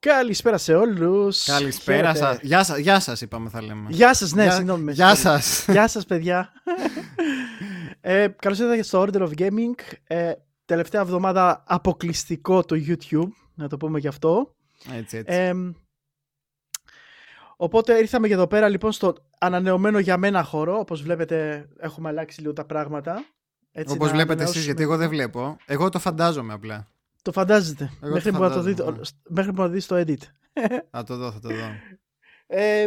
Καλησπέρα σε όλους. Καλησπέρα σας. Γεια, σας, γεια σας είπαμε θα λέμε. Γεια σας, ναι, συγγνώμη. Γεια σας. Γεια σας, παιδιά. ε, Καλώς ήρθατε στο Order of Gaming. Ε, τελευταία εβδομάδα αποκλειστικό το YouTube, να το πούμε γι' αυτό. Έτσι, έτσι. Ε, οπότε ήρθαμε και εδώ πέρα λοιπόν στο ανανεωμένο για μένα χώρο. Όπως βλέπετε έχουμε αλλάξει λίγο τα πράγματα. Έτσι, Όπως βλέπετε εσείς, γιατί εγώ δεν βλέπω. Εγώ το φαντάζομαι απλά. Το φαντάζεται. μέχρι, που να το δείτε, μέχρι που να δεις το edit. Θα το δω, θα το δω. Ε,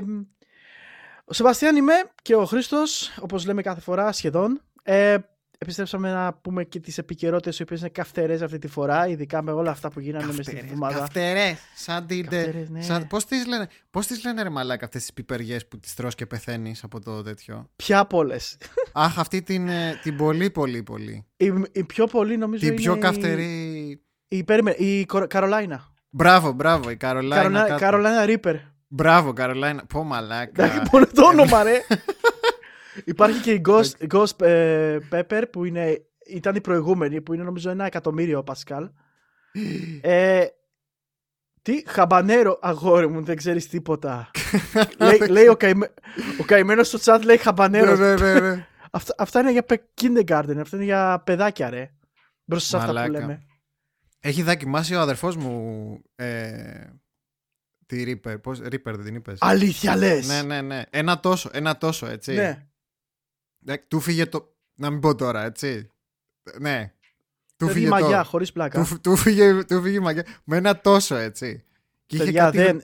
ο Σεβαστιάν είμαι και ο Χρήστος, όπως λέμε κάθε φορά σχεδόν. Ε, επιστρέψαμε να πούμε και τις επικαιρότητες οι οποίες είναι καυτερές αυτή τη φορά, ειδικά με όλα αυτά που γίνανε μέσα στην εβδομάδα. Καυτερές, σαν την... Ναι. Σαν... Πώς, τις λένε, πώς τις λένε ρε μαλάκα αυτές τις πιπεριές που τις τρως και πεθαίνεις από το τέτοιο; Ποια από όλες. Αχ, αυτή την, ε, την πολύ πολύ πολύ. Η, η πιο πολύ νομίζω την πιο καυτερή... Η, η, η Καρολάινα. Μπράβο, μπράβο, η Καρολάινα. Καρολάινα Ρίπερ. Μπράβο, Καρολάινα. Πω μαλάκα. Μόνο το όνομα, ρε. Υπάρχει και η Ghost, Ghost ε, Pepper που είναι, ήταν η προηγούμενη, που είναι νομίζω ένα εκατομμύριο Πασκάλ. Ε, τι, χαμπανέρο, αγόρι μου, δεν ξέρεις τίποτα. λέει, λέει ο, καημέ, ο καημένος στο chat λέει χαμπανέρο. ναι, ναι, ναι. αυτά, αυτά είναι για kindergarten, αυτά είναι για παιδάκια, ρε. Μπροστά σε αυτά που λέμε. Έχει δοκιμάσει ο αδερφός μου ε, τη Reaper. Πώς, Reaper δεν την είπες; Αλήθεια λες. Ναι, ναι, ναι. Ένα τόσο, ένα τόσο, έτσι. Ναι. Ε, του φύγε το... Να μην πω τώρα, έτσι. Ναι. Του φύγε μαγιά, το... χωρίς πλάκα. Του, του, φύγε, του φύγε μαγιά. Με ένα τόσο, έτσι. Και είχε κάτι... δεν...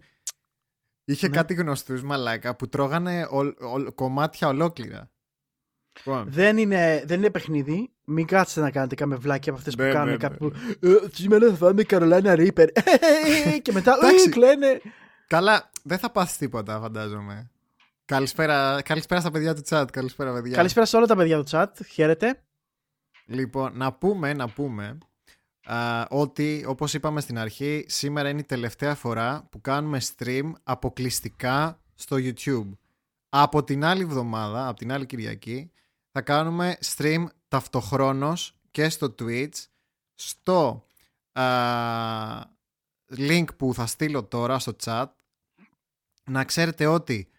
Είχε ναι. κάτι γνωστούς μαλάκα που τρώγανε ο, ο, κομμάτια ολόκληρα. Λοιπόν. Δεν είναι, δεν είναι παιχνίδι. Μην κάτσετε να κάνετε κάμε βλάκια από αυτές που ναι, κάνουν ναι, κάπου. Ναι. «Ε, σήμερα θα φάμε Καρολάνα Ρίπερ. και μετά. «Ε, κλαίνε. Καλά, δεν θα πάθει τίποτα, φαντάζομαι. Καλησπέρα, καλησπέρα στα παιδιά του chat. Καλησπέρα, παιδιά. Καλησπέρα σε όλα τα παιδιά του chat. Χαίρετε. Λοιπόν, να πούμε, να πούμε α, ότι όπως είπαμε στην αρχή, σήμερα είναι η τελευταία φορά που κάνουμε stream αποκλειστικά στο YouTube. Από την άλλη εβδομάδα, από την άλλη Κυριακή, θα κάνουμε stream ταυτοχρόνως και στο Twitch στο link που θα στείλω τώρα στο chat να ξέρετε ότι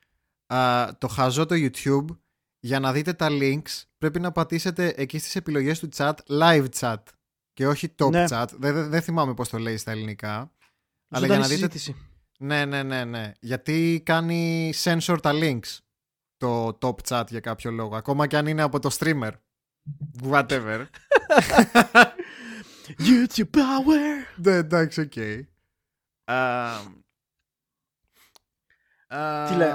το χαζό το YouTube για να δείτε τα links πρέπει να πατήσετε εκεί στις επιλογές του chat live chat και όχι top ναι. chat. Δεν, δεν, θυμάμαι πώς το λέει στα ελληνικά. Αλλά για να δείτε... Ναι, ναι, ναι, ναι. Γιατί κάνει sensor τα links το top chat για κάποιο λόγο. Ακόμα και αν είναι από το streamer. Whatever. YouTube power. Ναι, εντάξει, οκ. Τι λέει.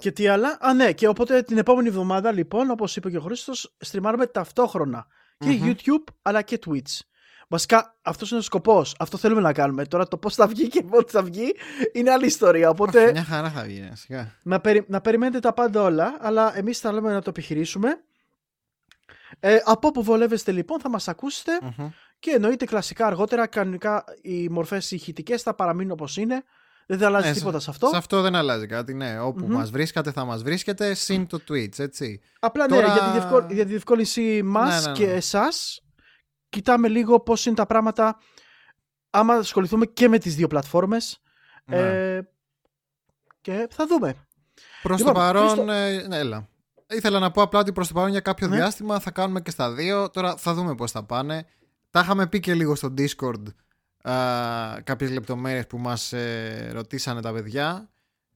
Και τι άλλα; Α, ναι, και οπότε την επόμενη εβδομάδα, λοιπόν, όπως είπε και ο Χρήστος, στριμάρουμε ταυτόχρονα και YouTube αλλά και Twitch. Βασικά αυτός είναι ο σκοπός. Αυτό θέλουμε να κάνουμε. Τώρα το πώς θα βγει και πότε θα βγει είναι άλλη ιστορία. Οπότε. Μια χαρά θα βγει, ναι, σιγά. Να, περι... να περιμένετε τα πάντα όλα, αλλά εμείς θέλουμε να το επιχειρήσουμε. Ε, από όπου βολεύεστε λοιπόν θα μας ακουσετε και εννοείται κλασικά αργότερα κανονικά οι μορφές ηχητικές θα παραμείνουν όπως είναι δεν θα αλλάζει ε, τίποτα σε αυτό. Σε αυτό δεν αλλάζει κάτι, ναι. Όπου mm-hmm. μας βρίσκατε θα μας βρίσκετε συν το Twitch, έτσι. Απλά ναι, για τη, διευκόλ... για τη διευκόλυνση μας ναι, ναι, και ναι. εσάς κοιτάμε λίγο πώς είναι τα πράγματα άμα ασχοληθούμε και με τις δύο πλατφόρμες ναι. ε, και θα δούμε. Προς λοιπόν, το παρόν, ε, ναι, έλα. Ήθελα να πω απλά ότι προς το παρόν για κάποιο ναι. διάστημα θα κάνουμε και στα δύο. Τώρα θα δούμε πώς θα πάνε. Τα είχαμε πει και λίγο στο Discord α, κάποιες λεπτομέρειες που μας ε, ρωτήσανε τα παιδιά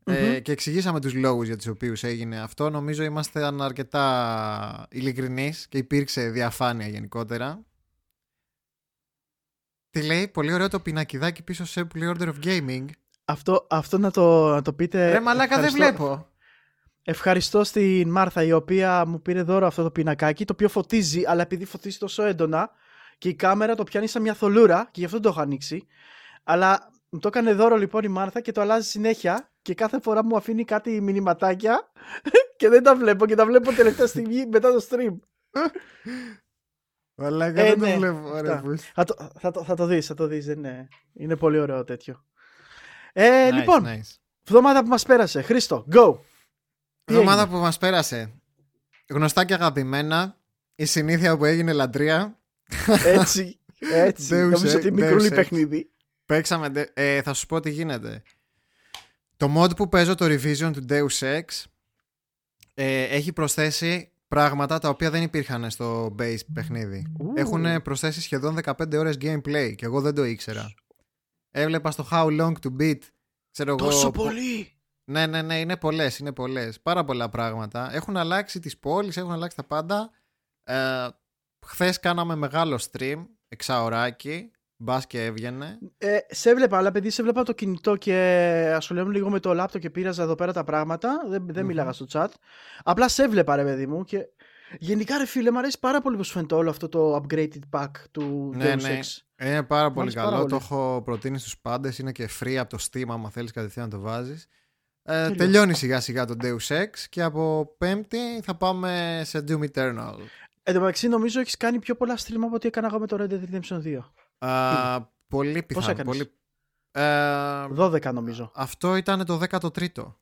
ε, και εξηγήσαμε τους λόγους για τους οποίους έγινε αυτό. Νομίζω είμαστε αρκετά ειλικρινείς και υπήρξε διαφάνεια γενικότερα. Τι λέει, πολύ ωραίο το πινακιδάκι πίσω σε Order of Gaming. Αυτό, αυτό να, το, να το πείτε. Ρε μαλάκα δεν βλέπω. Ευχαριστώ στην Μάρθα η οποία μου πήρε δώρο αυτό το πινακάκι το οποίο φωτίζει αλλά επειδή φωτίζει τόσο έντονα και η κάμερα το πιάνει σαν μια θολούρα και γι' αυτό το έχω ανοίξει. Αλλά μου το έκανε δώρο λοιπόν η Μάρθα και το αλλάζει συνέχεια και κάθε φορά μου αφήνει κάτι μηνυματάκια και δεν τα βλέπω και τα βλέπω τελευταία στιγμή μετά το stream. Αλλά ε, δεν ναι. το βλέπω. θα, το, θα, το, θα το δεις, θα το δεις. Είναι, είναι πολύ ωραίο τέτοιο. Ε, λοιπόν, nice. βδομάδα που μας πέρασε. Χρήστο, go! Εβδομάδα που μας πέρασε. Γνωστά και αγαπημένα. Η συνήθεια που έγινε λατρεία. Έτσι. Έτσι. Νομίζω ότι μικρούλι παιχνίδι. Παίξαμε. Ε, θα σου πω τι γίνεται. Το mod που παίζω το revision του Deus Ex ε, έχει προσθέσει πράγματα τα οποία δεν υπήρχαν στο base παιχνίδι. Έχουν προσθέσει σχεδόν 15 ώρες gameplay και εγώ δεν το ήξερα. Έβλεπα στο How Long to Beat. Ξέρω Τόσο εγώ, πολύ! Ναι, ναι, ναι, είναι πολλές, είναι πολλές. Πάρα πολλά πράγματα. Έχουν αλλάξει τις πόλεις, έχουν αλλάξει τα πάντα. Ε, Χθες κάναμε μεγάλο stream, εξαωράκι. Μπας και έβγαινε. Ε, σε έβλεπα, αλλά παιδί, σε έβλεπα το κινητό και ασχολιόμουν λίγο με το λάπτο και πήραζα εδώ πέρα τα πράγματα. Δεν, δεν μίλαγα στο chat. Απλά σε έβλεπα, ρε παιδί μου. Και... Γενικά, ρε φίλε, μου αρέσει πάρα πολύ που σου φαίνεται όλο αυτό το upgraded pack του ναι, Deus ναι. Ex. Είναι πάρα πολύ πάρα καλό. πολύ. Το έχω προτείνει στους πάντες. Είναι και free από το Steam, άμα θέλεις κατευθείαν να το βάζεις. Ε, Τέλεια. τελειώνει σιγά σιγά το Deus Ex και από Πέμπτη θα πάμε σε Doom Eternal. Εν τω μεταξύ, νομίζω έχεις κάνει πιο πολλά stream από ό,τι έκανα εγώ με το Red Dead Redemption 2. Α, πολύ πιθανό. έκανες; Πολύ... Ε, 12 νομίζω. αυτό ήταν το 13ο. 10,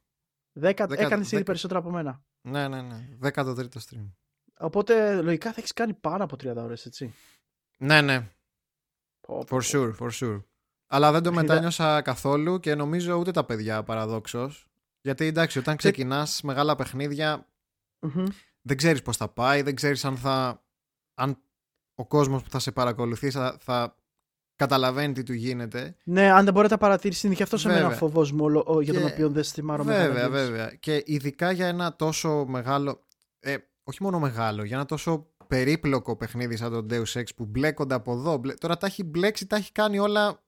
Δέκα- έκανες ήδη δέκα. περισσότερα από μένα. Ναι, ναι, ναι. 13ο stream. Οπότε λογικά θα έχεις κάνει πάνω από 30 ώρες, έτσι. Ναι, ναι. Πω, πω, For sure, for sure. Αλλά δεν το Παιχνιδα- μετάνιωσα καθόλου και νομίζω ούτε τα παιδιά παραδόξως. Γιατί εντάξει, όταν ξεκινάς μεγάλα παιχνίδια, Μμμ. δεν ξέρεις πώς θα πάει, δεν ξέρεις αν θα. αν ο κόσμος που θα σε παρακολουθεί θα, θα καταλαβαίνει τι του γίνεται. Ναι, αν δεν μπορείτε να παρατηρήσει, είναι και αυτό σε μένα Βέβαια. φόβο μου όλο- ο- για τον Και- οποίο δεν στιμάρω Βέβαια, βέβαια. Και ειδικά για ένα τόσο μεγάλο. Ε, όχι μόνο μεγάλο, για ένα τόσο περίπλοκο παιχνίδι σαν το Deus Ex που μπλέκονται από εδώ. μπλε- Τώρα τα έχει μπλέξει, τα έχει κάνει όλα.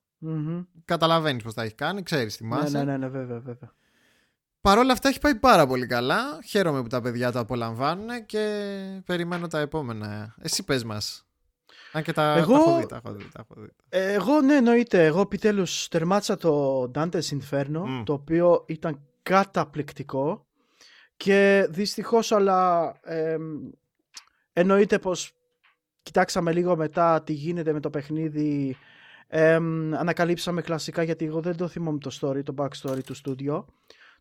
Καταλαβαίνεις πώς τα έχει κάνει, ξέρεις, Ναι, θυμάσαι. ναι, ναι, ναι, βέβαια, βέβαια. Παρ' όλα αυτά έχει πάει πάρα πολύ καλά. Χαίρομαι που τα παιδιά το απολαμβάνουν και περιμένω τα επόμενα. Εσύ πες μας. Αν και τα, Εγώ- τα έχω δει, τα έχω δει, τα έχω δει. Ε, Εγώ, ναι, εννοείται. Εγώ επιτέλους τερμάτισα το Dante's Inferno, Μμ. το οποίο ήταν καταπληκτικό. Και δυστυχώς, αλλά εμ, εννοείται πως κοιτάξαμε λίγο μετά τι γίνεται με το παιχνίδι. Εμ, ανακαλύψαμε κλασικά γιατί εγώ δεν το θυμόμαι το story, το backstory του στούντιο.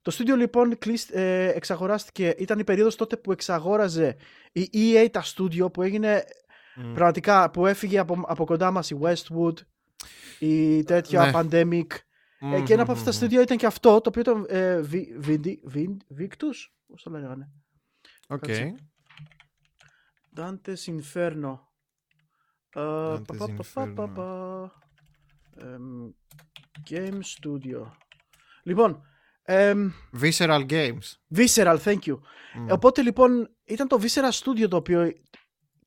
Το στούντιο λοιπόν κλείσ- ε, εξαγοράστηκε, ήταν η περίοδος τότε που εξαγόραζε η EA τα στούντιο που έγινε Μμ. Πραγματικά που έφυγε από, από κοντά μας η Westwood, η τέτοια Ναι. Pandemic. Ε, και ένα από αυτά τα Μμμ. στούντιο ήταν και αυτό, το οποίο ήταν ε, Βι- Βιντι- Βιν- Victus, πώς το λέγανε. Οκ. κάτσε. Dante's Inferno. Ε, πα, πα, πα, πα, πα, Inferno. πα. Εμ, Game Studio. Λοιπόν, εμ, Visceral Games. Visceral, thank you. Μμ. Οπότε λοιπόν ήταν το Visceral Studio το οποίο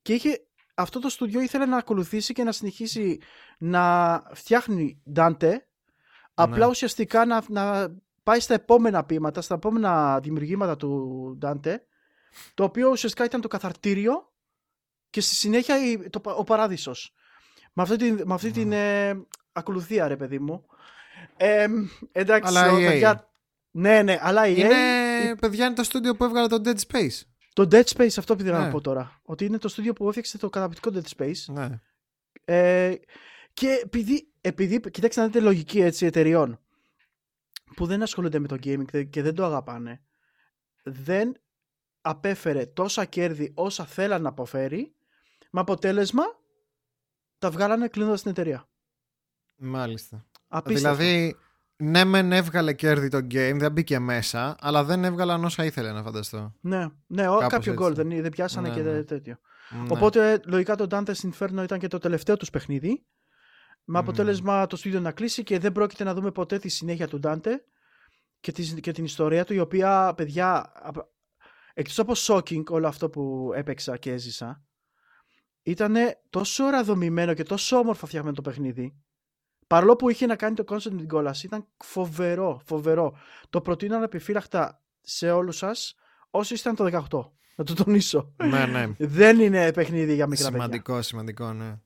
και είχε, αυτό το στούντιο ήθελε να ακολουθήσει και να συνεχίσει να φτιάχνει Dante απλά Ναι. ουσιαστικά να, να πάει στα επόμενα ποίηματα, στα επόμενα δημιουργήματα του Dante το οποίο ουσιαστικά ήταν το καθαρτήριο και στη συνέχεια η- το, πα- ο παράδεισος. Με αυτή την, με αυτή την ε, ακολουθία ρε παιδί μου. Ε, εντάξει, Αλλά ο- EA. παιδιά- ναι, ναι, αλλά η Είναι, παιδιά, είναι το στούντιο που έβγαλε το Dead Space. το Dead Space, αυτό που ήθελα Ναι. να πω τώρα. Ότι είναι το στούντιο που έφτιαξε το καταπληκτικό Dead Space. Ναι. Ε, και επειδή, επειδή, κοιτάξτε να δείτε λογική έτσι εταιριών που δεν ασχολούνται με το gaming δε- και δεν το αγαπάνε, δεν απέφερε τόσα κέρδη όσα θέλαν να αποφέρει, με αποτέλεσμα τα βγάλανε κλείνοντας την εταιρεία. Μάλιστα. Απίστευτο. Δηλαδή, ναι, μεν έβγαλε κέρδη το game, δεν μπήκε μέσα, αλλά δεν έβγαλαν όσα ήθελε να φανταστώ. Ναι, ναι ο, Κάπως κάποιο έτσι. γκολ δεν, δεν πιάσανε Ναι, και ναι. δε- τέτοιο. Ναι. Οπότε λογικά το Dante's Inferno ήταν και το τελευταίο τους παιχνίδι. Με Μμμ. αποτέλεσμα το στούντιο να κλείσει και δεν πρόκειται να δούμε ποτέ τη συνέχεια του Dante και, τη, και την ιστορία του η οποία παιδιά απ- εκτός από shocking όλο αυτό που έπαιξα και έζησα ήταν τόσο ραδομημένο και τόσο όμορφα φτιαγμένο το παιχνίδι παρόλο που είχε να κάνει το concept με την κόλαση ήταν φοβερό, φοβερό το προτείνω ανεπιφύλακτα σε όλους σας όσοι ήταν το 18 να το τονίσω ναι, ναι. δεν είναι παιχνίδι για μικρά παιδιά. Σημαντικό, σημαντικό, ναι.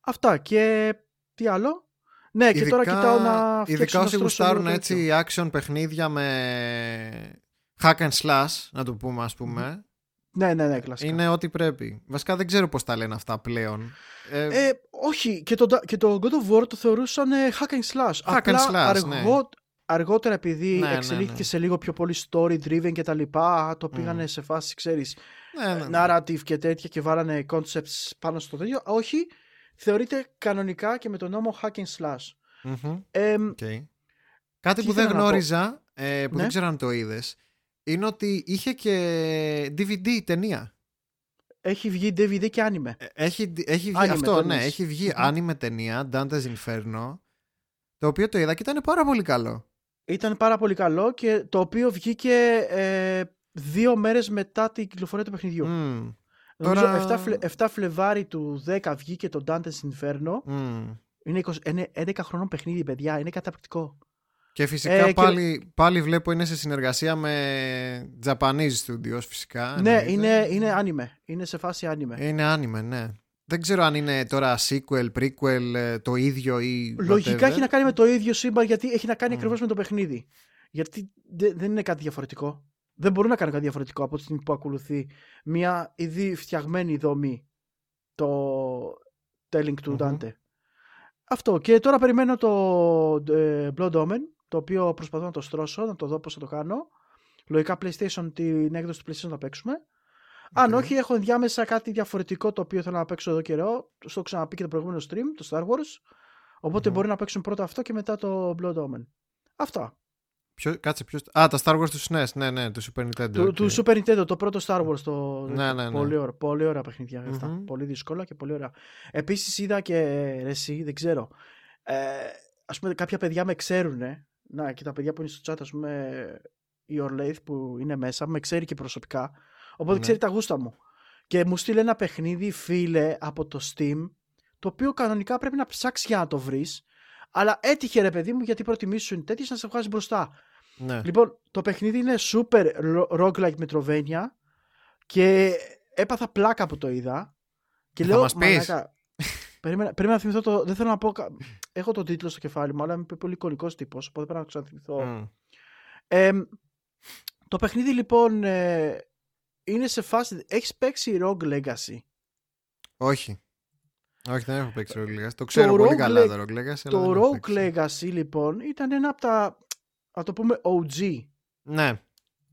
Αυτά και τι άλλο; Ναι, και τώρα κοιτάω να φτιάξω Ειδικά να όσοι στρώσω γουστάρουν λίγο έτσι action παιχνίδια με hack and slash, να το πούμε ας πούμε, τέτοιο. Ναι, ναι, ναι, κλασικά. είναι ό,τι πρέπει. Βασικά δεν ξέρω πώς τα λένε αυτά πλέον. Ε, Ε, όχι, και το, και το God of War το θεωρούσαν ε, hack and slash. Hack and Απλά slash, ναι. αργό, αργότερα επειδή Ναι, ναι, εξελίχθηκε ναι. σε λίγο πιο πολύ story driven και τα λοιπά, το πήγανε Μμ. σε φάση, ξέρεις, ναι, ναι, ναι. narrative και τέτοια και βάλανε concepts πάνω στο τέτοιο. Όχι, θεωρείται κανονικά και με τον νόμο hack and slash. Μμμ. Ε, Okay. Κάτι Τι που δεν ήθελα να πω. γνώριζα, ε, που Ναι. δεν ξέρω αν το είδες, είναι ότι είχε και DVD η ταινία. έχει βγει DVD και anime. Ε, Έχει, έχει βγει Anime αυτό, το ναι, εννοείς. έχει βγει Μμμ. anime ταινία, Dante's Inferno, το οποίο το είδα και ήταν πάρα πολύ καλό. Ήταν πάρα πολύ καλό και το οποίο βγήκε ε, δύο μέρες μετά την κυκλοφορία του παιχνιδιού. Μμμ, Νομίζω Τώρα- 7, Φλε- 7 Φλεβάρι του 10 βγήκε το Dante's Inferno. μμ. Είναι 20, είναι 11 χρονών παιχνίδι, παιδιά. Είναι καταπληκτικό. Και φυσικά Ε, και- πάλι, πάλι βλέπω είναι σε συνεργασία με Japanese Studios φυσικά. ναι, εννοείται. είναι, είναι anime. Είναι σε φάση anime. Είναι anime, ναι. Δεν ξέρω αν είναι τώρα sequel, prequel, ε, το ίδιο ή Λογικά whatever. έχει να κάνει με το ίδιο σύμπαν γιατί έχει να κάνει Μμ. ακριβώς με το παιχνίδι. Γιατί δε- δεν είναι κάτι διαφορετικό. Δεν μπορούν να κάνουν κάτι διαφορετικό από τη στιγμή που ακολουθεί μια ήδη φτιαγμένη δομή το telling του Μμμ. Dante. Αυτό. Και τώρα περιμένω το ε, Blood Omen, το οποίο προσπαθώ να το στρώσω, να το δω πώς θα το κάνω. Λογικά PlayStation, την έκδοση του PlayStation θα παίξουμε. Αν Οκ. όχι, έχω ενδιάμεσα κάτι διαφορετικό το οποίο θέλω να παίξω εδώ καιρό. Στο έχω ξαναπεί και το προηγούμενο stream, το Star Wars. Οπότε Μμμ. μπορεί να παίξουμε πρώτα αυτό και μετά το Blood Omen. Αυτά. Ποιο, κάτσε, ποιος... Α, τα Star Wars του SNES, ναι, ναι, του Super Nintendo. Του, οκ. του Super Nintendo, το πρώτο Star Wars. Το... Ναι, ναι, ναι. Πολύ, ωραία, πολύ ωραία παιχνίδια αυτά. Μμμ. Πολύ δύσκολα και πολύ ωραία. Επίσης είδα και ρε, εσύ, δεν ξέρω. Ε, ας πούμε κάποια παιδιά με ξέρουν. Να, και τα παιδιά που είναι στο chat, ας πούμε, η Orlaith που είναι μέσα, με ξέρει και προσωπικά. Οπότε Ναι. ξέρει τα γούστα μου. Και μου 'στειλε ένα παιχνίδι, φίλε, από το Steam, το οποίο κανονικά πρέπει να ψάξεις για να το βρεις. Αλλά έτυχε ρε παιδί μου γιατί οι προτιμήσεις σου είναι τέτοιες να σε βγάζει μπροστά. Ναι. Λοιπόν, το παιχνίδι είναι super ro- roguelike Metrovania και έπαθα πλάκα που το είδα. Και Ε, θα λέω, μας πεις. «Μαλάκα, περίμενα, περίμενα να θυμηθώ το. Δεν θέλω να πω. κα- Έχω τον τίτλο στο κεφάλι μου, αλλά είμαι πολύ εικονικό τύπος, οπότε πρέπει να το ξαναθυμηθώ. Μμ. Εμ, το παιχνίδι λοιπόν ε, είναι σε φάση. Έχεις παίξει Rogue Legacy; Όχι. Όχι, δεν έχω παίξει Rogue Legacy. Το ξέρω Rogue πολύ καλά Le- το Rogue Legacy. αλλά Το δεν έχω Rogue παίξει. Legacy λοιπόν ήταν ένα από τα. Να το πούμε OG Ναι,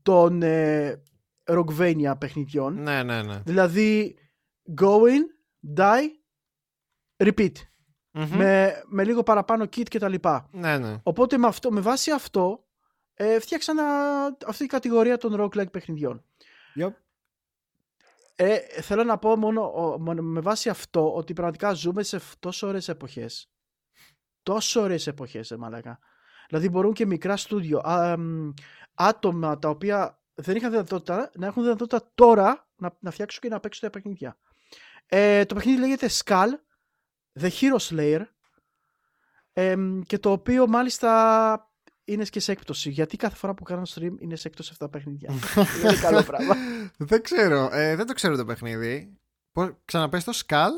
των ε, Roguevania παιχνιδιών. ναι, ναι. ναι. Δηλαδή, go in, die, repeat. Μμμ. Με, με λίγο παραπάνω kit και τα λοιπά. Ναι, ναι. Οπότε με, αυτό, με βάση αυτό ε, φτιάξαν α- αυτή η κατηγορία των roguelike παιχνιδιών. Yep. Ε, θέλω να πω μόνο, ο- μόνο με βάση αυτό ότι πραγματικά ζούμε σε φ- τόσο ωραίες εποχές. Τόσο ωραίες εποχές, ε, μαλάκα. Δηλαδή μπορούν και μικρά στούντιο, α, μ, άτομα τα οποία δεν είχαν δυνατότητα να έχουν δυνατότητα τώρα να, να φτιάξουν και να παίξουν τα παιχνίδια. Ε, το παιχνίδι λέγεται Skull, The Hero Slayer ε, μ, και το οποίο μάλιστα είναι και σε έκπτωση γιατί κάθε φορά που κάνω stream είναι σε έκπτωση αυτά τα παιχνίδια. είναι καλό πράγμα. δεν ξέρω. Ε, δεν το ξέρω το παιχνίδι. Πώς... Ξαναπές το Skul;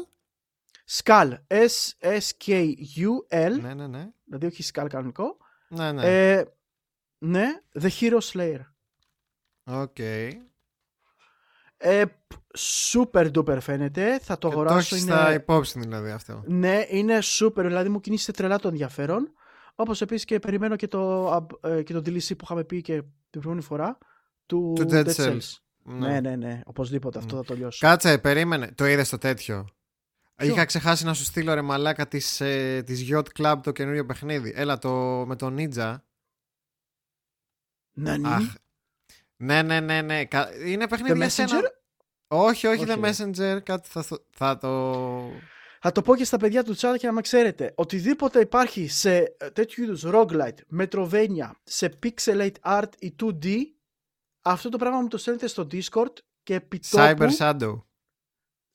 Skul. S-S-K-U-L. Ναι, ναι, ναι. Δηλαδή όχι Skull κανονικό. Ναι, ναι. Ε, ναι, The Hero Slayer. Οκ. Ε, super duper φαίνεται. Θα το Και το αγοράσω. έχεις είναι... στα υπόψη δηλαδή αυτό. Ναι, είναι super. Δηλαδή μου κίνησε τρελά το ενδιαφέρον. Όπως επίσης και περιμένω και το, αμπ- ε, και το DLC που είχαμε πει και την προηγούμενη φορά. Του, Του Dead Cells. Ναι, ναι, ναι. Οπωσδήποτε αυτό θα το λιώσω. Κάτσε, περίμενε. Το είδες το τέτοιο. Ποιο; Είχα ξεχάσει να σου στείλω ρε μαλάκα της, ε, της Yacht Club το καινούριο παιχνίδι. Έλα το με τον Ninja. Να ναι. Αχ. Ναι, ναι, ναι, ναι. Κα- Είναι The παιχνίδι για σένα. Messenger. Όχι, όχι, Όχι, The ρε. Messenger. Κάτι θα, θ- θα το... Θα το πω και στα παιδιά του chat και να με ξέρετε. Οτιδήποτε υπάρχει σε ε, τέτοιου είδους roguelite, Metrovania, σε pixelate art ή 2D, αυτό το πράγμα μου το στέλνετε στο Discord και επί Cyber τόπου- Shadow.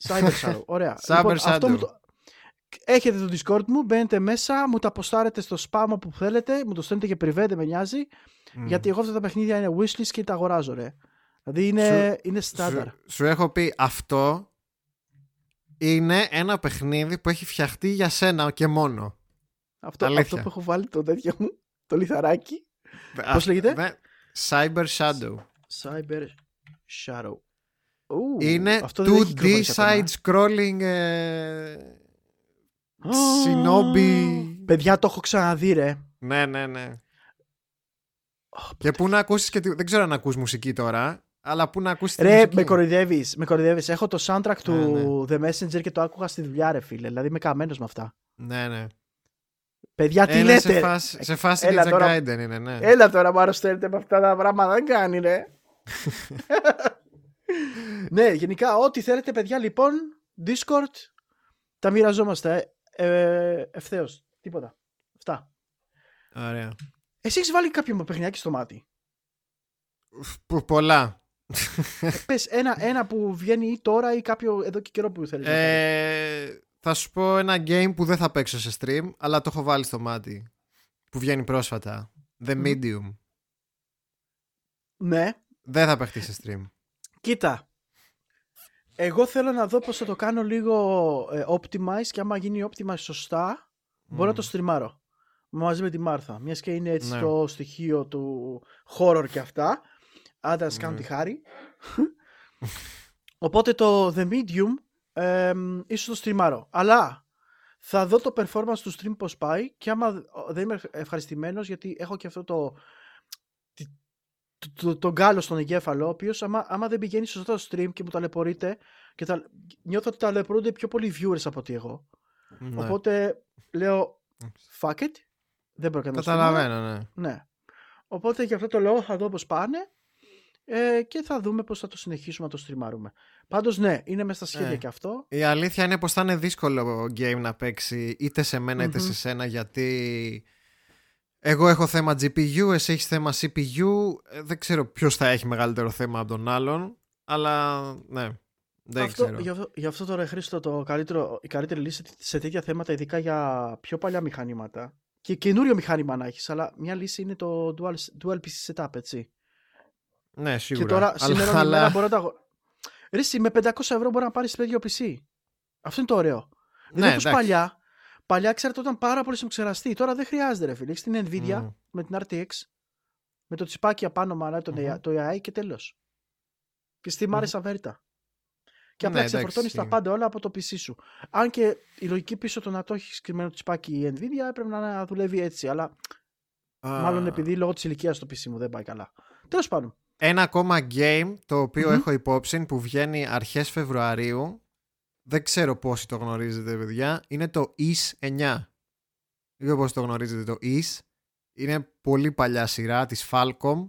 Cyber Shadow. Ωραία. Cyber Λοιπόν, αυτό Shadow. μου το... Έχετε το Discord μου, μπαίνετε μέσα, μου τα αποστάρετε στο spam που θέλετε, μου το στέλνετε και privé, δεν με νοιάζει. Μμ. Γιατί εγώ αυτά τα παιχνίδια είναι wishlist και τα αγοράζω, ρε. Δηλαδή είναι, είναι στάνταρ. Σου, σου έχω πει αυτό είναι ένα παιχνίδι που έχει φτιαχτεί για σένα και μόνο. Αυτό, αλήθεια. αυτό που έχω βάλει το τέτοιο μου, το λιθαράκι. Πώς λέγεται; Cyber Shadow. Cyber Shadow. Ου, είναι αυτό δεν έχει 2D κυκλοφορήσει ακόμα. side scrolling ε... Α, Shinobi. Παιδιά, το έχω ξαναδεί, ρε. Ναι, ναι, ναι. Ω, Και πού να ακούσεις και τι... Δεν ξέρω αν ακούς μουσική τώρα. Αλλά πού να ακούσεις τη Ρε, μουσική. με κοροϊδεύεις. Με κοροϊδεύεις. Έχω το soundtrack του Ναι, The Messenger και το άκουγα στη δουλειά, ρε φίλε. Δηλαδή είμαι καμένος με αυτά. Ναι, ναι. Παιδιά, τι Ε, λέτε. Σε φάση, σε φάση Έλα Ninja τώρα. Gaiden είναι, ναι. Έλα τώρα, μου αρρωσταίνετε με αυτά τα πράγματα. Δεν κάνει, ρε. ναι, γενικά, ό,τι θέλετε, παιδιά, λοιπόν, Discord, τα μοιραζόμαστε ε, ε, ευθέως. Τίποτα. Αυτά. Ωραία. Εσύ έχεις βάλει κάποιο παιχνιάκι στο μάτι; Που, πολλά. Ε, πες ένα, ένα που βγαίνει ή τώρα ή κάποιο εδώ και καιρό που θέλεις. Ε, θα σου πω ένα game που δεν θα παίξω σε stream, αλλά το έχω βάλει στο μάτι. Που βγαίνει πρόσφατα. The Μμμ. Medium. Ναι. Δεν θα παιχτεί σε stream. Κοίτα. Εγώ θέλω να δω πώς θα το κάνω λίγο ε, optimize και άμα γίνει optimize σωστά μπορώ να το στριμάρω μαζί με τη Μάρθα. Μιας και είναι έτσι Ναι. το στοιχείο του horror και αυτά. Άντε να σου κάνω Ναι. τη χάρη. Οπότε το The Medium ε, ίσως το στριμάρω. Αλλά θα δω το performance του stream πώς πάει και άμα δεν είμαι ευχαριστημένος γιατί έχω και αυτό το τη- το, το, τον γκάλο στον εγκέφαλο, ο οποίος άμα, άμα δεν πηγαίνει σωστά το stream και μου ταλαιπωρείται, και τα, νιώθω ότι ταλαιπωρούνται πιο πολλοί viewers από ότι εγώ. Ναι. Οπότε λέω, fuck it, δεν μπορώ να το stream. Καταλαβαίνω, ναι. Ναι. Οπότε για αυτό το λόγο θα δω πώς πάνε ε, και θα δούμε πώς θα το συνεχίσουμε να το στριμάρουμε. Πάντως ναι, είναι μέσα στα σχέδια Ε. και αυτό. Η αλήθεια είναι πως θα είναι δύσκολο game να παίξει είτε σε μένα είτε Μμμ. σε σένα γιατί εγώ έχω θέμα GPU, εσύ έχεις θέμα CPU ε, δεν ξέρω ποιος θα έχει μεγαλύτερο θέμα από τον άλλον αλλά ναι, δεν αυτό, ξέρω. γι, αυτό, γι' αυτό τώρα Χρήστο το καλύτερο, η καλύτερη λύση σε τέτοια θέματα ειδικά για πιο παλιά μηχανήματα και καινούριο μηχάνημα να έχεις αλλά μια λύση είναι το dual, dual PC setup έτσι Ναι, σίγουρα. και τώρα αλλά, σήμερα αλλά... αλλά... μπορώ να τα αγο- Ρε εσύ, με 500 ευρώ μπορεί να πάρεις το ίδιο PC αυτό είναι το ωραίο Ναι, δεν όπως εντάξει. παλιά παλιά εξαρτώταν πάρα πολύ στο ξεραστή τώρα δεν χρειάζεται ρε φίλε έχεις την Nvidia Μμ. με την RTX με το τσιπάκι απάνω μαλά τον Μμμ. AI, το AI και τέλος και στη Μμμ. άρεσε αβέρτα και Ναι, απλά εντάξει, ξεφορτώνεις τα ισχύει. πάντα όλα από το PC σου. Αν και η λογική πίσω το να το έχεις κρυμμένο το τσιπάκι η Nvidia έπρεπε να δουλεύει έτσι. Αλλά Α, μάλλον επειδή λόγω της ηλικίας το PC μου δεν πάει καλά. Τέλος πάντων. Ένα ακόμα game το οποίο Μμμ. έχω υπόψη που βγαίνει αρχές Φεβρουαρίου. Δεν ξέρω πόσοι το γνωρίζετε παιδιά. Είναι το IS 9 δεν ξέρω πόσοι το γνωρίζετε το IS. Είναι πολύ παλιά σειρά της Falcom.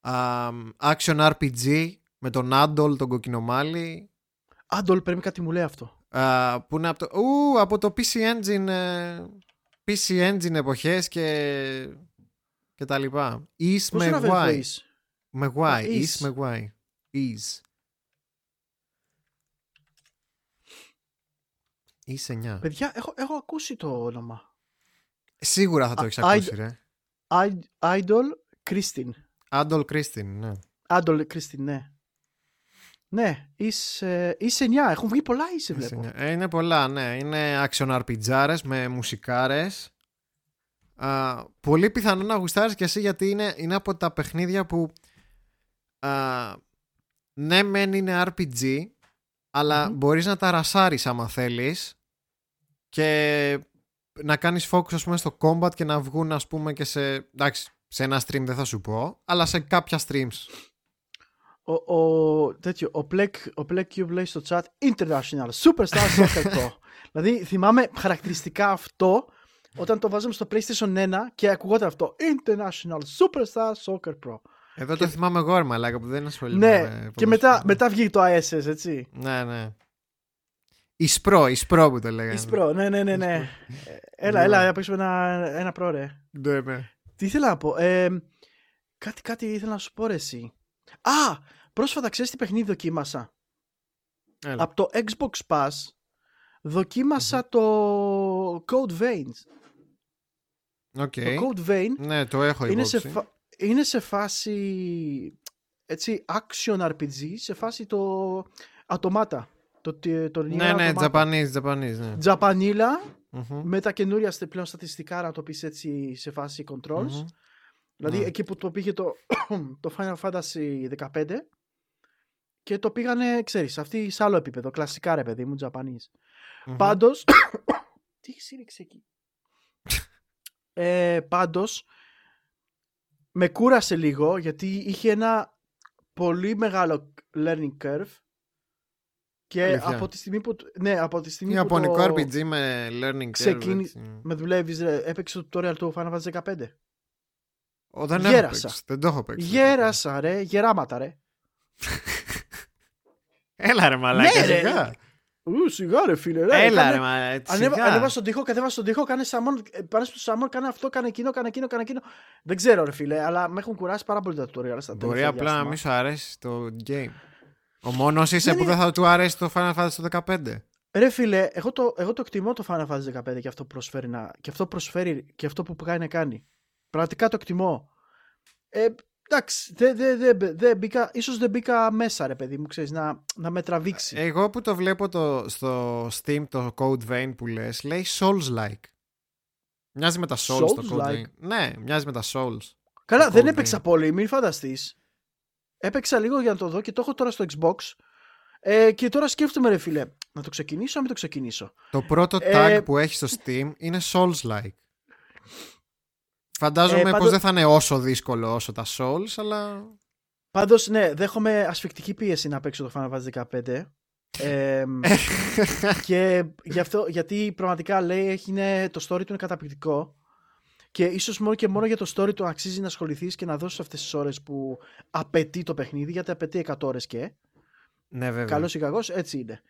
Α, Action RPG με τον Adol τον κοκκινομάλι. Άντολ, πρέπει κάτι μου λέει αυτό. Α, που είναι από το, ου, από το PC Engine ε, PC Engine εποχές και και τα λοιπά. Is Πώς με είναι αυτό Y. Το με Y, Α, is is. με Y. Is. Is 9. Παιδιά, έχω, έχω ακούσει το όνομα. Σίγουρα θα το Α, έχεις I- ακούσει, ρε. I- Idol Christine. Άντολ Κρίστιν, ναι. Idol Christine, ναι. Ναι, είσαι, είσαι 9. Έχουν βγει πολλά είσαι, Is βλέπω. 9. Ε, είναι πολλά, ναι. Είναι action RPGάρες με μουσικάρες. Α, πολύ πιθανό να γουστάρεις και εσύ γιατί είναι, είναι από τα παιχνίδια που α, ναι μεν είναι RPG αλλά Μμμ. μπορείς να τα ρασάρεις άμα θέλεις και να κάνεις focus ας πούμε στο combat και να βγουν ας πούμε και σε εντάξει σε ένα stream δεν θα σου πω αλλά σε κάποια streams Ο, ο, τέτοιο, ο Black, ο Black Cube λέει στο chat International Superstar Soccer Pro. δηλαδή θυμάμαι χαρακτηριστικά αυτό όταν το βάζαμε στο PlayStation 1 και ακουγόταν αυτό International Superstar Soccer Pro. Εδώ το θυμάμαι εγώ ρε μαλάκα που δεν ασχολούμαι ναι, με και μετά, ποδόσφαιρο. μετά βγήκε το ISS, έτσι. ναι ναι Ισπρό, Ισπρό που το λέγανε Εις Pro, ναι, ναι, ναι, ναι. Ε, έλα, Ναι. έλα, να παίξουμε ένα, ένα Pro, ρε. ναι, ναι. Τι ήθελα να πω. Ε, κάτι, κάτι ήθελα να σου πω, ρε, εσύ. Α, πρόσφατα ξέρεις τι παιχνίδι δοκίμασα; Έλα. Από το Xbox Pass δοκίμασα το Code Veins. Οκ. Το Code Vein Ναι, το έχω είναι υπόψη. σε, φα- είναι σε φάση έτσι action RPG, σε φάση το Automata. Το, το, το Ναι, ναι, Japanese, Japanese, ναι. Τζαπανίλα Μμμ. με τα καινούρια στε- πλέον στατιστικά να το πεις έτσι σε φάση controls. Μμμ. Δηλαδή Ναι. εκεί που το πήγε το, το Final Fantasy 15 και το πήγανε, ξέρεις, αυτή σε άλλο επίπεδο, κλασικά ρε παιδί μου, Japanese. Μμμ. Πάντως, τι έχει σύρεξει εκεί; ε, πάντως, με κούρασε λίγο γιατί είχε ένα πολύ μεγάλο learning curve και Αλήθεια. από τη στιγμή που, ναι, από τη στιγμή Ιαπωνικό που το RPG με learning curve. ξεκίνη- έτσι. με δουλεύεις, ρε, έπαιξες το tutorial του Final Fantasy 15. Ω, δεν έχω Γέρασα. παίξει. Δεν το έχω παίξει. Γέρασα ρε, γεράματα ρε. Έλα ρε μαλάκα. Ναι, ρε. σιγά. Ου, σιγά ρε φίλε. Ρε, Έλα κάνε- ρε μαλάκα. Ανέβα, σιγά. ανέβα στον τοίχο, κατέβα στον τοίχο, κάνε σαμόν, ε, πάνε στο σαμόν, κάνε αυτό, κάνε εκείνο, κάνε εκείνο, κάνε εκείνο. Δεν ξέρω ρε φίλε, αλλά με έχουν κουράσει πάρα πολύ τα tutorial στα Μπορεί τελευταία απλά να διάστημα. μην σου αρέσει το game. Ο μόνος είσαι Δεν που είναι- δεν θα του αρέσει το Final Fantasy το 15. Ρε φίλε, εγώ το, εγώ το εκτιμώ το Final Fantasy 15 και αυτό που προσφέρει, να, και αυτό που προσφέρει και αυτό που κάνει να κάνει. Πραγματικά το εκτιμώ. Ε, εντάξει, δεν δε, δε, δε μπήκα, ίσως δεν μπήκα μέσα ρε παιδί μου, ξέρεις, να, να με τραβήξει. Εγώ που το βλέπω το, στο Steam το Code Vein που λες λέει Souls-like. Μοιάζει με τα Souls, το Code Souls-like? Vein. Ναι, μοιάζει με τα Souls. Καλά, το δεν Code έπαιξα Vein. πολύ, μην φανταστείς. Έπαιξα λίγο για να το δω και το έχω τώρα στο Xbox. Ε, και τώρα σκέφτομαι ρε φίλε, να το ξεκινήσω ή να μην το ξεκινήσω. Το πρώτο Ε, tag που έχει στο Steam είναι Souls-like. Φαντάζομαι Ε, πως πάντως- δεν θα είναι όσο δύσκολο όσο τα Souls, αλλά... Πάντως, ναι, δέχομαι ασφικτική πίεση να παίξω το Final Fantasy 15. Ε, και γι' αυτό, γιατί πραγματικά λέει έχει, είναι, το story του είναι καταπληκτικό και ίσως μόνο και μόνο για το story του αξίζει να ασχοληθείς και να δώσεις αυτές τις ώρες που απαιτεί το παιχνίδι γιατί απαιτεί 100 ώρες και ναι, βέβαια. καλός ή κακός έτσι είναι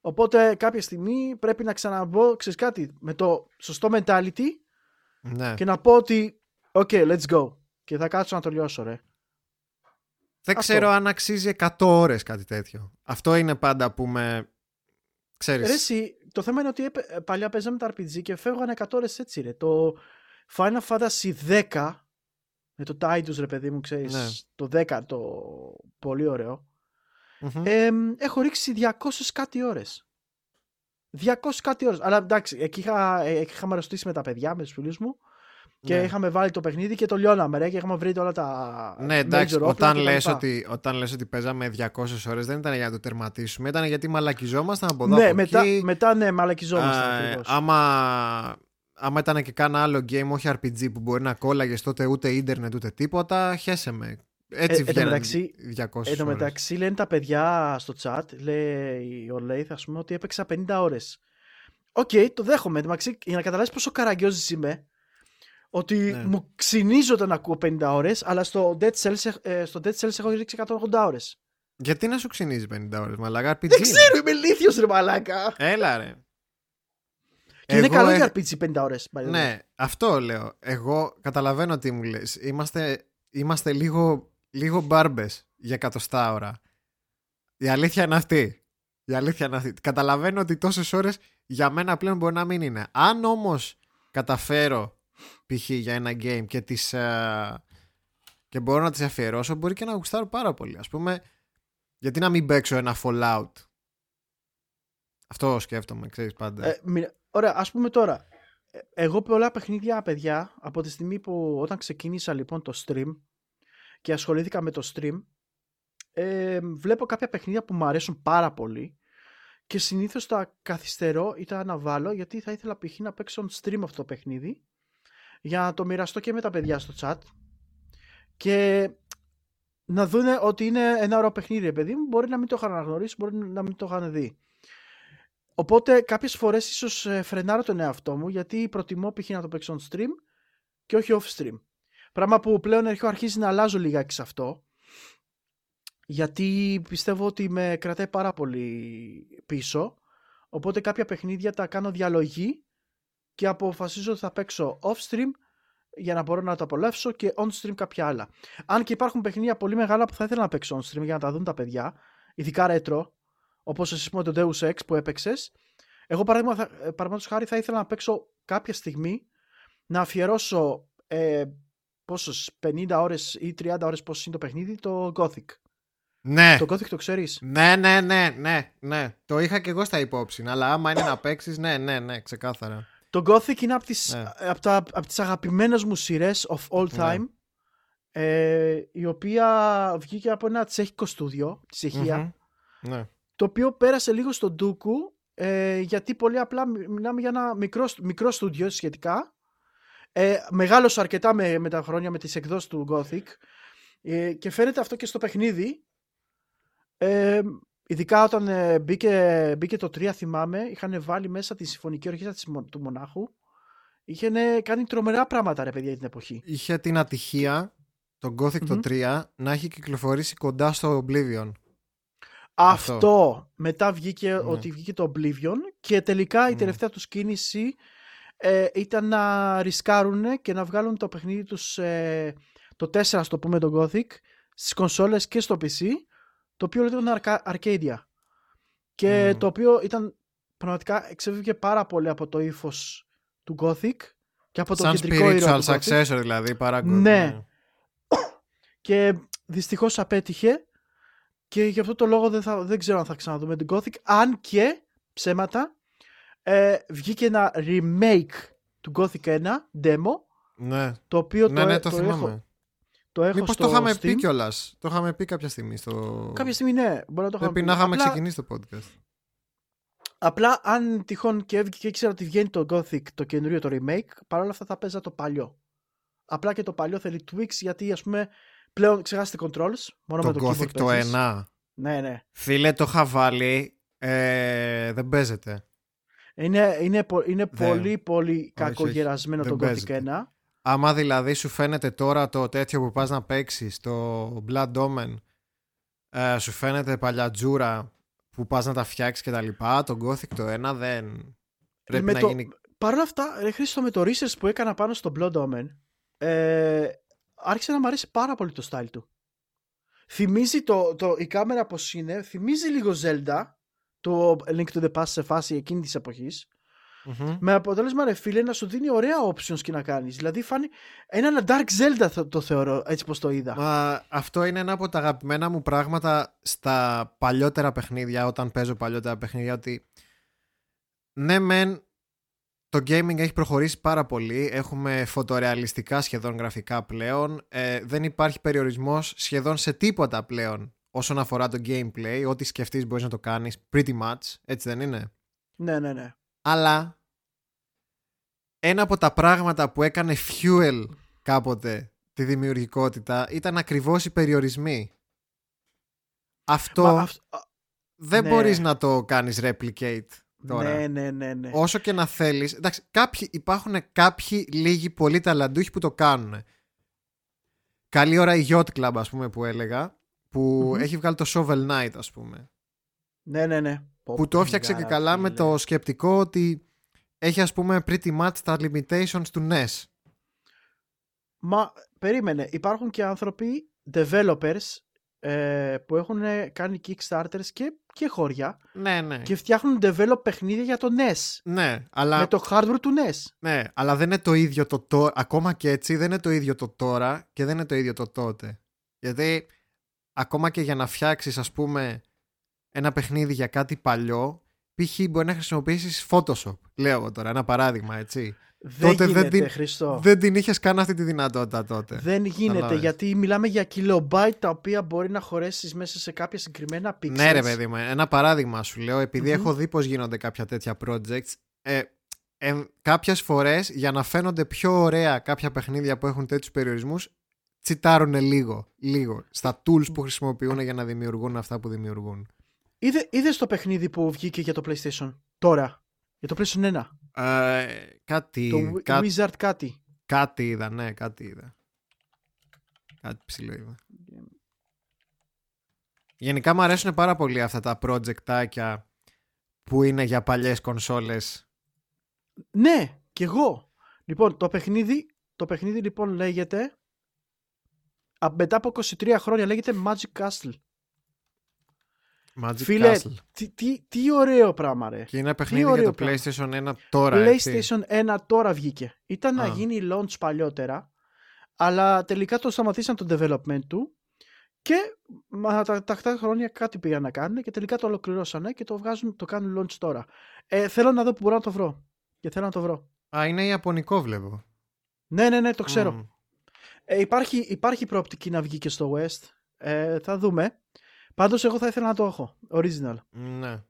οπότε κάποια στιγμή πρέπει να ξαναμπω ξέρεις κάτι με το σωστό mentality Ναι. και να πω ότι ok let's go και θα κάτσω να το λιώσω ρε Δεν αυτό. ξέρω αν αξίζει 100 ώρες κάτι τέτοιο. Αυτό είναι πάντα που με... Ξέρεις. Ρε εσύ, το θέμα είναι ότι έπαι- παλιά παίζαμε τα RPG και φεύγανε 100 ώρες έτσι ρε. Το Final Fantasy 10 με το Tidus ρε παιδί μου ξέρεις, Ναι. το 10 το πολύ ωραίο. Μμμ. Ε, έχω ρίξει 200 κάτι ώρες. 200 κάτι ώρες. Αλλά εντάξει, εκεί είχα, ε, εκεί είχαμε αρρωστήσει με τα παιδιά, με τους φίλους μου και Ναι. είχαμε βάλει το παιχνίδι και το λιώναμε ρε και είχαμε βρει όλα τα Ναι, εντάξει, major όπλα όταν και τα λες, λοιπά. ότι, όταν λες ότι παίζαμε 200 ώρες δεν ήταν για να το τερματίσουμε, ήταν γιατί μαλακιζόμασταν από εδώ Ναι, από μετά, εκεί. μετά ναι, μαλακιζόμασταν Α, ακριβώς. άμα, άμα ήταν και κάνα άλλο game, όχι RPG που μπορεί να κόλλαγες τότε ούτε ίντερνετ ούτε τίποτα, χέσε με. Έτσι Ε, εν τω βγαίνουν μεταξύ- 200 Εν τω ώρες. μεταξύ λένε τα παιδιά στο chat, λέει Orlaith, ας πούμε, ότι έπαιξα 50 ώρες. Οκ, το δέχομαι. Εν τω μεταξύ, για να καταλάβεις πόσο καραγκιόζης είμαι, ότι Ναι. μου ξυνίζω όταν ακούω 50 ώρες, αλλά στο Dead Cells, ε, στο Dead Cells έχω ρίξει 180 ώρες. Γιατί να σου ξυνίζει 50 ώρες, μαλάκα RPG. Δεν είναι. ξέρω, είμαι ηλίθιος ρε μαλάκα. Έλα ρε. Και είναι Εγώ καλό έχ- για RPG 50 ώρες. by the way. Ναι, αυτό λέω. Εγώ καταλαβαίνω τι μου λες. Είμαστε, είμαστε λίγο, λίγο μπάρμπες για εκατοστά ώρα. Η αλήθεια είναι αυτή. Η αλήθεια είναι αυτή. Καταλαβαίνω ότι τόσες ώρες για μένα πλέον μπορεί να μην είναι. Αν όμως καταφέρω π.χ. για ένα game και τις, ε, και μπορώ να τις αφιερώσω μπορεί και να γουστάρω πάρα πολύ. Ας πούμε, γιατί να μην παίξω ένα Fallout; Αυτό σκέφτομαι, ξέρεις πάντα. Ε, μη- ωραία, ας πούμε τώρα. ε, Εγώ πολλά παιχνίδια, παιδιά, από τη στιγμή που όταν ξεκίνησα λοιπόν το stream και ασχολήθηκα με το stream, ε, βλέπω κάποια παιχνίδια που μου αρέσουν πάρα πολύ και συνήθως τα καθυστερώ ή τα αναβάλω γιατί θα ήθελα π.χ. να παίξω on stream αυτό το παιχνίδι για να το μοιραστώ και με τα παιδιά στο chat και να δούνε ότι είναι ένα ωραίο παιχνίδι, ρε παιδί μου. Μπορεί να μην το είχαν αναγνωρίσει, μπορεί να μην το είχαν δει. Οπότε κάποιες φορές ίσως ε, φρενάρω τον εαυτό μου γιατί προτιμώ π.χ. να το παίξω on stream και όχι off stream. Πράγμα που πλέον έχω αρχίσει να αλλάζω λιγάκι σε αυτό γιατί πιστεύω ότι με κρατάει πάρα πολύ πίσω οπότε κάποια παιχνίδια τα κάνω διαλογή και αποφασίζω ότι θα παίξω off stream για να μπορώ να το απολαύσω και on stream κάποια άλλα. Αν και υπάρχουν παιχνίδια πολύ μεγάλα που θα ήθελα να παίξω on stream για να τα δουν τα παιδιά, ειδικά retro, όπως εσύ πούμε το Deus Ex που έπαιξες. Εγώ παραδείγμα- θα- ε, παραδείγματος χάρη θα ήθελα να παίξω κάποια στιγμή να αφιερώσω ε, πόσες, 50 ώρες ή 30 ώρες πόσο είναι το παιχνίδι, το Gothic. ναι. Το Gothic το ξέρεις; Ναι, ναι, ναι, ναι, ναι. Το είχα και εγώ στα υπόψη. Αλλά άμα είναι να παίξεις, ναι, ναι, ναι, ξεκάθαρα. Το Gothic είναι από τις, Ναι. από τα, από τις αγαπημένες μου σειρές of all Ναι. time ε, η οποία βγήκε από ένα τσέχικο στούντιο της Τσεχία Μμμ. Ναι. το οποίο πέρασε λίγο στον Ντούκου ε, γιατί πολύ απλά μι- μιλάμε για ένα μικρό, μικρό στούντιο σχετικά ε, μεγάλος αρκετά με, με τα χρόνια με τις εκδόσεις του Gothic ε, και φαίνεται αυτό και στο παιχνίδι Ε, ειδικά όταν ε, μπήκε, μπήκε το 3 θυμάμαι, είχαν βάλει μέσα τη συμφωνική ορχήστρα του Μονάχου. Είχε κάνει τρομερά πράγματα ρε παιδιά την εποχή. Είχε την ατυχία το Gothic το 3 να έχει κυκλοφορήσει κοντά στο Oblivion. Αυτό. Μετά βγήκε ναι. ότι βγήκε το Oblivion και τελικά η ναι. τελευταία τους κίνηση ε, ήταν να ρισκάρουν και να βγάλουν το παιχνίδι τους ε, το 4 στο πούμε το Gothic στις κονσόλες και στο PC το οποίο ήταν Arcadia και το οποίο ήταν πραγματικά εξέφυγε πάρα πολύ από το ύφος του Gothic και από το Σαν κεντρικό spiritual successor δηλαδή παρά ναι. ναι. και δυστυχώς απέτυχε και γι' αυτό το λόγο δεν, θα, δεν ξέρω αν θα ξαναδούμε την Gothic αν και ψέματα ε, βγήκε ένα remake του Gothic 1 demo ναι. το οποίο ναι, το, ναι, το, το έχω το έχω Μήπως στο το είχαμε Steam. πει κιόλας. Το είχαμε πει κάποια στιγμή στο. Κάποια στιγμή ναι, μπορεί να το είχαμε Πρέπει πει. να είχαμε Απλά- ξεκινήσει το podcast. Απλά αν τυχόν και έβγαινε και ήξερα ότι βγαίνει το Gothic το καινούριο το remake, παρόλα αυτά θα παίζα το παλιό. Απλά και το παλιό θέλει tweaks γιατί ας πούμε πλέον ξεχάσετε controls. Μόνο Το με το Gothic keyboard το παίζεις. 1. Ναι, ναι. Φίλε, το είχα βάλει. Ε, δεν παίζεται. Είναι, είναι, πο- είναι Δεν. πολύ πολύ όχι. κακογερασμένο Δεν το Gothic παίζεται. 1. Άμα δηλαδή σου φαίνεται τώρα το τέτοιο που πας να παίξεις, το Blood Omen, ε, σου φαίνεται παλιατζούρα που πας να τα φτιάξεις και τα λοιπά, το Gothic το 1 δεν πρέπει Με να το- γίνει... Παρ' όλα αυτά, ρε Χρήστο, με το research που έκανα πάνω στο Blood Omen, ε, άρχισε να μου αρέσει πάρα πολύ το style του. Θυμίζει το, το, η κάμερα πως είναι, θυμίζει λίγο Zelda, το Link to the Past σε φάση εκείνης της εποχής, Μμμ. με αποτέλεσμα ρε φίλε να σου δίνει ωραία options και να κάνεις. Δηλαδή φάνει ένα Dark Zelda το, το θεωρώ έτσι πως το είδα. Μα αυτό είναι ένα από τα αγαπημένα μου πράγματα στα παλιότερα παιχνίδια, όταν παίζω παλιότερα παιχνίδια, ότι ναι μεν το gaming έχει προχωρήσει πάρα πολύ, έχουμε φωτορεαλιστικά σχεδόν γραφικά πλέον, ε, δεν υπάρχει περιορισμός σχεδόν σε τίποτα πλέον όσον αφορά το gameplay, ό,τι σκεφτείς μπορείς να το κάνεις pretty much, έτσι δεν είναι; Ναι, ναι, ναι. Αλλά ένα από τα πράγματα που έκανε fuel κάποτε τη δημιουργικότητα ήταν ακριβώς οι περιορισμοί. Αυτό Μα αυ- α, δεν ναι. μπορείς να το κάνεις replicate τώρα. ναι, ναι, ναι, ναι. Όσο και να θέλεις. Εντάξει, κάποιοι, υπάρχουν κάποιοι λίγοι πολύ ταλαντούχοι που το κάνουν. Καλή ώρα η Yacht Club ας πούμε που έλεγα που Μμμ. έχει βγάλει το Shovel Knight ας πούμε. Ναι, ναι, ναι. Πω, που το έφτιαξε και φιγάρα, καλά με φίλε. το σκεπτικό ότι έχει ας πούμε pretty much τα limitations του E NES. Μα περίμενε, υπάρχουν και άνθρωποι, developers, ε, που έχουν κάνει kickstarters και, και χώρια Ναι, ναι. και φτιάχνουν develop παιχνίδια για το NES. Ναι, αλλά, Με το hardware του E NES. ναι, αλλά δεν είναι το ίδιο το τώρα. Ακόμα και έτσι δεν είναι το ίδιο το τώρα και δεν είναι το ίδιο το τότε. Γιατί ακόμα και για να φτιάξεις ας πούμε ένα παιχνίδι για κάτι παλιό π.χ. μπορεί να χρησιμοποιήσεις Photoshop. Λέω εγώ τώρα ένα παράδειγμα έτσι. Δεν Τότε δεν γίνεται, την- Χριστό. Δεν την είχες καν αυτή τη δυνατότητα τότε. Δεν γίνεται Καταλάβες. γιατί μιλάμε για kilobyte τα οποία μπορεί να χωρέσεις μέσα σε κάποια συγκεκριμένα pixels. Ναι, ρε παιδί μου, ένα παράδειγμα σου λέω, επειδή Μμμ. έχω δει πώς γίνονται κάποια τέτοια projects. Ε, ε, Κάποιες φορές για να φαίνονται πιο ωραία κάποια παιχνίδια που έχουν τέτοιους περιορισμούς, τσιτάρουν λίγο, λίγο στα tools που χρησιμοποιούν για να δημιουργούν αυτά που δημιουργούν. Είδε, είδες το παιχνίδι που βγήκε για το PlayStation τώρα; Για το PlayStation 1. Ε, κάτι, Το Wi- κά- Wizard κάτι. κάτι είδα, ναι, κάτι είδα. Κάτι ψηλό είδα. Γενικά μου αρέσουν πάρα πολύ αυτά τα projectάκια που είναι για παλιές κονσόλες Ναι, κι εγώ. Λοιπόν, το παιχνίδι, το παιχνίδι λοιπόν λέγεται α, μετά από 23 χρόνια λέγεται Magic Castle. Magic Φίλε, Castle. τι, τι, τι ωραίο πράγμα ρε. Και είναι παιχνίδι για ωραίο το πράγμα. PlayStation 1 τώρα, έτσι. PlayStation 1 τώρα βγήκε. Ήταν να Α. γίνει launch παλιότερα, αλλά τελικά το σταματήσαν το development του και μα, τα τακτά χρόνια κάτι πήγαν να κάνουν και τελικά το ολοκληρώσανε και το βγάζουν, το κάνουν launch τώρα. Ε, θέλω να δω που μπορώ να το βρω. Και θέλω να το βρω. Α, είναι Ιαπωνικό βλέπω. Ναι, ναι, ναι, το ξέρω. Μμ. Ε, υπάρχει, υπάρχει προοπτική να βγει και στο West. Ε, θα δούμε. Πάντως εγώ θα ήθελα να το έχω. Original. Ναι.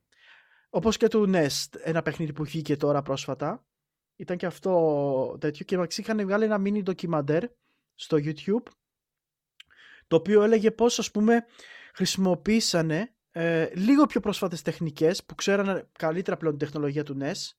Όπως και του Nest, ένα παιχνίδι που βγήκε τώρα πρόσφατα. Ήταν και αυτό τέτοιο και μας είχαν βγάλει ένα mini ντοκιμαντέρ στο YouTube το οποίο έλεγε πώς ας πούμε χρησιμοποίησανε ε, λίγο πιο πρόσφατες τεχνικές που ξέρανε καλύτερα πλέον την τεχνολογία του NES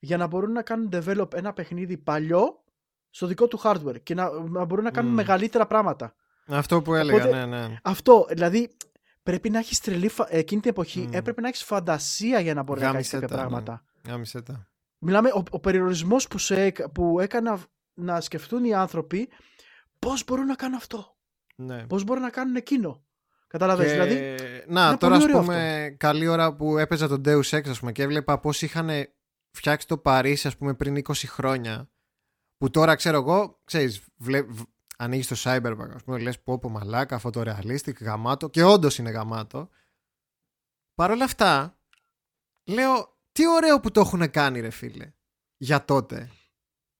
για να μπορούν να κάνουν develop ένα παιχνίδι παλιό στο δικό του hardware και να, να μπορούν να κάνουν Mm. μεγαλύτερα πράγματα. Αυτό που έλεγα, Οπότε- ναι, ναι. Αυτό, δηλαδή πρέπει να έχεις τρελή. φα- Εκείνη την εποχή Μμ. έπρεπε να έχεις φαντασία για να μπορεί να κάνεις Γάμισε κάποια τα, ναι. πράγματα. Γάμισε τα. Μιλάμε, ο, ο περιορισμός που, σε, έκα- που έκανα να σκεφτούν οι άνθρωποι πώς μπορούν να κάνουν αυτό; Ναι. Πώς μπορούν να κάνουν εκείνο; Καταλαβαίνεις, Και- δηλαδή. να, είναι τώρα πολύ ας ωραίο πούμε καλή ώρα που έπαιζα τον Deus Ex ας πούμε, και έβλεπα πώς είχαν φτιάξει το Παρίσι ας πούμε πριν 20 χρόνια που τώρα ξέρω εγώ, ξέρεις, βλέ, β- ανοίγεις το Cyberpunk ας πούμε, λες πω πω μαλάκα, φωτορεαλίστικ, γαμάτο και όντως είναι γαμάτο. Παρ' όλα αυτά, λέω, τι ωραίο που το έχουν κάνει ρε φίλε, για τότε.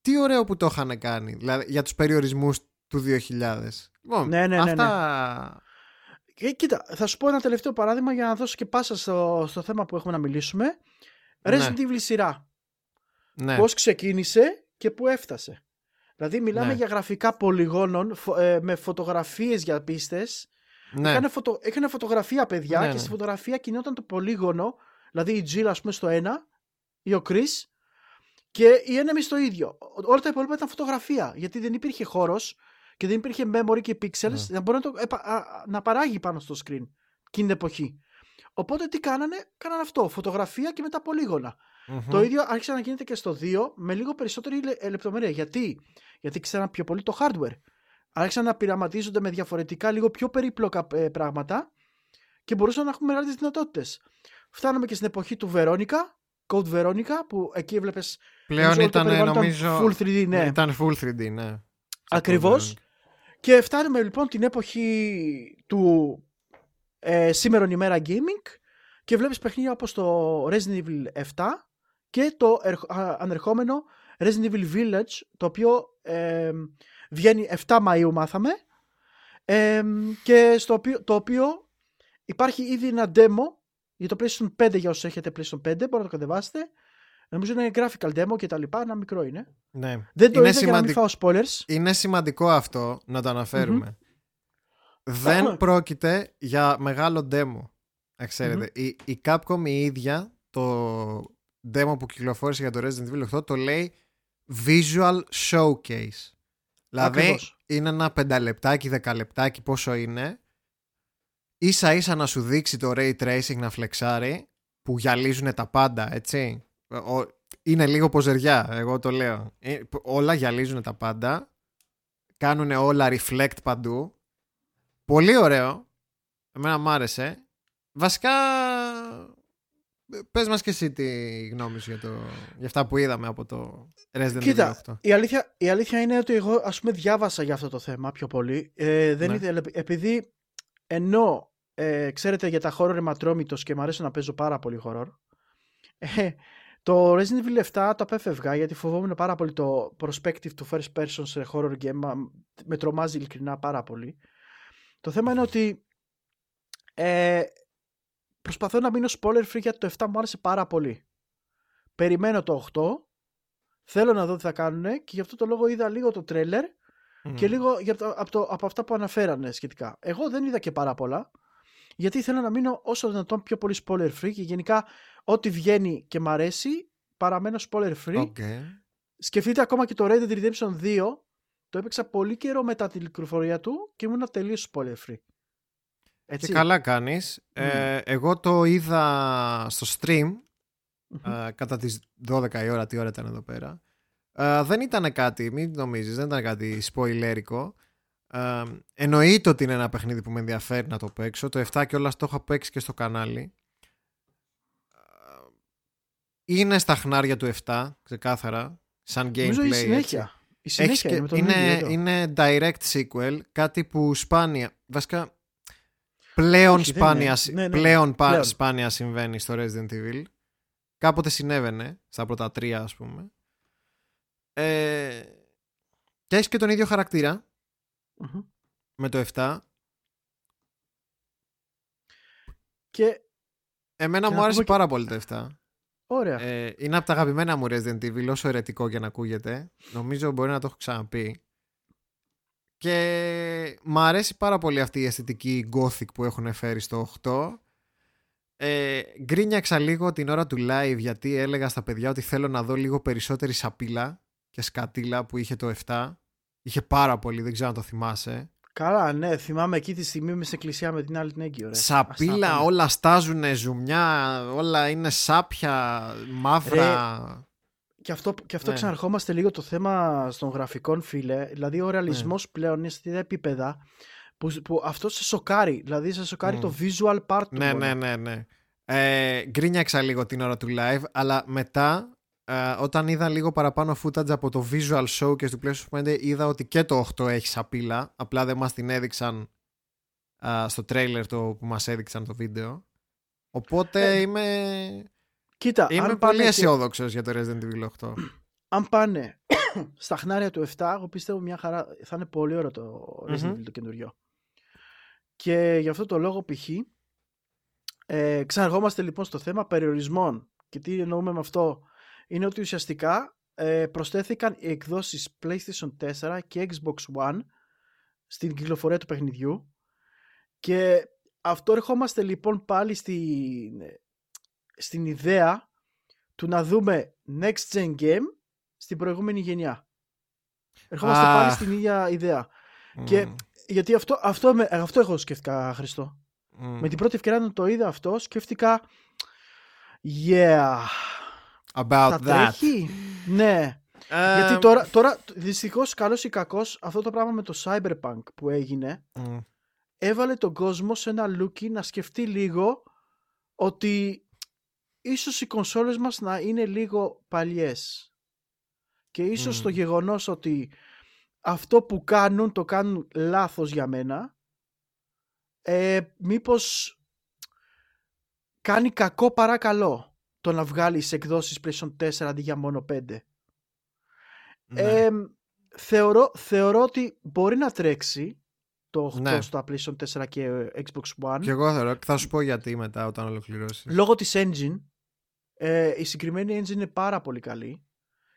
Τι ωραίο που το είχαν κάνει, δηλαδή για τους περιορισμούς του 2000. Λοιπόν, Ναι, ναι, ναι, αυτά... Ε, κοίτα, θα σου πω ένα τελευταίο παράδειγμα για να δώσω και πάσα στο, στο θέμα που έχουμε να μιλήσουμε. Ναι. Resident Evil σειρά. Ναι. Πώς ξεκίνησε και πού έφτασε. Δηλαδή μιλάμε Ναι. για γραφικά πολυγόνων φω- ε, με φωτογραφίες για πίστες. ναι. Έκανε, φωτο, έκανε φωτογραφία παιδιά Ναι, και ναι. στη φωτογραφία κινόταν το πολύγωνο. Δηλαδή η Jill ας πούμε στο ένα ή ο Chris και η Enemy στο ίδιο. Ο- Όλα τα υπόλοιπα ήταν φωτογραφία γιατί δεν υπήρχε χώρος και δεν υπήρχε memory και pixels Ναι. να μπορεί να, το, επα- α- α- να παράγει πάνω στο screen εκείνη την εποχή. Οπότε τι κάνανε, κάνανε αυτό, φωτογραφία και μετά πολύγωνα. Μμμ. Το ίδιο άρχισε να γίνεται και στο 2 με λίγο περισσότερη λε- ε, λεπτομέρεια. Γιατί; Γιατί ξέραν πιο πολύ το hardware. Άρχισαν να πειραματίζονται με διαφορετικά, λίγο πιο περίπλοκα ε, πράγματα και μπορούσαν να έχουν μεγάλε δυνατότητες. Φτάνουμε και στην εποχή του Veronica, Code Veronica, που εκεί έβλεπες. Πλέον ήταν νομίζω. Full 3D, ναι. Ήταν full 3D, ναι. Ακριβώς. Και φτάνουμε λοιπόν την εποχή του ε, σήμερον ημέρα gaming και βλέπεις παιχνίδια όπως το Resident Evil 7 και το ερχ- α, ανερχόμενο Resident Evil Village το οποίο ε, βγαίνει 7 Μαΐου μάθαμε. Ε, και στο οποίο, το οποίο υπάρχει ήδη ένα demo για το PlayStation 5 για όσους έχετε PlayStation 5 μπορείτε να το κατεβάσετε. Νομίζω είναι graphical demo και τα λοιπά ένα μικρό είναι. Ναι. δεν το Είναι είδα για να μην σημαντικό- φάω spoilers. Είναι σημαντικό αυτό να το αναφερουμε Δεν πρόκειται για μεγάλο demo. Να ξέρετε. Η, η Capcom η ίδια το demo που κυκλοφόρησε για το Resident Evil 8 το λέει Visual Showcase. Δηλαδή Ακριβώς. είναι ένα πενταλεπτάκι, δεκαλεπτάκι πόσο είναι. Ίσα ίσα να σου δείξει το Ray Tracing να φλεξάρει που γυαλίζουν τα πάντα έτσι. Ο- είναι λίγο ποζεριά εγώ το λέω. Ε, όλα γυαλίζουν τα πάντα. Κάνουν όλα reflect παντού. Πολύ ωραίο. Εμένα μ' άρεσε. Βασικά ε, πες μας και εσύ τη γνώμη σου για, το, για αυτά που είδαμε από το Resident Κοίτα, Evil 8 η αλήθεια, η αλήθεια είναι ότι εγώ ας πούμε διάβασα για αυτό το θέμα πιο πολύ. Ε, δεν Ναι. ήθελα, επειδή ενώ ε, ξέρετε για τα horror είμαι ατρόμητος και μου αρέσει να παίζω πάρα πολύ horror ε, το Resident Evil 7 το απέφευγα γιατί φοβόμουν πάρα πολύ το perspective του first person σε horror game μα- με τρομάζει ειλικρινά πάρα πολύ το θέμα είναι ότι ε, προσπαθώ να μείνω spoiler free γιατί το 7 μου άρεσε πάρα πολύ περιμένω το 8 Θέλω να δω τι θα κάνουν και γι' αυτό το λόγο είδα λίγο το τρέλερ και Μμμ. λίγο για το, από, το, από αυτά που αναφέρανε σχετικά. Εγώ δεν είδα και πάρα πολλά γιατί θέλω να μείνω όσο δυνατόν πιο πολύ spoiler free και γενικά ό,τι βγαίνει και μ' αρέσει παραμένω spoiler free. Οκ. Σκεφτείτε ακόμα και το Red Dead Redemption 2 το έπαιξα πολύ καιρό μετά την κυκλοφορία του και ήμουν τελείως spoiler free. Έτσι. Και καλά κάνεις. Ε, εγώ το είδα στο stream Μμμ. ε, κατά τις 12 η ώρα, τι ώρα ήταν εδώ πέρα. Ε, δεν ήταν κάτι, μην νομίζεις, δεν ήταν κάτι σποιλέρικο. Ε, εννοείται ότι είναι ένα παιχνίδι που με ενδιαφέρει να το παίξω. Το 7 και όλα το έχω παίξει και στο κανάλι. Ε, Είναι στα χνάρια του 7, ξεκάθαρα, σαν gameplay. Νομίζω η έτσι. συνέχεια. Η Έχεις συνέχεια και- είναι με τον είναι, ίδιο. είναι direct sequel, κάτι που σπάνια, βασικά πλέον, Όχι, δεν σπάνια, είναι. συ- Ναι, ναι, πλέον, πα- πλέον. σπάνια συμβαίνει στο Resident Evil. Κάποτε συνέβαινε, στα πρώτα τρία ας πούμε. Ε, και έχεις και τον ίδιο χαρακτήρα Μμμ. με το 7. Και Εμένα Και μου να άρεσε πούμε και- πάρα πολύ το 7. ωραία. Ε, είναι από τα αγαπημένα μου Resident Evil, όσο ερετικό και να ακούγεται. Νομίζω μπορεί να το έχω ξαναπεί. Και μ' αρέσει πάρα πολύ αυτή η αισθητική gothic που έχουν φέρει στο 8. Ε, γκρίνιαξα λίγο την ώρα του live γιατί έλεγα στα παιδιά ότι θέλω να δω λίγο περισσότερη σαπίλα και σκατήλα που είχε το 7. Είχε πάρα πολύ, δεν ξέρω αν το θυμάσαι. Καλά, ναι, θυμάμαι εκεί τη στιγμή μες στην εκκλησία με την άλλη την έγκυο. Σαπίλα, όλα στάζουν ζουμιά, όλα είναι σάπια, μαύρα. Ρε, και αυτό, και αυτό ναι. ξαναρχόμαστε λίγο το θέμα των γραφικών, φίλε. Δηλαδή, ο ρεαλισμός ναι. πλέον είναι σε επίπεδα που, που αυτό σε σοκάρει. Δηλαδή, σε σοκάρει το visual part του. Ναι, ναι, ναι, ναι. Ε, γκρίνιαξα λίγο την ώρα του live, αλλά μετά ε, όταν είδα λίγο παραπάνω footage από το visual show και στο PlayStation 5 είδα ότι και το 8 έχει σαπίλα απλά δεν μας την έδειξαν στο trailer το που μας έδειξαν το βίντεο οπότε ε, είμαι κοίτα, είμαι πολύ αισιόδοξος για το Resident Evil 8 αν πάνε στα χνάρια του 7 εγώ πιστεύω μια χαρά θα είναι πολύ ωραίο το Resident Evil το καινούριο. Και γι' αυτό το λόγο π.χ. Ε, ξαναρχόμαστε λοιπόν στο θέμα περιορισμών. Και τι εννοούμε με αυτό; Είναι ότι ουσιαστικά ε, προσθέθηκαν οι εκδόσεις PlayStation 4 και Xbox One στην κυκλοφορία του παιχνιδιού. Και αυτό ερχόμαστε λοιπόν πάλι στην, στην ιδέα του να δούμε next gen game στην προηγούμενη γενιά. Ερχόμαστε πάλι στην ίδια ιδέα. Και γιατί αυτό, αυτό, αυτό έχω σκεφτικά, Χριστό. Με την πρώτη ευκαιρία να το είδα αυτό, σκέφτηκα yeah, about θα that. Τρέχει; Ναι. Γιατί τώρα, τώρα δυστυχώς, καλός ή κακός, αυτό το πράγμα με το Cyberpunk που έγινε έβαλε τον κόσμο σε ένα looky να σκεφτεί λίγο ότι ίσως οι κονσόλες μας να είναι λίγο παλιές. Και ίσως το γεγονός ότι αυτό που κάνουν το κάνουν λάθος για μένα ε, μήπως κάνει κακό παρά καλό το να βγάλεις σε εκδόσεις PlayStation 4 αντί για μόνο 5. Ναι. θεωρώ, θεωρώ ότι μπορεί να τρέξει το 8 ναι. στο PlayStation 4 και Xbox One. Και εγώ θεωρώ, θα σου πω γιατί μετά όταν ολοκληρώσεις. Λόγω της engine, ε, η συγκεκριμένη engine είναι πάρα πολύ καλή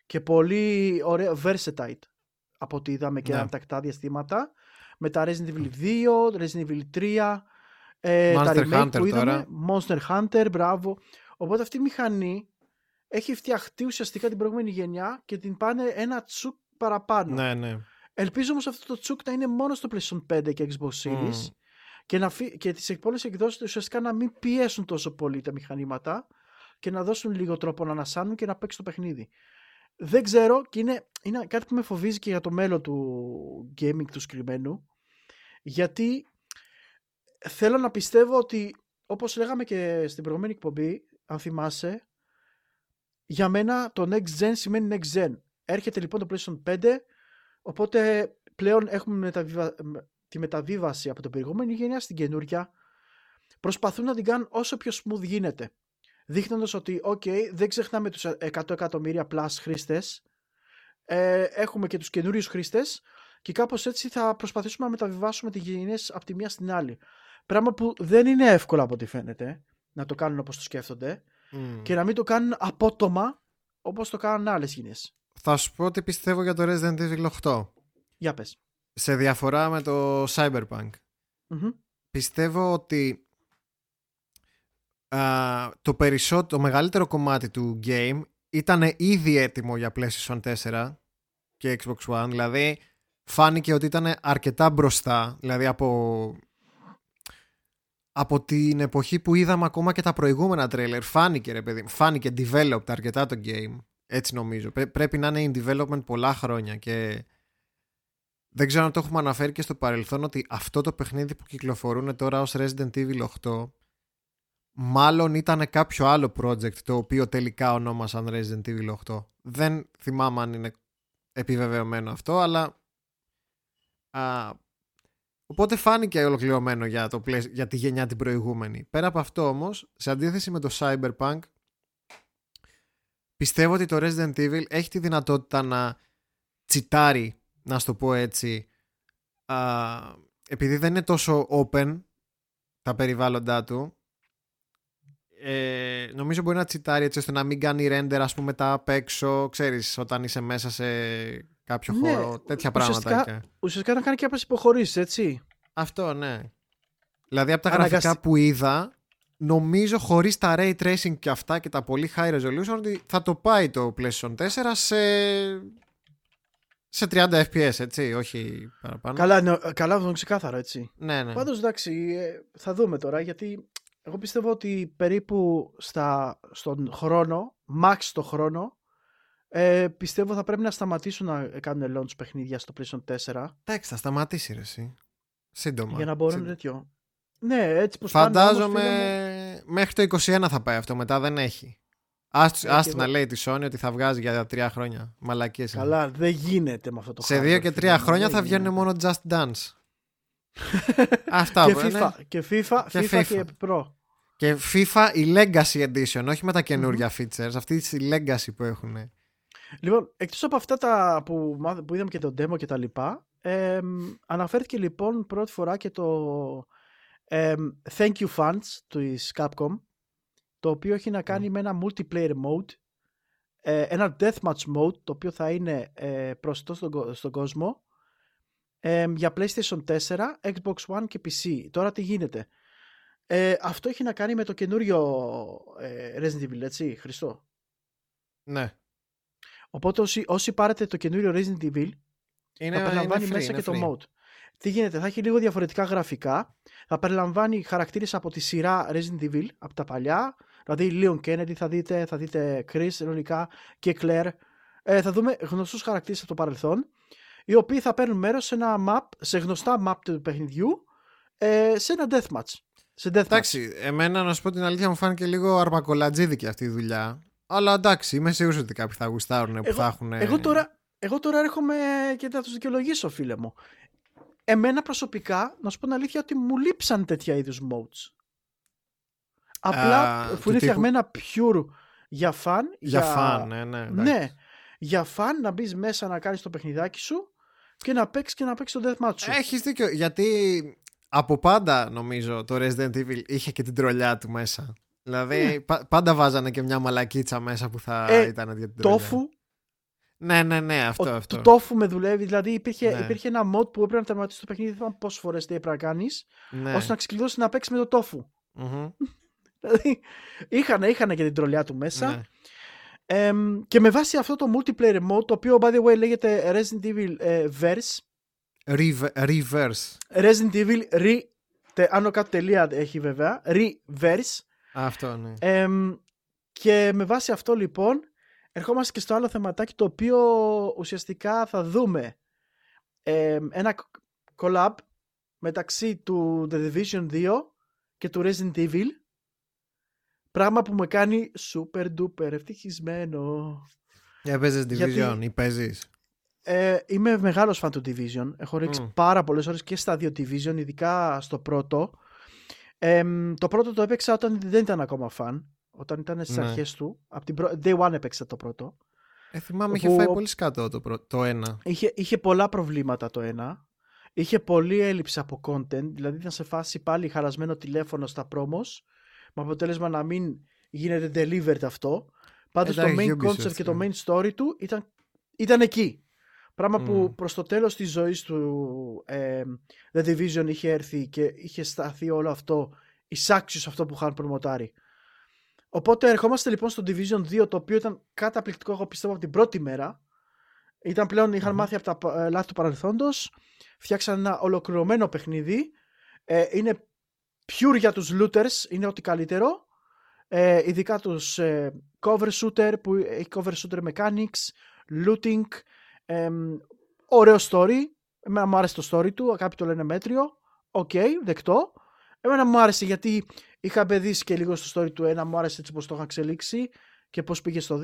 και πολύ ωραία, versatile από ό,τι είδαμε και ναι. τακτά διαστήματα με τα Resident Evil 2, Resident Evil 3, ε, τα remake που είδαμε, Monster Hunter, μπράβο. Οπότε αυτή η μηχανή έχει φτιαχτεί ουσιαστικά την προηγούμενη γενιά και την πάνε ένα τσουκ παραπάνω. Ναι, ναι. Ελπίζω όμως αυτό το τσουκ να είναι μόνο στο PlayStation 5 και Xbox Series και, να φυ... και τις εκπόλες εκδόσεις ουσιαστικά να μην πιέσουν τόσο πολύ τα μηχανήματα και να δώσουν λίγο τρόπο να ανασάνουν και να παίξει το παιχνίδι. Δεν ξέρω και είναι, είναι κάτι που με φοβίζει και για το μέλλον του gaming του συγκεκριμένου γιατί θέλω να πιστεύω ότι όπως λέγαμε και στην προηγούμενη εκπομπή αν θυμάσαι, για μένα το next gen σημαίνει next gen. Έρχεται λοιπόν το PlayStation 5, οπότε πλέον έχουμε τη μεταβίβαση από την προηγούμενη γενιά στην καινούρια. Προσπαθούν να την κάνουν όσο πιο smooth γίνεται. Δείχνοντας ότι, OK, δεν ξεχνάμε τους 100 εκατομμύρια plus χρήστες. Ε, έχουμε και τους καινούριους χρήστες και κάπως έτσι θα προσπαθήσουμε να μεταβιβάσουμε τις γενιέ από τη μία στην άλλη. Πράγμα που δεν είναι εύκολο από ό,τι φαίνεται να το κάνουν όπως το σκέφτονται και να μην το κάνουν απότομα όπως το κάνουν άλλες γενιές. Θα σου πω ότι πιστεύω για το Resident Evil 8. Για πες. Σε διαφορά με το Cyberpunk. Πιστεύω ότι α, το, περισσότερο, το μεγαλύτερο κομμάτι του game ήταν ήδη έτοιμο για PlayStation 4 και Xbox One. Δηλαδή φάνηκε ότι ήταν αρκετά μπροστά. Δηλαδή από από την εποχή που είδαμε ακόμα και τα προηγούμενα τρέλερ φάνηκε ρε παιδί φάνηκε developed αρκετά το game έτσι νομίζω πρέπει να είναι in development πολλά χρόνια και δεν ξέρω αν το έχουμε αναφέρει και στο παρελθόν ότι αυτό το παιχνίδι που κυκλοφορούν τώρα ως Resident Evil 8 μάλλον ήταν κάποιο άλλο project το οποίο τελικά ονόμασαν Resident Evil 8 δεν θυμάμαι αν είναι επιβεβαιωμένο αυτό αλλά α, Οπότε φάνηκε ολοκληρωμένο για, το, για τη γενιά την προηγούμενη. Πέρα από αυτό όμως, σε αντίθεση με το Cyberpunk, πιστεύω ότι το Resident Evil έχει τη δυνατότητα να τσιτάρει, να στο πω έτσι, α, επειδή δεν είναι τόσο open τα περιβάλλοντά του, ε, νομίζω μπορεί να τσιτάρει έτσι ώστε να μην κάνει render ας πούμε τα απ' έξω, ξέρεις, όταν είσαι μέσα σε κάποιο ναι, χώρο, τέτοια πράγματα. Ουσιαστικά να κάνει και άπλε υποχωρήσεις, έτσι. Αυτό, ναι. Δηλαδή από τα γραφικά που είδα, νομίζω χωρίς τα ray tracing και αυτά και τα πολύ high resolution ότι θα το πάει το PlayStation 4 σε, σε 30 fps έτσι, όχι παραπάνω. Καλά, ναι, καλά αυτό είναι ξεκάθαρο έτσι. Ναι, ναι. Πάντως εντάξει, ε, θα δούμε τώρα γιατί εγώ πιστεύω ότι περίπου στα, στον χρόνο, max το χρόνο, ε, πιστεύω θα πρέπει να σταματήσουν να κάνουν launch παιχνίδια στο PlayStation 4 Εντάξει, θα σταματήσει ρε, εσύ. Σύντομα. για να μπορούν Σύντομα. τέτοιο. Ναι, έτσι πως πάνε, όμως, Φαντάζομαι φίλε μου, μέχρι το 21 θα πάει αυτό, μετά δεν έχει. Ας, Ε, ας και να εγώ- λέει τη Sony ότι θα βγάζει για τρία χρόνια. Μαλακίες. είναι. Καλά, δεν γίνεται με αυτό το Σε hardware, δύο και φίλε τρία μου, χρόνια δεν θα βγαίνουν γίνεται. μόνο Just Dance. Αυτά και που FIFA, είναι. και FIFA, Και FIFA, FIFA. και Pro. Και FIFA η Legacy Edition, όχι με τα καινούργια Mm-hmm. features, αυτή η Legacy που έχουν. Λοιπόν, εκτός από αυτά τα που, μάθ- που είδαμε και το demo και τα λοιπά, εμ, αναφέρθηκε λοιπόν πρώτη φορά και το εμ, Thank You Funds του Capcom, το οποίο έχει να κάνει με ένα multiplayer mode, ε, ένα deathmatch mode, το οποίο θα είναι ε, προσιτό στον, κο- στον κόσμο, εμ, για PlayStation 4, Xbox One και PC. Τώρα τι γίνεται; Ε, αυτό έχει να κάνει με το καινούριο ε, Resident Evil, έτσι, Χριστό; Ναι. Οπότε όσοι, όσοι πάρετε το καινούριο Resident Evil Είναι, θα περιλαμβάνει είναι free, μέσα είναι και free. το mode. Τι γίνεται, θα έχει λίγο διαφορετικά γραφικά. Θα περιλαμβάνει χαρακτήρες από τη σειρά Resident Evil, από τα παλιά. Δηλαδή Leon Kennedy θα δείτε, θα δείτε Chris συνολικά και Claire. Ε, θα δούμε γνωστούς χαρακτήρες από το παρελθόν, οι οποίοι θα παίρνουν μέρος σε ένα map, σε γνωστά map του παιχνιδιού, ε, σε ένα deathmatch. Σε deathmatch. Εντάξει, εμένα να σου πω την αλήθεια μου φάνηκε λίγο αρμακολατζίδικη αυτή η δουλειά. Αλλά εντάξει, είμαι σίγουρος ότι κάποιοι θα γουστάρουν που Εγώ- θα έχουν. Εγώ τώρα, εγώ τώρα έρχομαι και θα τους δικαιολογήσω φίλε μου. Εμένα προσωπικά, να σου πω την αλήθεια, ότι μου λείψαν τέτοια είδους modes. Απλά Α, που του είναι τύπου- φτιαγμένα pure για φαν. Για φαν, ναι, ναι. εντάξει. Ναι, για φαν να μπεις μέσα να κάνεις το παιχνιδάκι σου και να παίξει και να παίξει το deathmatch σου. Έχεις δίκιο. Γιατί από πάντα νομίζω το Resident Evil είχε και την τρολιά του μέσα. Δηλαδή πα- πάντα βάζανε και μια μαλακίτσα μέσα που θα Ε, ήταν για την τρολιά. Τόφου, Ναι, ναι, ναι, αυτό. ο, αυτό. το τόφου με δουλεύει. Δηλαδή υπήρχε, Ναι. υπήρχε ένα mod που έπρεπε να τερματίσει το παιχνίδι. Δεν θυμάμαι πόσες φορές τι έπρεπε να κάνεις, ναι. ώστε να ξεκλειδώσει να παίξει με το τόφου. Μμμ, Δηλαδή, είχαν, είχαν και την τρολιά του μέσα. ναι. Εμ, και με βάση αυτό το multiplayer mode, το οποίο by the way λέγεται Resident Evil ε, Verse, Reve- Reverse. Resident Evil Re, τε, άνω κάτω τελεία έχει βέβαια, Reverse, Αυτό, ναι. Εμ, και με βάση αυτό λοιπόν, ερχόμαστε και στο άλλο θεματάκι το οποίο ουσιαστικά θα δούμε εμ, ένα collab μεταξύ του The Division 2 και του Resident Evil πράγμα που με κάνει super duper ευτυχισμένο. Έπαιζε Division γιατί- ή παίζεις; Ε, είμαι μεγάλος φαν του Division. Έχω ρίξει Μμ. πάρα πολλές ώρες και στα δύο Division, ειδικά στο πρώτο. Εμ, το πρώτο το έπαιξα όταν δεν ήταν ακόμα φαν. Όταν ήταν στις Ναι. αρχές του. Από την πρω... Day One έπαιξα το πρώτο. Ε, θυμάμαι, είχε Όπου- φάει πολύ σκάτω το, πρω- το ένα. Είχε, είχε πολλά προβλήματα το ένα. Είχε πολλή έλλειψη από content. Δηλαδή ήταν σε φάση πάλι χαλασμένο τηλέφωνο στα promos. Με αποτέλεσμα να μην γίνεται delivered αυτό. Πάντως το Εντάξει, main Ubisoft, concept και το ναι. main story του ήταν, ήταν εκεί. Πράγμα που Μμ. προς το τέλος της ζωής του ε, The Division είχε έρθει και είχε σταθεί όλο αυτό εισάξιος σε αυτό που είχαν προμοτάρει. Οπότε ερχόμαστε λοιπόν στο Division 2 το οποίο ήταν καταπληκτικό εγώ πιστεύω από την πρώτη μέρα. Ήταν πλέον, είχαν Μμμ. μάθει από τα πα- ε, λάθη του παρελθόντος. Φτιάξαν ένα ολοκληρωμένο παιχνίδι. Ε, είναι pure για τους looters, είναι ό,τι καλύτερο. Ε, ειδικά τους ε, cover shooter που έχει cover shooter mechanics, looting, εμ, ωραίο story. Εμένα μου άρεσε το story του, κάποιοι το λένε μέτριο. Οκ, δεκτό. Εμένα μου άρεσε γιατί είχα παίξει και λίγο στο story του ένα, μου άρεσε έτσι πως το είχαν εξελίξει και πως πήγε στο 2.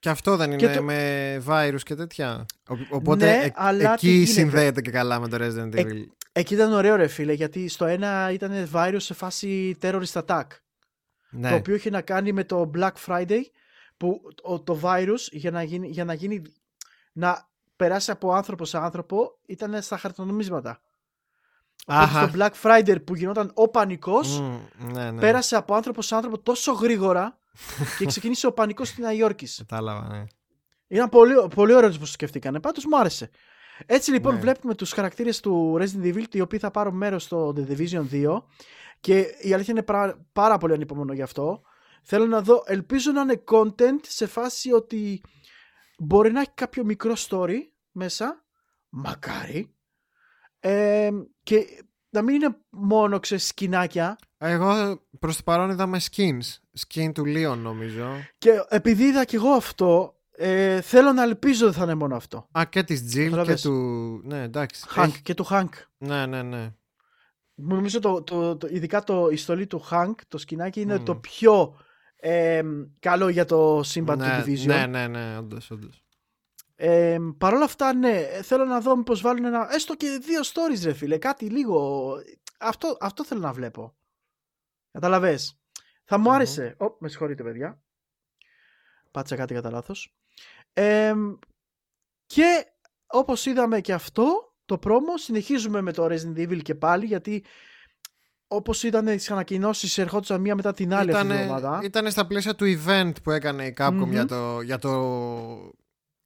Και αυτό δεν Και είναι το- με virus και τέτοια. Ο- Οπότε Ναι, εκ- αλλά τι εκεί γίνεται; συνδέεται και καλά με το Resident Ε, Evil. Εκεί ήταν ωραίο ρε φίλε γιατί στο ένα ήταν virus σε φάση terrorist attack. ναι. Το οποίο είχε να κάνει με το Black Friday που το, το virus για να γίνει, για να γίνει να περάσει από άνθρωπο σε άνθρωπο ήταν στα χαρτονομίσματα. Οπότε Αχα. στο Black Friday που γινόταν ο πανικός Μμ, ναι, ναι. πέρασε από άνθρωπο σε άνθρωπο τόσο γρήγορα και ξεκίνησε ο πανικός στη Νέα Υόρκης. Κατάλαβα, ναι. Ήταν πολύ, πολύ ωραίος που το σκεφτήκανε. Πάντως μου άρεσε. Έτσι λοιπόν Ναι. βλέπουμε τους χαρακτήρες του Resident Evil οι οποίοι θα πάρουν μέρος στο The Division 2 Και η αλήθεια είναι πάρα, πάρα πολύ ανυπομονώ γι' αυτό. Θέλω να δω, ελπίζω να είναι content σε φάση ότι μπορεί να έχει κάποιο μικρό story μέσα, μακάρι, ε, και να μην είναι μόνο ξέρεις σκηνάκια. Εγώ προς το παρόν είδαμε skins, skin του Leon νομίζω. Και επειδή είδα και εγώ αυτό, ε, θέλω να ελπίζω ότι θα είναι μόνο αυτό. Α, και της Jill και του... Ναι, εντάξει. Hank, Έχει- και του Hank. Ναι, ναι, ναι. Νομίζω το, το, το, ειδικά το, η στολή του Hank, το σκηνάκι, είναι Μμ. το πιο ε, καλό για το σύμπαν ναι, του Division. ναι, ναι, ναι, όντως, όντως. Ε, Παρ' όλα αυτά, ναι, θέλω να δω μήπως βάλουν ένα, έστω και δύο stories ρε φίλε, κάτι λίγο, αυτό, αυτό θέλω να βλέπω. Καταλαβες. Θα μου Μμμ. άρεσε, Ω, με συγχωρείτε παιδιά, πάτησα κάτι κατά λάθος. Ε, και όπως είδαμε και αυτό, το πρόμο, συνεχίζουμε με το Resident Evil και πάλι, γιατί όπως ήταν τις ανακοινώσεις ερχόντουσαν μία μετά την άλλη αυτή την εβδομάδα. ήτανε στα πλαίσια του event που έκανε η Capcom Μμμ. για, το, για το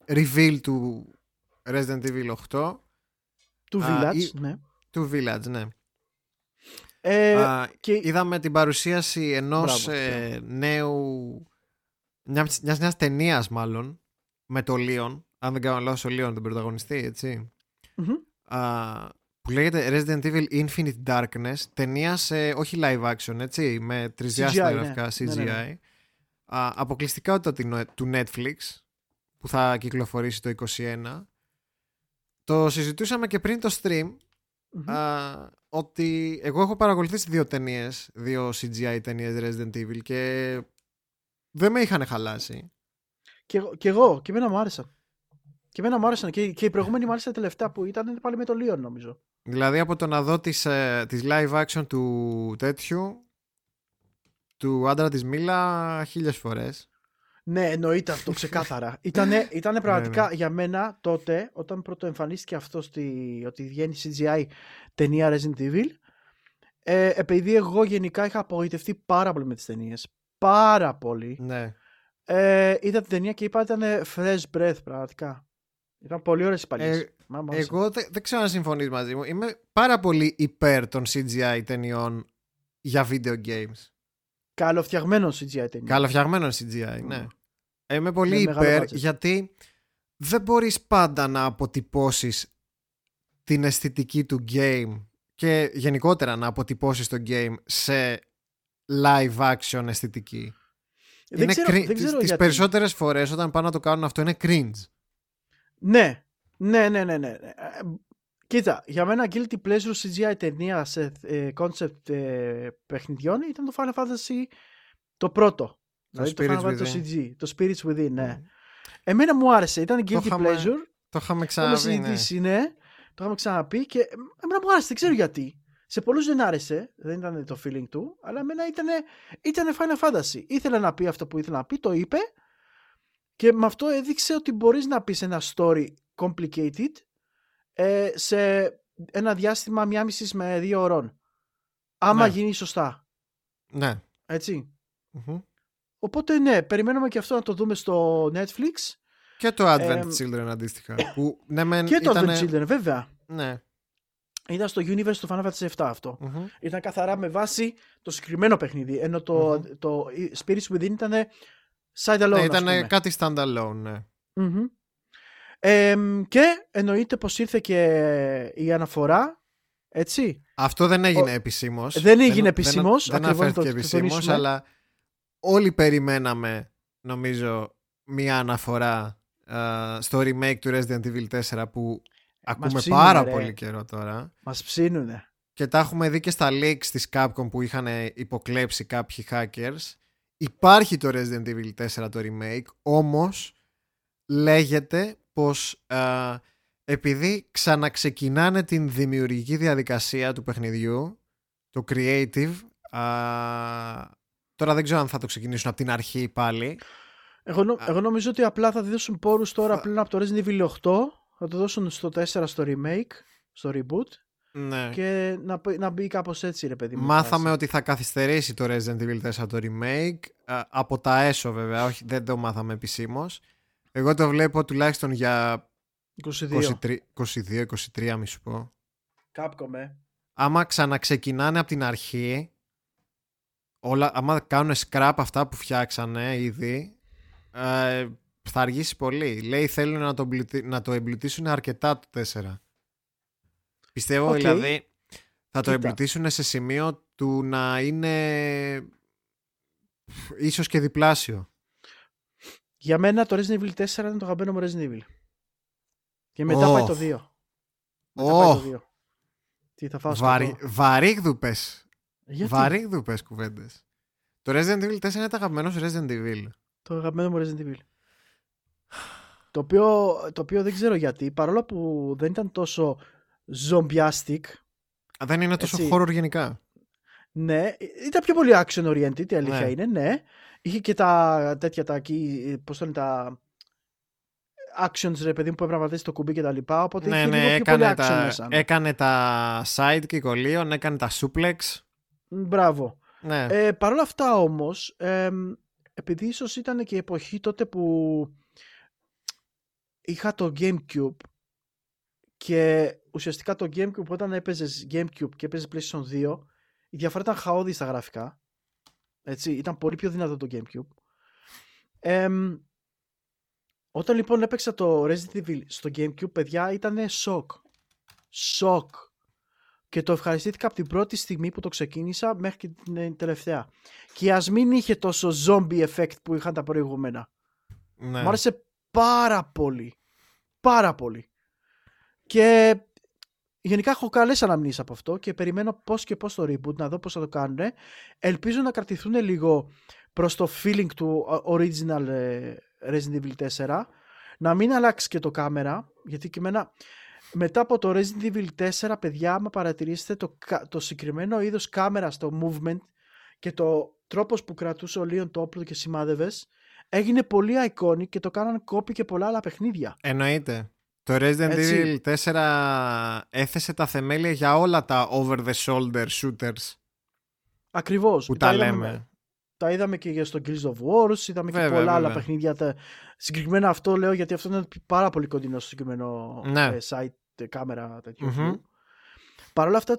reveal του Resident Evil 8 Του Α, Village, ή- ναι. του Village, ναι. Ε, Α, και είδαμε την παρουσίαση ενός Μπράβο, ε, νέου μιας, μιας νέας ταινίας μάλλον με το Leon αν δεν κάνω λάθος ο Leon τον πρωταγωνιστή έτσι Μμμ. Α, που λέγεται Resident Evil Infinite Darkness ταινία σε όχι live action έτσι με τρισδιάστατα CGI, γραφικά ναι. CGI Ναι, ναι, ναι. Α, αποκλειστικότητα την- του Netflix που θα κυκλοφορήσει το 2021 το συζητούσαμε και πριν το stream Μμμ. Α, ότι εγώ έχω παρακολουθήσει δύο ταινίες, δύο CGI ταινίες Resident Evil και δεν με είχαν χαλάσει. Και, εγώ- και εγώ, και εμένα μου άρεσαν. Και εμένα μου άρεσαν. Και, και η προηγούμενη μου άρεσε τα τελευταία που ήταν πάλι με το Leon νομίζω. Δηλαδή από το να δω τις, ε, τις live action του τέτοιου του άντρα της Μίλα χίλιες φορές. Ναι, εννοείται αυτό ξεκάθαρα. ήτανε, ήτανε πραγματικά ναι. για μένα τότε, όταν πρώτο εμφανίστηκε αυτό στη, ότι βγαίνει CGI ταινία Resident Evil, ε, επειδή εγώ γενικά είχα απογοητευτεί πάρα πολύ με τις ταινίες. Πάρα πολύ. Ναι. Ε, είδα την ταινία και είπα ήταν fresh breath πραγματικά. Ήταν πολύ ωραίες οι παλιές. Ε, Μα- μου άρεσαν. Εγώ δεν, δεν ξέρω αν συμφωνείς μαζί μου. Είμαι πάρα πολύ υπέρ των CGI ταινιών για video games. Καλοφτιαγμένος CGI ταινία. Καλοφτιαγμένος CGI, ναι. Ε, Είμαι πολύ Με μεγάλο υπέρ budget. γιατί δεν μπορείς πάντα να αποτυπώσεις την αισθητική του game και γενικότερα να αποτυπώσεις το game σε live action αισθητική. δεν, ξέρω, cri- δεν ξέρω τις γιατί. περισσότερες φορές όταν πάνε να το κάνουν αυτό είναι cringe. Ναι, ναι, ναι, ναι. ναι. Ε, Κοίτα, για μένα guilty pleasure CGI ταινία σε ε, concept ε, παιχνιδιών ήταν το Final Fantasy το πρώτο. δηλαδή το Spirits Final Fantasy το Within. CG, το Spirits Within, ναι. Εμένα μου άρεσε, ήταν guilty είχαμε pleasure. Το είχαμε Το έχουμε ξαναπεί, ναι. συζητήσει, ναι. Το είχαμε ξαναπεί και εμένα μου άρεσε, δεν ξέρω γιατί. Σε πολλούς δεν άρεσε, δεν ήταν το feeling του, αλλά εμένα ήταν, ήταν Final Fantasy. Ήθελε να πει αυτό που ήθελε να πει, το είπε και με αυτό έδειξε ότι μπορείς να πεις ένα story complicated ε, σε ένα διάστημα μία μισής με δύο ώρων. Άμα Ναι. γίνει σωστά. Ναι. Έτσι. Μμμ. Οπότε ναι, περιμένουμε και αυτό να το δούμε στο Netflix Και το Advent Εμ, Children αντίστοιχα. Που, ναι, μεν, και το ήτανε- Advent Children βέβαια. Ναι. Ήταν στο Universe του Final Fantasy 7 αυτό. Μμμ. Ήταν καθαρά με βάση το συγκεκριμένο παιχνίδι. Ενώ το, Μμμ. το Spirits Within ήταν side alone. Ναι, ας ήταν πούμε. κάτι standalone, ναι. Μμμ. Εμ, και εννοείται πως ήρθε και η αναφορά. Έτσι. Αυτό δεν έγινε Ο- επισήμως. Δεν έγινε επισήμως, Δεν, δεν ακριβώς, αναφέρθηκε το- το επισήμως, τονίσουμε. αλλά όλοι περιμέναμε, νομίζω, μία αναφορά α, στο remake του Resident Evil 4 που ακούμε ψήνουνε, πάρα ρε. πολύ καιρό τώρα. Μας ψήνουνε. Και τα έχουμε δει και στα leaks της Capcom που είχαν υποκλέψει κάποιοι hackers. Υπάρχει το Resident Evil 4 το remake, όμως λέγεται πως α, επειδή ξαναξεκινάνε την δημιουργική διαδικασία του παιχνιδιού, το creative, α, τώρα δεν ξέρω αν θα το ξεκινήσουν από την αρχή πάλι. Εγώ, νο- Α. εγώ νομίζω ότι απλά θα δώσουν πόρους τώρα Θα- πλέον από το Resident Evil 8. Θα το δώσουν στο 4 στο remake, στο reboot. Ναι. Και να, π- να μπει κάπως έτσι ρε παιδί μου. η Μάθαμε φάση. ότι θα καθυστερήσει το Resident Evil 4 το remake α, από τα έσω βέβαια, όχι, δεν το μάθαμε επισήμως. Εγώ το βλέπω τουλάχιστον για 22. 22-23 μη σου πω. Capcom, ε. Άμα ξαναξεκινάνε από την αρχή όλα, άμα κάνουν scrap αυτά που φτιάξανε ήδη, ε, θα αργήσει πολύ. Λέει θέλουν να το, να το εμπλουτίσουν αρκετά το 4. Πιστεύω okay. δηλαδή θα το εμπλουτίσουν σε σημείο του να είναι ίσως και διπλάσιο. Για μένα το Resident Evil 4 είναι το αγαπημένο μου Resident Evil. Και μετά oh. πάει το 2. Μετά oh. πάει το 2. Τι θα φάω Βαρύ, Βαρύγδουπες. Βαρύγδουπες κουβέντες. Το Resident Evil 4 είναι το αγαπημένο σου Resident Evil. Το αγαπημένο μου Resident Evil. Το οποίο, το οποίο δεν ξέρω γιατί, παρόλο που δεν ήταν τόσο zombiastic. Δεν είναι τόσο έτσι, horror γενικά. Ναι, ήταν πιο πολύ action oriented, η αλήθεια ναι. είναι, ναι. Είχε και τα τέτοια τα εκεί, πώς το τα actions ρε παιδί μου που έπρεπε να πατήσεις το κουμπί και τα λοιπά, οπότε ναι, είχε ναι, λίγο έκανε πιο πολύ action τα, μέσα. Ναι. Έκανε τα sidekick ολίων, έκανε τα suplex. Μπράβο. Ναι. Ε, Παρ' όλα αυτά όμως, ε, επειδή ίσως ήταν και η εποχή τότε που είχα το Gamecube και ουσιαστικά το Gamecube όταν έπαιζες Gamecube και έπαιζες PlayStation 2 η διαφορά ήταν χαόδη στα γραφικά έτσι, ήταν πολύ πιο δυνατό το Gamecube ε, όταν λοιπόν έπαιξα το Resident Evil στο Gamecube παιδιά ήταν σοκ σοκ και το ευχαριστήθηκα από την πρώτη στιγμή που το ξεκίνησα μέχρι και την τελευταία. Και ας μην είχε τόσο zombie effect που είχαν τα προηγούμενα. Ναι. Μου άρεσε πάρα πολύ. Πάρα πολύ. Και γενικά έχω καλές αναμνήσεις από αυτό και περιμένω πώς και πώς το reboot, να δω πώς θα το κάνουν. Ελπίζω να κρατηθούν λίγο προς το feeling του original ε, Resident Evil 4. Να μην αλλάξει και το κάμερα, γιατί και εμένα μετά από το Resident Evil 4, παιδιά, άμα παρατηρήσετε το, το συγκεκριμένο είδος κάμερας στο movement και το τρόπος που κρατούσε ο Leon το όπλο και σημάδευες, έγινε πολύ iconic και το κάναν κόπη και πολλά άλλα παιχνίδια. Εννοείται. Το Resident Evil 4 έθεσε τα θεμέλια για όλα τα over the shoulder shooters. Ακριβώς. Που τα, λέμε. Τα είδαμε και στο Guild of Wars, είδαμε και πολλά άλλα παιχνίδια. Συγκεκριμένα αυτό λέω γιατί αυτό είναι πάρα πολύ κοντινό στο συγκεκριμένο ναι. Ε, site κάμερα τέτοιου. Mm-hmm. Παρ' όλα αυτά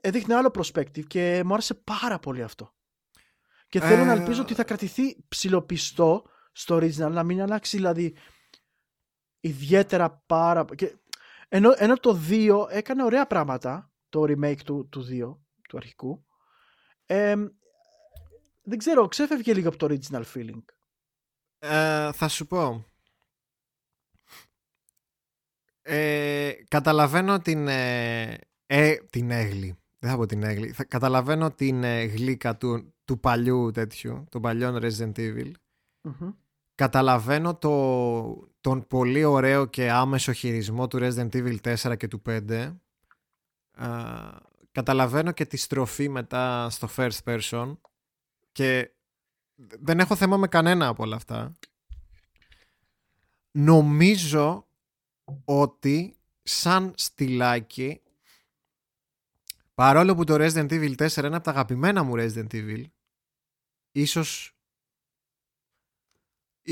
έδειχνε άλλο perspective και μου άρεσε πάρα πολύ αυτό. Και θέλω να ε, ελπίζω ότι θα κρατηθεί ψηλοπιστό στο original, να μην αλλάξει δηλαδή ιδιαίτερα πάρα και... ενώ, ενώ το 2 έκανε ωραία πράγματα, το remake του, του 2, του αρχικού, ε, δεν ξέρω, ξέφευγε λίγο από το original feeling. Ε, θα σου πω. Ε, καταλαβαίνω την, ε, ε, την έγλη. Δεν θα πω την έγλη. καταλαβαίνω την ε, γλύκα του, του παλιού τέτοιου, των παλιών Resident Evil. Καταλαβαίνω το, τον πολύ ωραίο και άμεσο χειρισμό του Resident Evil 4 και του 5. καταλαβαίνω και τη στροφή μετά στο first person και δεν έχω θέμα με κανένα από όλα αυτά. Νομίζω ότι σαν στυλάκι παρόλο που το Resident Evil 4 είναι από τα αγαπημένα μου Resident Evil ίσως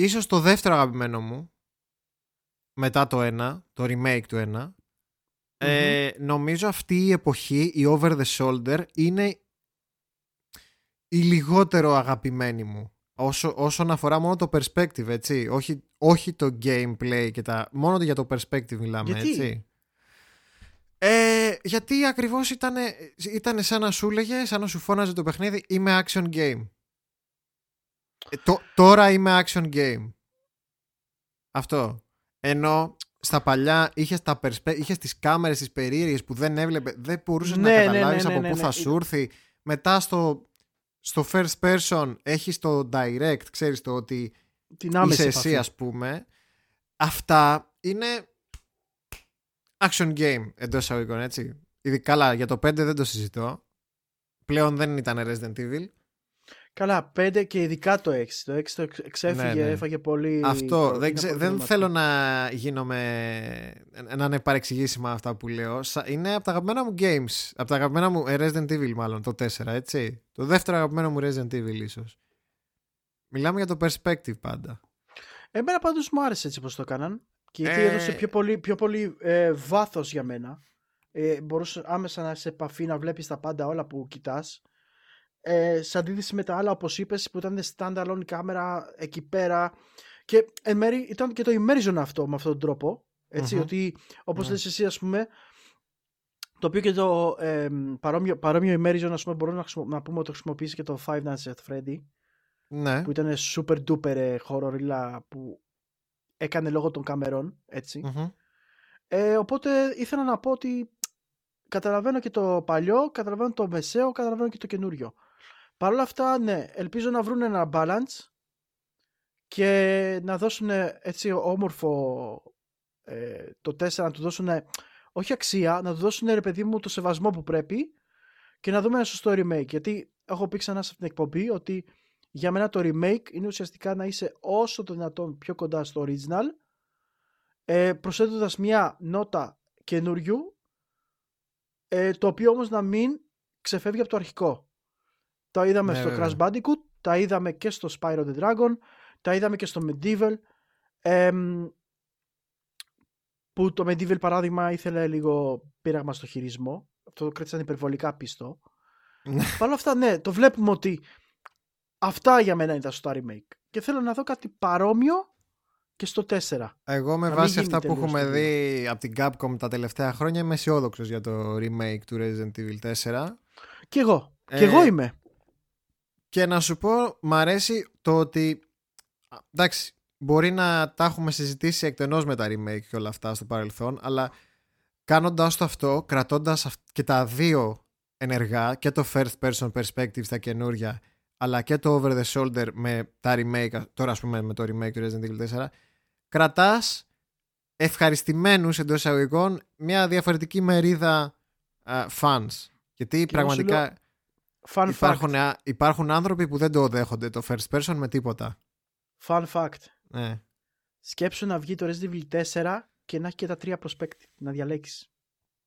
ίσως το δεύτερο αγαπημένο μου μετά το 1 το remake του 1 ε, νομίζω αυτή η εποχή η over the shoulder είναι η λιγότερο αγαπημένη μου όσο, όσον αφορά μόνο το perspective, έτσι. Όχι, όχι το gameplay και τα. Μόνο για το perspective μιλάμε, γιατί; έτσι. Ε, γιατί ακριβώς ήταν, ήταν σαν να σου έλεγε, σαν να σου φώναζε το παιχνίδι είμαι action game. Ε, τώρα είμαι action game. Αυτό. Ενώ στα παλιά είχες, τα perspe- είχες τις κάμερες τις περίεργες που δεν έβλεπε, δεν μπορούσες να ναι, ναι, καταλάβεις ναι, από πού θα σου έρθει. Μετά στο στο first person έχεις το direct, ξέρεις το ότι Την είσαι εσύ ας πούμε. Αυτά είναι action game εντός εισαγωγικών έτσι. Ειδικά καλά για το 5 δεν το συζητώ. Πλέον δεν ήταν Resident Evil. Καλά, 5 και ειδικά το 6. Το 6 το ξέφυγε, ναι, ναι. έφαγε πολύ. Αυτό. Δεν, ξε... δεν θέλω να γίνομαι. να είναι παρεξηγήσιμα αυτά που λέω. Είναι από τα αγαπημένα μου games. Από τα αγαπημένα μου. Ε, Resident Evil, μάλλον το 4, έτσι. Το δεύτερο αγαπημένο μου Resident Evil, ίσως. Μιλάμε για το perspective πάντα. Εμένα πάντως μου άρεσε έτσι πώ το έκαναν. Και γιατί ε... έδωσε πιο πολύ, πιο πολύ ε, βάθος για μένα. Ε, μπορούσες άμεσα να είσαι σε επαφή να βλέπεις τα πάντα όλα που κοιτάς. Ε, σε αντίθεση με τα άλλα όπως είπες που ήταν standalone κάμερα εκεί πέρα και εν μέρει ήταν και το immersion αυτό με αυτόν τον τρόπο ετσι ότι όπως Ναι. λες εσύ ας πούμε το οποίο και το ε, παρόμοιο, παρόμοιο immersion ας πούμε μπορούμε να, χρησιμο- να πούμε ότι το χρησιμοποιήσει και το Five Nights at Freddy Ναι. που ήταν super duper ε, horror που έκανε λόγω των καμερών έτσι Μμμ. ε, οπότε ήθελα να πω ότι καταλαβαίνω και το παλιό, καταλαβαίνω το μεσαίο, καταλαβαίνω και το καινούριο. Παρ' όλα αυτά, ναι, ελπίζω να βρουν ένα balance και να δώσουν έτσι όμορφο ε, το 4, να του δώσουν όχι αξία, να του δώσουν ρε παιδί μου το σεβασμό που πρέπει και να δούμε ένα σωστό remake. Γιατί έχω πει ξανά σε αυτήν την εκπομπή ότι για μένα το remake είναι ουσιαστικά να είσαι όσο το δυνατόν πιο κοντά στο original ε, προσθέτοντας μια νότα καινούριου ε, το οποίο όμως να μην ξεφεύγει από το αρχικό. Τα είδαμε Ναι, στο βέβαια. Crash Bandicoot, τα είδαμε και στο Spyro the Dragon, τα είδαμε και στο Medieval. Εμ, που το Medieval παράδειγμα ήθελε λίγο πείραγμα στο χειρισμό. Αυτό το κράτησαν υπερβολικά πιστό Ναι. Παρ' όλα αυτά ναι, το βλέπουμε ότι αυτά για μένα είναι τα σωστά remake. Και θέλω να δω κάτι παρόμοιο και στο 4 Εγώ με Να μην βάση γίνει αυτά που τελείως έχουμε το δει από την Capcom τα τελευταία χρόνια είμαι αισιόδοξος για το remake του Resident Evil 4 και εγώ, Ε, και εγώ είμαι και να σου πω μ' αρέσει το ότι α, εντάξει μπορεί να τα έχουμε συζητήσει εκτενώς με τα remake και όλα αυτά στο παρελθόν αλλά κάνοντας το αυτό κρατώντας αυ- και τα δύο ενεργά και το first person perspective στα καινούρια αλλά και το over the shoulder με τα remake τώρα ας πούμε με το remake του Resident Evil 4 κρατάς ευχαριστημένους εντός εισαγωγικών μια διαφορετική μερίδα α, fans. Γιατί εγώ σου πραγματικά Fun υπάρχουν, fact. α- υπάρχουν άνθρωποι που δεν το δέχονται το first person με τίποτα Fun fact. ναι. Σκέψου να βγει το Resident Evil 4 και να έχει και τα τρία perspective. Να διαλέξεις.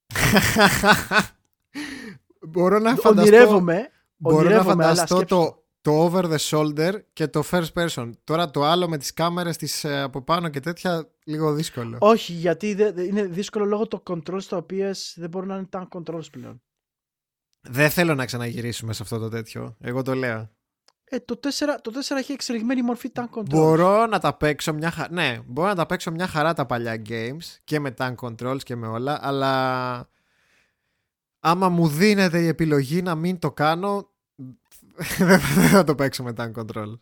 μπορώ να φανταστώ, Ονειρεύομαι. μπορώ να ονειρεύομαι, αλλά φανταστώ σκέψου. το, το over the shoulder και το first person τώρα το άλλο με τις κάμερες της, ε, από πάνω και τέτοια λίγο δύσκολο Όχι, γιατί δε- δε- είναι δύσκολο λόγω των controls τα οποία δεν μπορούν να είναι tank controls πλέον. Δεν θέλω να ξαναγυρίσουμε σε αυτό το τέτοιο εγώ το λέω Ε, το 4, το 4 έχει εξελιγμένη μορφή tank controls. Μπορώ να τα παίξω μια χαρά. Ναι, μπορώ να τα παίξω μια χαρά τα παλιά games και με tank controls και με όλα, αλλά άμα μου δίνεται η επιλογή να μην το κάνω, δεν θα- δεν θα το παίξω με tank control.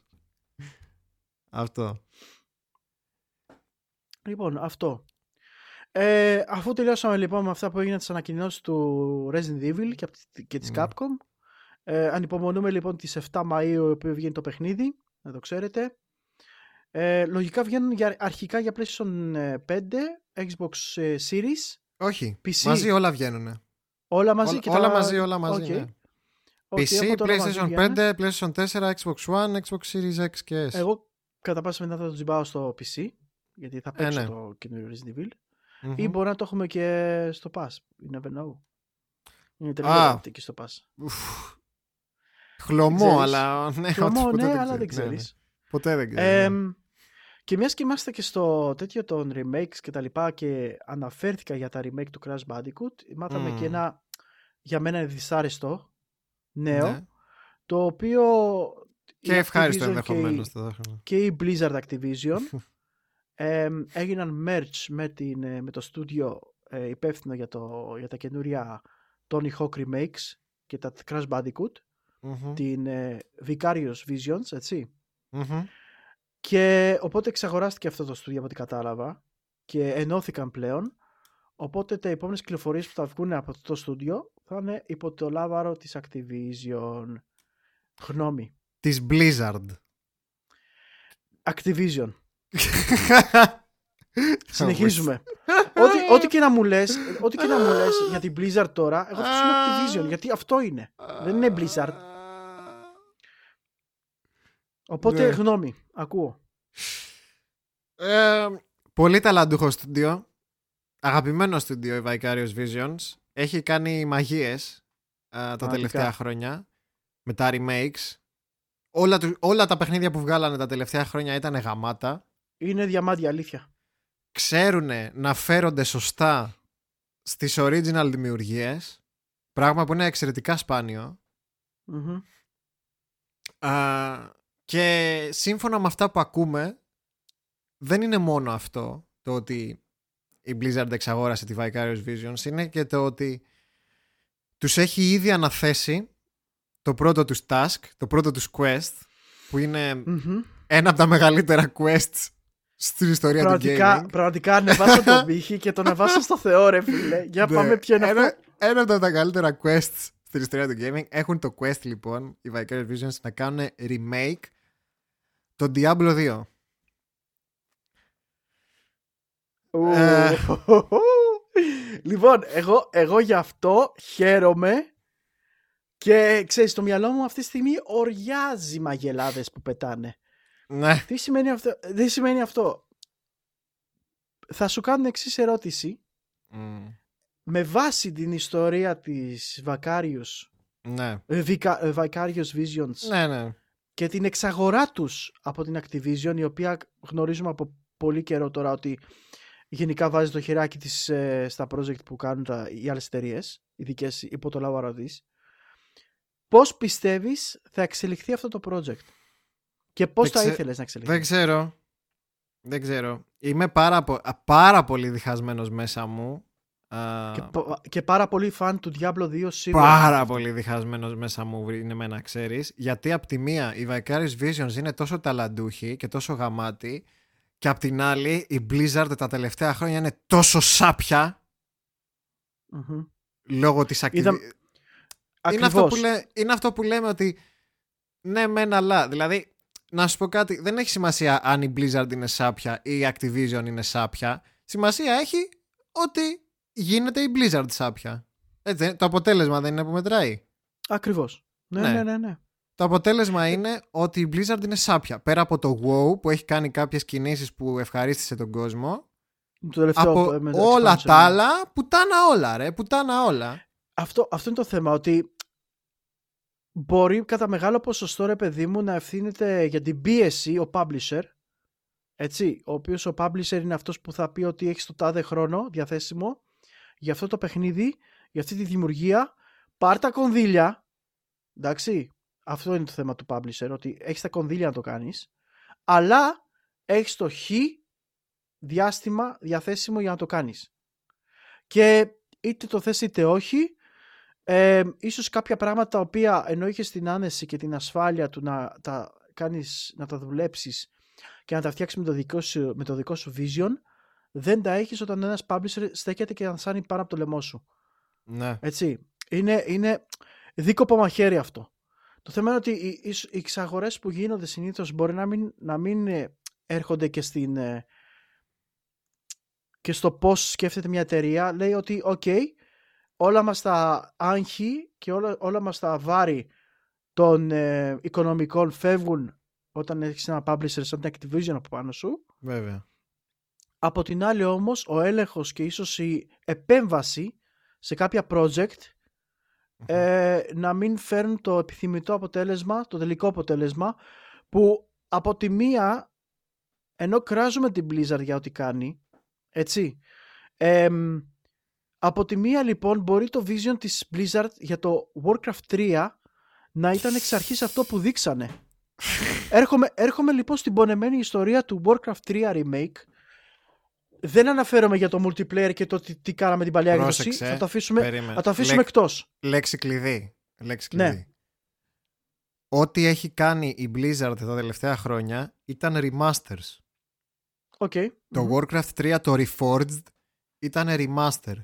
Αυτό. Λοιπόν, αυτό. Ε, αφού τελειώσαμε λοιπόν με αυτά που έγιναν τις ανακοινώσεις του Resident Evil και, απ' τη- και της Ναι. Capcom, ε, ανυπομονούμε λοιπόν τις 7 Μαΐου που βγαίνει το παιχνίδι, να το ξέρετε. Ε, λογικά βγαίνουν για, αρχικά για PlayStation ε, 5, Xbox ε, Series, Όχι, PC. μαζί όλα βγαίνουν. όλα μαζί όλα, και όλα τα... μαζί, όλα μαζί. Οκ. ναι. Οκ, PC, οπότε όλα μαζί PlayStation βγαίνουν. 5, PlayStation 4, Xbox One, Xbox Series X και S. Εγώ κατά πάσα πιθανότητα θα το τσιμπάω στο PC, γιατί θα παίξω ναι. το καινούριο Resident Evil. Μμμ. Ή μπορεί να το έχουμε και στο Pass. You never know. Είναι Α. τελευταίο εκεί στο Pass. Ουφ. Χλωμό, ξέρεις. αλλά ναι, Χλωμό, ότι ποτέ ναι, αλλά ξέρεις. δεν Ναι, ναι. ξέρεις. Ποτέ δεν ξέρεις. Ε, ναι. και μιας και είμαστε και στο τέτοιο των remakes και τα λοιπά και αναφέρθηκα για τα remake του Crash Bandicoot, μάθαμε Μμμ. και ένα για μένα δυσάρεστο νέο, Ναι. το οποίο Και η ευχάριστο Activision ενδεχομένως. και, η- και η Blizzard Activision ε, έγιναν merge με, την, ε, με το στούντιο ε, υπεύθυνο για, το, για τα καινούρια Tony Hawk remakes και τα Crash Bandicoot, την ε, Vicarious Visions, έτσι. Και οπότε εξαγοράστηκε αυτό το στούντιο από ό,τι κατάλαβα και ενώθηκαν πλέον. Οπότε τα επόμενες κυκλοφορίες που θα βγουν από αυτό το στούντιο θα είναι υπό το λάβαρο της Activision. Γνώμη. Της Blizzard. Activision. Συνεχίζουμε. ό,τι, ό,τι και να μου λες, ό,τι και να μου λες για την Blizzard τώρα, εγώ θα σου λέω Activision, γιατί αυτό είναι. Δεν είναι Blizzard. Οπότε Ναι. γνώμη, ακούω. Ε, πολύ ταλαντούχο στούντιο. Αγαπημένο στούντιο η Vicarious Visions. Έχει κάνει μαγείες ε, τα Πραγματικά. τελευταία χρόνια με τα remakes. Όλα, του- όλα τα παιχνίδια που βγάλανε τα τελευταία χρόνια ήταν γαμάτα. Είναι διαμάντια αλήθεια. Ξέρουν να φέρονται σωστά στις original δημιουργίες. Πράγμα που είναι εξαιρετικά σπάνιο. Μμμ. και σύμφωνα με αυτά που ακούμε, δεν είναι μόνο αυτό το ότι η Blizzard εξαγόρασε τη Vicarious Visions, είναι και το ότι τους έχει ήδη αναθέσει το πρώτο τους task, το πρώτο τους quest, που ειναι ένα από τα μεγαλύτερα quests στην ιστορία πραγματικά, του gaming. Πραγματικά ανεβάσα τον πύχη και τον ανεβάσα στο Θεό ρε φίλε. Για ναι. πάμε ποιο είναι ένα, αυτό. Ένα από τα καλύτερα quests στην ιστορία του gaming. Έχουν το quest λοιπόν, οι Vicarious Visions, να κάνουν remake το Diablo 2. Ε. λοιπόν, εγώ, εγώ γι' αυτό χαίρομαι και ξέρεις, το μυαλό μου αυτή τη στιγμή οριάζει μαγελάδες που πετάνε. Ναι. Τι σημαίνει αυτό. Τι σημαίνει αυτό. Θα σου κάνω εξής ερώτηση. Με βάση την ιστορία της Vicarious, ναι. Ε, ε, Vicarious Visions ναι, ναι. και την εξαγορά τους από την Activision, η οποία γνωρίζουμε από πολύ καιρό τώρα ότι γενικά βάζει το χεράκι της ε, στα project που κάνουν τα, οι άλλες εταιρείες, ειδικέ υπό το λάβαρο της. Πώς πιστεύεις θα εξελιχθεί αυτό το project; Και πώς θα ήθελες να εξελιχθεί. Δεν ξέρω. Δεν ξέρω. Είμαι πάρα, πάρα πολύ διχασμένος μέσα μου. Και, και πάρα πολύ φαν του Diablo 2 σίγουρα. Πάρα πολύ διχασμένος μέσα μου είναι με να ξέρεις. Γιατί από τη μία η Vicarious Visions είναι τόσο ταλαντούχη και τόσο γαμάτη και απ' την άλλη η Blizzard τα τελευταία χρόνια είναι τόσο σάπια λόγω της ακτιβικής. Είναι, αυτό που είναι αυτό που λέμε ότι ναι μεν αλλά. Δηλαδή να σου πω κάτι, δεν έχει σημασία αν η Blizzard είναι σάπια ή η Activision είναι σάπια. Σημασία έχει ότι γίνεται η Blizzard σάπια. Έτσι, το αποτέλεσμα δεν είναι που μετράει. Ακριβώς. Ναι, ναι, ναι, ναι. ναι. Το αποτέλεσμα είναι ότι η Blizzard είναι σάπια. Πέρα από το WoW που έχει κάνει κάποιες κινήσεις που ευχαρίστησε τον κόσμο. Το από όλα τα άλλα, πουτάνα όλα ρε, πουτάνα όλα. Αυτό, αυτό είναι το θέμα, ότι μπορεί κατά μεγάλο ποσοστό ρε παιδί μου να ευθύνεται για την πίεση ο publisher έτσι, ο οποίος ο publisher είναι αυτός που θα πει ότι έχει το τάδε χρόνο διαθέσιμο για αυτό το παιχνίδι, για αυτή τη δημιουργία. Πάρ τα κονδύλια. Εντάξει, αυτό είναι το θέμα του publisher ότι έχεις τα κονδύλια να το κάνεις. Αλλά έχεις το χ διάστημα διαθέσιμο για να το κάνεις. Και είτε το θες είτε όχι ε, ίσως κάποια πράγματα τα οποία ενώ είχες την άνεση και την ασφάλεια του να τα κάνεις, να τα δουλέψεις και να τα φτιάξεις με το δικό σου, με το δικό σου vision δεν τα έχεις όταν ένας publisher στέκεται και ανσάνει πάνω από το λαιμό σου. Ναι. Έτσι. Είναι, είναι δίκοπο μαχαίρι αυτό. Το θέμα είναι ότι οι, οι εξαγορές που γίνονται συνήθως μπορεί να μην, να μην ε, έρχονται και στην ε, και στο πώς σκέφτεται μια εταιρεία λέει ότι ok όλα μας τα άγχη και όλα, όλα μας τα βάρη των ε, οικονομικών φεύγουν όταν έχεις ένα publisher σαν την Activision από πάνω σου. Βέβαια. Από την άλλη όμως ο έλεγχος και ίσως η επέμβαση σε κάποια project ε, να μην φέρουν το επιθυμητό αποτέλεσμα, το τελικό αποτέλεσμα που από τη μία ενώ κράζουμε την Blizzard για ό,τι κάνει έτσι ε, από τη μία λοιπόν μπορεί το vision της Blizzard για το Warcraft 3 να ήταν εξ αρχής αυτό που δείξανε. έρχομαι, έρχομαι λοιπόν στην πονεμένη ιστορία του Warcraft 3 Remake. Δεν αναφέρομαι για το multiplayer και το τι, τι κάναμε την παλιά έκδοση. Θα το αφήσουμε, θα το αφήσουμε εκτός. Λέξη κλειδί. Λέξη κλειδί. Ναι. Ό,τι έχει κάνει η Blizzard τα τελευταία χρόνια ήταν remasters. Okay. Το Warcraft 3, το Reforged, ήταν remaster.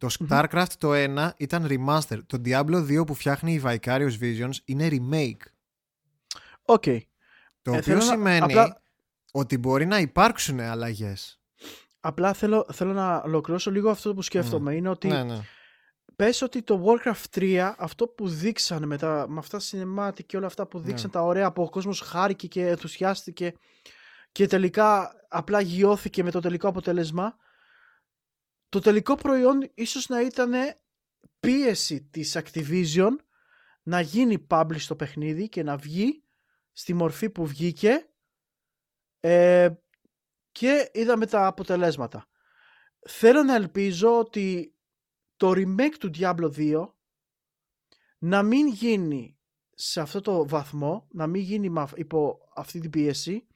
Το StarCraft το 1 ήταν remaster. Το Diablo 2 που φτιάχνει η Vicarious Visions είναι remake. Οκ. Okay. Το ε, οποίο σημαίνει ότι μπορεί να υπάρξουν αλλαγές. Απλά θέλω, θέλω να ολοκληρώσω λίγο αυτό που σκέφτομαι. Είναι ότι ναι, ναι. πες ότι το Warcraft 3, αυτό που δείξανε με, τα, με αυτά cinematic και όλα αυτά που δείξαν ναι. τα ωραία που ο κόσμος χάρηκε και ενθουσιάστηκε και τελικά απλά γιώθηκε με το τελικό αποτέλεσμα το τελικό προϊόν ίσως να ήταν πίεση της Activision να γίνει publish το παιχνίδι και να βγει στη μορφή που βγήκε ε, και είδαμε τα αποτελέσματα. Θέλω να ελπίζω ότι το remake του Diablo 2 να μην γίνει σε αυτό το βαθμό, να μην γίνει υπό αυτή την πίεση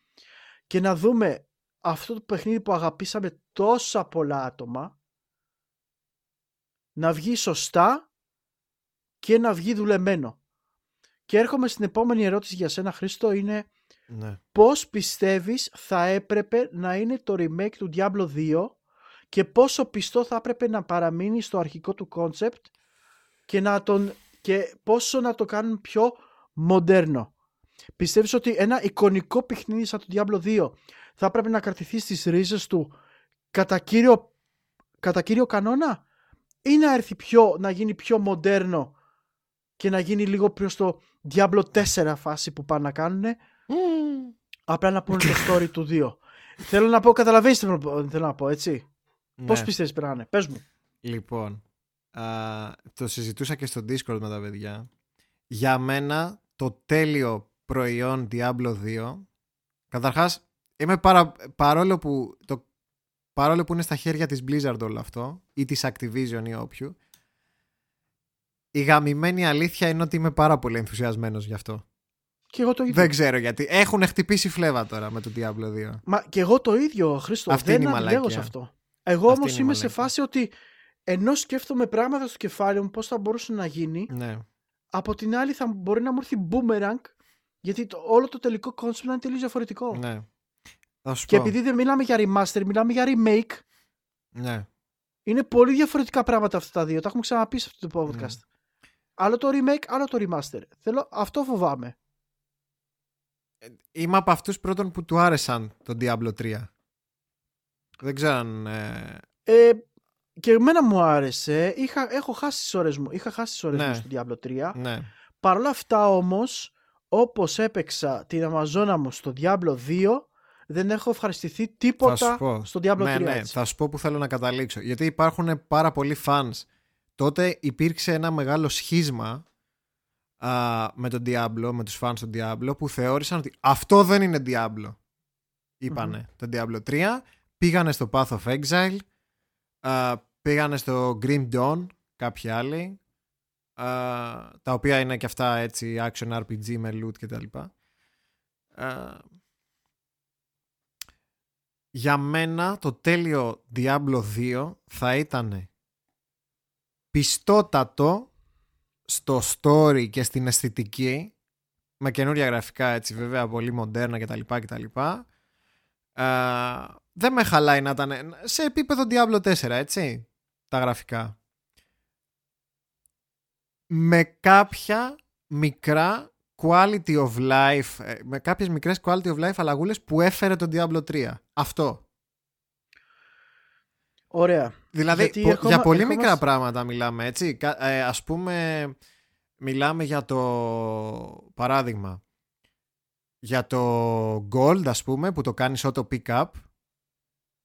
και να δούμε αυτό το παιχνίδι που αγαπήσαμε τόσα πολλά άτομα να βγει σωστά και να βγει δουλεμένο. Και έρχομαι στην επόμενη ερώτηση για σένα Χρήστο είναι ναι. πώς πιστεύεις θα έπρεπε να είναι το remake του Diablo 2 και πόσο πιστό θα έπρεπε να παραμείνει στο αρχικό του concept και, να τον, και πόσο να το κάνουν πιο μοντέρνο. Πιστεύεις ότι ένα εικονικό παιχνίδι σαν το Diablo 2 θα έπρεπε να κρατηθεί στις ρίζες του κατά κύριο, κατά κύριο κανόνα; Ή να έρθει πιο, να γίνει πιο μοντέρνο και να γίνει λίγο πιο στο Diablo 4 φάση που πάνε να κάνουν mm. απλά να πούνε το story του 2 θέλω να πω καταλαβαίνεις τι θέλω να πω έτσι ναι. πώς πιστεύεις πρέπει να είναι πες μου λοιπόν α, το συζητούσα και στο Discord με τα παιδιά για μένα το τέλειο προϊόν Diablo 2 καταρχάς είμαι παρα, παρόλο που το παρόλο που είναι στα χέρια της Blizzard όλο αυτό ή της Activision ή όποιου η γαμημένη αλήθεια είναι ότι είμαι πάρα πολύ ενθουσιασμένος γι' αυτό. Και εγώ το ίδιο. Δεν ξέρω γιατί. Έχουν χτυπήσει φλέβα τώρα με το Diablo 2. Μα και εγώ το ίδιο, Χρήστο. Αυτή δεν είναι σε αυτό. Εγώ όμως είμαι σε φάση ότι ενώ σκέφτομαι πράγματα στο κεφάλι μου πώς θα μπορούσε να γίνει, ναι. από την άλλη θα μπορεί να μου έρθει boomerang γιατί το, όλο το τελικό concept είναι τελείως διαφορετικό. Ναι. Και επειδή δεν μιλάμε για remaster, μιλάμε για remake. Ναι. Είναι πολύ διαφορετικά πράγματα αυτά τα δύο. Τα έχουμε ξαναπεί σε αυτό το podcast. Ναι. Άλλο το remake, άλλο το remaster. Θέλω, αυτό φοβάμαι. Ε, είμαι από αυτούς πρώτον που του άρεσαν το Diablo 3. Δεν ξέρω αν... Ε... Ε, και εμένα μου άρεσε. Είχα, έχω χάσει τις ώρες μου. Είχα χάσει τις ώρες ναι. μου στο Diablo 3. Ναι. Παρ' όλα αυτά όμως, όπως έπαιξα την Αμαζόνα μου στο Diablo 2, δεν έχω ευχαριστηθεί τίποτα στο Diablo 3. Ναι, ναι, θα σου πω που θέλω να καταλήξω. Γιατί υπάρχουν πάρα πολλοί fans τότε υπήρξε ένα μεγάλο σχίσμα α, με τον Diablo, με τους fans του Diablo που θεώρησαν ότι αυτό δεν είναι Diablo. Είπανε το Diablo 3, πήγανε στο Path of Exile, α, πήγανε στο Grim Dawn, κάποιοι άλλοι, α, τα οποία είναι και αυτά έτσι action RPG με loot κτλ. Για μένα το τέλειο Diablo 2 θα ήταν πιστότατο στο story και στην αισθητική με καινούρια γραφικά έτσι βέβαια πολύ μοντέρνα κτλ κτλ δεν με χαλάει να ήταν σε επίπεδο Diablo 4 έτσι τα γραφικά. Με κάποια μικρά quality of life ε, με κάποιες μικρές quality of life αλλαγούλες που έφερε το Diablo 3 αυτό Ωραία. Δηλαδή, για πολύ μικρά πράγματα μιλάμε, έτσι. Ε, ας πούμε, μιλάμε για το παράδειγμα. Για το gold, ας πούμε, που το κάνεις auto pick-up.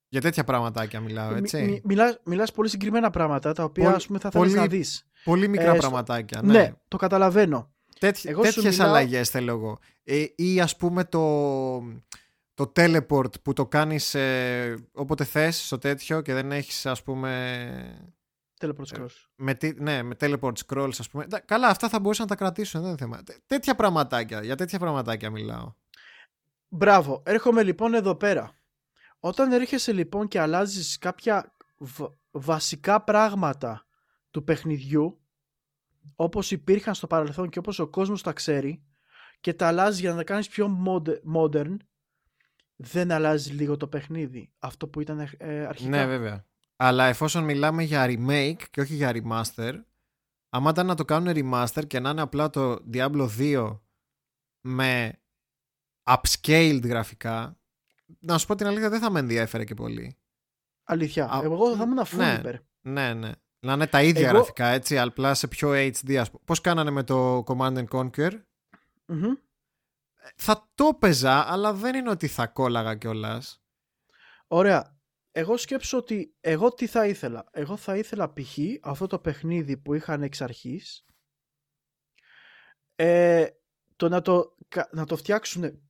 Για τέτοια πραγματάκια μιλάω, έτσι. Μι, μιλάς, μιλάς πολύ συγκεκριμένα πράγματα, τα οποία, ας πούμε, θα θέλεις να δεις. Πολύ μικρά ε, πραγματάκια, ναι. Ναι, το καταλαβαίνω. Τέτοι, τέτοιες μιλάω... αλλαγές θέλω εγώ. Ε, ή, ας πούμε, το το teleport που το κάνεις ε, όποτε θες στο τέτοιο και δεν έχεις ας πούμε... Teleport scrolls. Με, ναι, με teleport scrolls ας πούμε. Καλά, αυτά θα μπορούσαν να τα κρατήσουν, δεν είναι θέμα. Τέτοια πραγματάκια, για τέτοια πραγματάκια μιλάω. Μπράβο, έρχομαι λοιπόν εδώ πέρα. Όταν έρχεσαι λοιπόν και αλλάζεις κάποια βασικά πράγματα του παιχνιδιού όπως υπήρχαν στο παρελθόν και όπως ο κόσμος τα ξέρει και τα αλλάζει για να τα κάνεις πιο modern δεν αλλάζει λίγο το παιχνίδι. Αυτό που ήταν ε, αρχικά. Ναι, βέβαια. Αλλά εφόσον μιλάμε για remake και όχι για remaster, άμα ήταν να το κάνουν remaster και να είναι απλά το Diablo 2 με upscaled γραφικά, να σου πω την αλήθεια δεν θα με ενδιαφέρε και πολύ. Αλήθεια. Α, Εγώ θα ήμουν ναι, ναι, ναι. Να είναι τα ίδια Εγώ... γραφικά έτσι, απλά σε πιο HD. Ας πούμε. Πώς κάνανε με το Command and Conquer; mm θα το παίζα, αλλά δεν είναι ότι θα κόλλαγα κιόλας. Ωραία. Εγώ σκέψω ότι εγώ τι θα ήθελα. Εγώ θα ήθελα π.χ. αυτό το παιχνίδι που είχαν εξ αρχής ε, το να το, να το φτιάξουν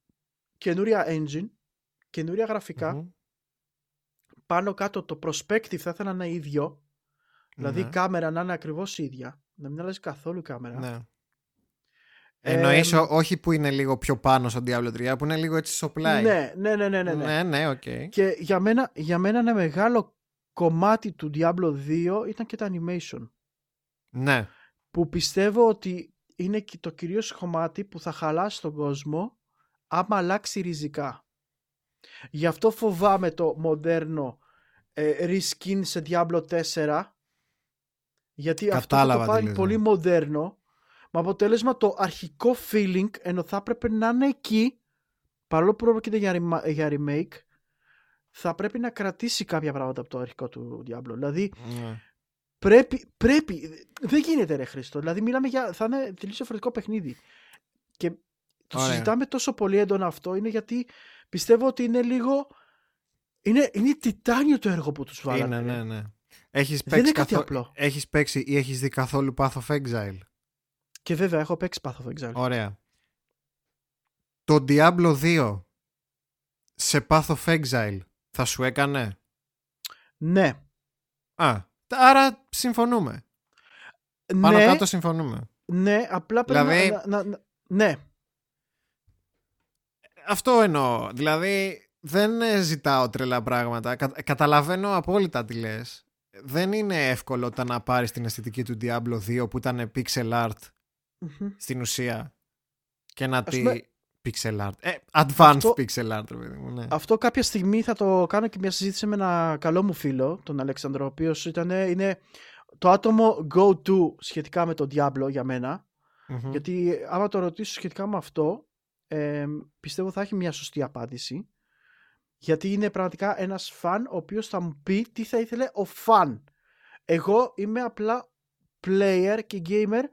καινούρια engine, καινούρια πάνω κάτω το perspective θα ήθελα να είναι ίδιο, δηλαδή η κάμερα να είναι ακριβώς ίδια, να μην αλλάζει καθόλου η κάμερα. Ναι. Εννοείς Ε, ό- όχι που είναι λίγο πιο πάνω στο Diablo 3, που είναι λίγο έτσι στο πλάι. Ναι, ναι, ναι, ναι, ναι. ναι. ναι, ναι, οκ. Και για μένα, για μένα ένα μεγάλο κομμάτι του Diablo 2 ήταν και τα animation. Ναι. Που πιστεύω ότι είναι και το κυρίως κομμάτι που θα χαλάσει τον κόσμο άμα αλλάξει ριζικά. Γι' αυτό φοβάμαι το μοντέρνο ε, reskin σε Diablo 4 γιατί αυτό θα Κατάλαβα το τι πάρει λες, πολύ ναι. μοντέρνο με αποτέλεσμα το αρχικό feeling ενώ θα έπρεπε να είναι εκεί παρόλο που πρόκειται για, rema- για remake θα πρέπει να κρατήσει κάποια πράγματα από το αρχικό του Diablo δηλαδή ναι. πρέπει, πρέπει δεν γίνεται ρε Χρήστο δηλαδή μιλάμε για θα είναι τελείως διαφορετικό παιχνίδι και το Ωραία. συζητάμε τόσο πολύ έντονα αυτό είναι γιατί πιστεύω ότι είναι λίγο είναι, είναι τιτάνιο το έργο που τους βάλανε Είναι, ναι, ναι. Έχεις Δεν είναι παίξει, κάτι καθο- απλό. έχεις παίξει ή έχεις δει καθόλου Path of Exile; και βέβαια έχω παίξει Path of Exile Ωραία. Το Diablo 2 σε Path of Exile θα σου έκανε; ναι Α, άρα συμφωνούμε. Πάνω ναι, κάτω συμφωνούμε. ναι, απλά πρέπει Δηλαδή- να, να, να- ναι, Αυτό εννοώ. Δηλαδή δεν ε, ζητάω τρελά πράγματα. Κα- καταλαβαίνω απόλυτα τι λες. Δεν είναι εύκολο όταν να πάρεις την αισθητική του Diablo 2 που ήταν pixel art Μμμ. στην ουσία και να τη... πούμε- Pixel art. Ε, advanced Αυτό- pixel art, ρε παιδί μου, ναι. Αυτό κάποια στιγμή θα το κάνω και μια συζήτηση με ένα καλό μου φίλο, τον Αλέξανδρο, ο οποίος είναι το άτομο go-to σχετικά με τον Diablo για μένα. Μμμ. Γιατί άμα το ρωτήσω σχετικά με αυτό, ε, πιστεύω θα έχει μια σωστή απάντηση. Γιατί είναι πραγματικά ένας φαν ο οποίος θα μου πει τι θα ήθελε ο φαν. Εγώ είμαι απλά player και gamer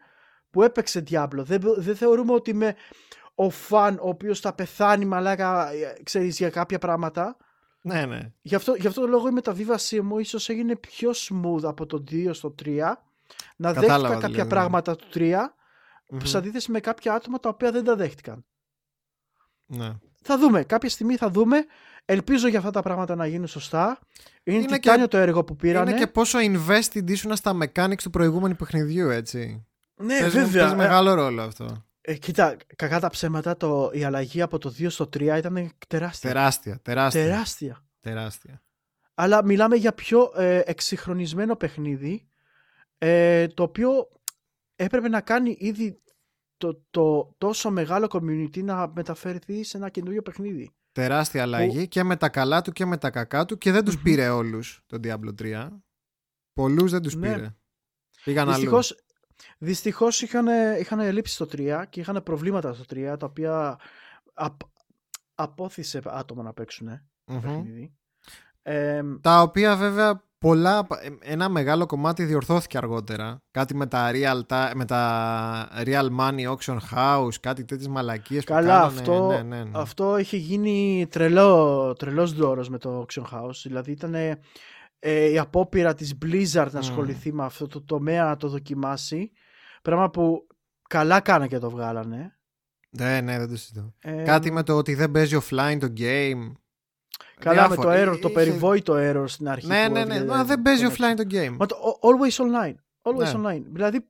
που έπαιξε Diablo. Δεν, δεν θεωρούμε ότι είμαι ο φαν ο οποίος θα πεθάνει μαλάκα, ε, ξέρεις, για κάποια πράγματα. Ναι, ναι. Γι' αυτό, γι' αυτό το λόγο η μεταβίβασή μου ίσως έγινε πιο smooth από το 2 στο 3. Να Κατάλαβα δέχτηκα τι κάποια λες, ναι. πράγματα του 3 Μμμ. σε αντίθεση με κάποια άτομα τα οποία δεν τα δέχτηκαν. ναι. Θα δούμε. Κάποια στιγμή θα δούμε. Ελπίζω για αυτά τα πράγματα να γίνουν σωστά. Είναι, Είναι τιτάνιο και- το έργο που πήρανε. Είναι και πόσο invested ήσουν στα mechanics του προηγούμενου παιχνιδιού, έτσι. Ναι, Παίζει, βέβαια. παίζει Ε, μεγάλο ρόλο αυτό. ε, κοίτα, κακά τα ψέματα, το, η αλλαγή από το 2 στο 3 ήταν τεράστια. Τεράστια, τεράστια. Τεράστια. τεράστια. Αλλά μιλάμε για πιο ε, εξυγχρονισμένο παιχνίδι, ε, το οποίο έπρεπε να κάνει ήδη το, το τόσο μεγάλο community να μεταφερθεί σε ένα καινούριο παιχνίδι. Τεράστια αλλαγή και με τα καλά του και με τα κακά του και δεν τους Μμμ. πήρε όλους το Diablo 3. Πολλούς δεν τους Ναι. πήρε. Πήγαν Δυστυχώς, δυστυχώς είχαν, είχαν ελλείψεις στο 3 και είχαν προβλήματα στο 3 τα οποία απ, απόθυσε άτομα να παίξουν αλλού. το Μμμ. παιχνίδι. Ε, Τα οποία βέβαια πολλά, ένα μεγάλο κομμάτι διορθώθηκε αργότερα. Κάτι με τα real, ta- με τα real money auction house, κάτι τέτοιες μαλακίες που Καλά, κάνανε. αυτό, Ναι, ναι, ναι. αυτό είχε γίνει τρελό, τρελός δώρος με το Auction House. Δηλαδή ήταν ε, η απόπειρα της Blizzard να ασχοληθεί με αυτό το τομέα να το δοκιμάσει. Πράγμα που καλά κάνα και το βγάλανε. Ναι, ναι, δεν το συζητώ. Ε, Κάτι με το ότι δεν παίζει offline το game. Καλά με το Διάφορα. error, το Είχε- περιβόητο error στην αρχή. Ναι, που ναι, ναι. έβγαινε Μα δεν παίζει connection. offline το game. Μα το o- always online. Always Ναι. online. Δηλαδή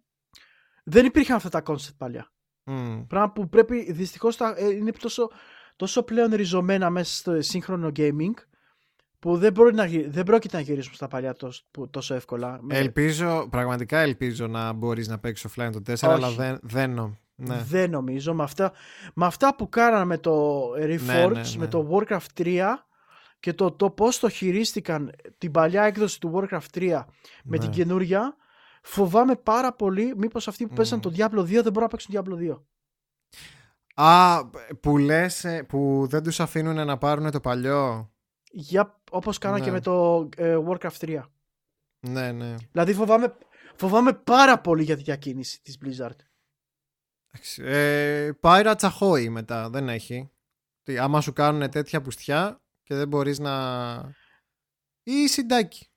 δεν υπήρχαν αυτά τα concept παλιά. Μμ. Πράγμα που πρέπει δυστυχώς τα, ε, είναι τόσο, τόσο πλέον ριζωμένα μέσα στο σύγχρονο gaming που δεν, μπορεί να, γυ- δεν πρόκειται να γυρίσουν στα παλιά τόσο, που- τόσο εύκολα. Με- Ελπίζω, πραγματικά ελπίζω να μπορείς να παίξεις offline το 4, Όχι. αλλά δεν, δεν νο- ναι. Δεν νομίζω. Με αυτά, με αυτά που κάνανε με το Reforged, ναι, ναι. με το Warcraft 3 και το, το πώς το χειρίστηκαν την παλιά έκδοση του Warcraft 3 με Ναι. την καινούρια, φοβάμαι πάρα πολύ μήπως αυτοί που παίζαν Μμ. το Diablo 2 δεν μπορούν να παίξουν Diablo 2. Α, που λες ε, που δεν τους αφήνουν να πάρουν το παλιό. Για, όπως κάνανε Ναι. και με το ε, Warcraft 3. Ναι, ναι. Δηλαδή φοβάμαι, φοβάμαι πάρα πολύ για τη διακίνηση της Blizzard. Εντάξει, Ε, Pirates Ahoy μετά, δεν έχει. Τι, άμα σου κάνουν τέτοια πουστιά και δεν μπορείς να... Ή συντάκι.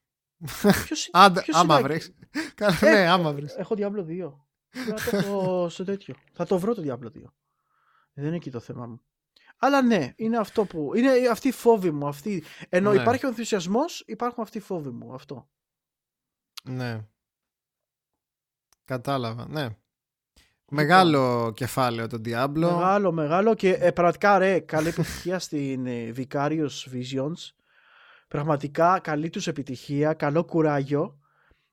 Ποιος, Άντε, ποιος άμα είναι- βρεις. Καλά, Ε, ναι, άμα βρεις. Έχω Diablo 2. Πρέπει να το έχω στο τέτοιο. Θα το βρω το Diablo 2. Δεν είναι εκεί το θέμα μου. Αλλά ναι, είναι αυτό που. Είναι αυτή η φόβη μου. Αυτή... Ενώ Ναι. υπάρχει ο ενθουσιασμός, υπάρχουν αυτοί οι φόβοι μου. Αυτό. Ναι. Κατάλαβα, ναι. Μεγάλο κεφάλαιο το Diablo. Μεγάλο, μεγάλο και ε, πραγματικά ρε, καλή επιτυχία στην ε, Vicarious Visions. Πραγματικά καλή τους επιτυχία, καλό κουράγιο.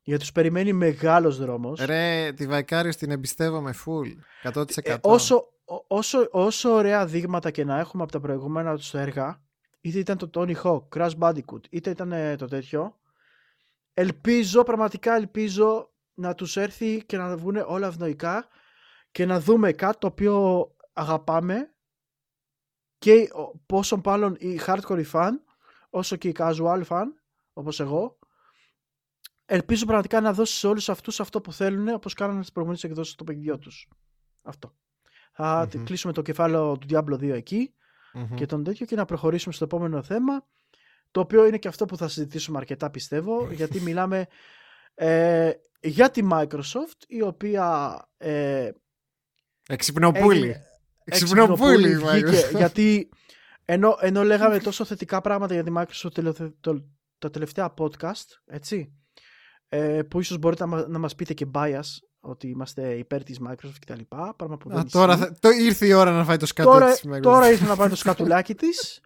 Για τους περιμένει μεγάλος δρόμος. Ρε, τη Vicarious την εμπιστεύομαι full. 100%. Ε, όσο, όσο, όσο ωραία δείγματα και να έχουμε από τα προηγούμενα τους έργα, είτε ήταν το Tony Hawk, Crash Bandicoot, είτε ήταν ε, το τέτοιο, ελπίζω, πραγματικά ελπίζω να τους έρθει και να βγουν όλα ευνοϊκά και να δούμε κάτι το οποίο αγαπάμε και πόσο πάλι οι hardcore fan όσο και οι casual fan όπως εγώ ελπίζω πραγματικά να δώσει σε όλους αυτούς αυτό που θέλουν όπως κάνανε τις προηγούμενες εκδόσεις στο παιχνιδιό τους. Αυτό. Θα mm κλείσουμε το κεφάλαιο του Diablo 2 εκει και τον τέτοιο και να προχωρήσουμε στο επόμενο θέμα το οποίο είναι και αυτό που θα συζητήσουμε αρκετά πιστεύω γιατί μιλάμε ε, για τη Microsoft η οποία ε, Εξυπνοπούλη. Εξυπνοπούλη. γιατί ενώ, ενώ λέγαμε τόσο θετικά πράγματα για τη Microsoft το, τα τελευταία podcast, έτσι, ε, που ίσως μπορείτε να, να μας πείτε και bias ότι είμαστε υπέρ της Microsoft κτλ. Πράγμα που τώρα θα, το ήρθε η ώρα να φάει το σκατό τώρα, της Microsoft. Τώρα ήρθε να φάει το σκατουλάκι της,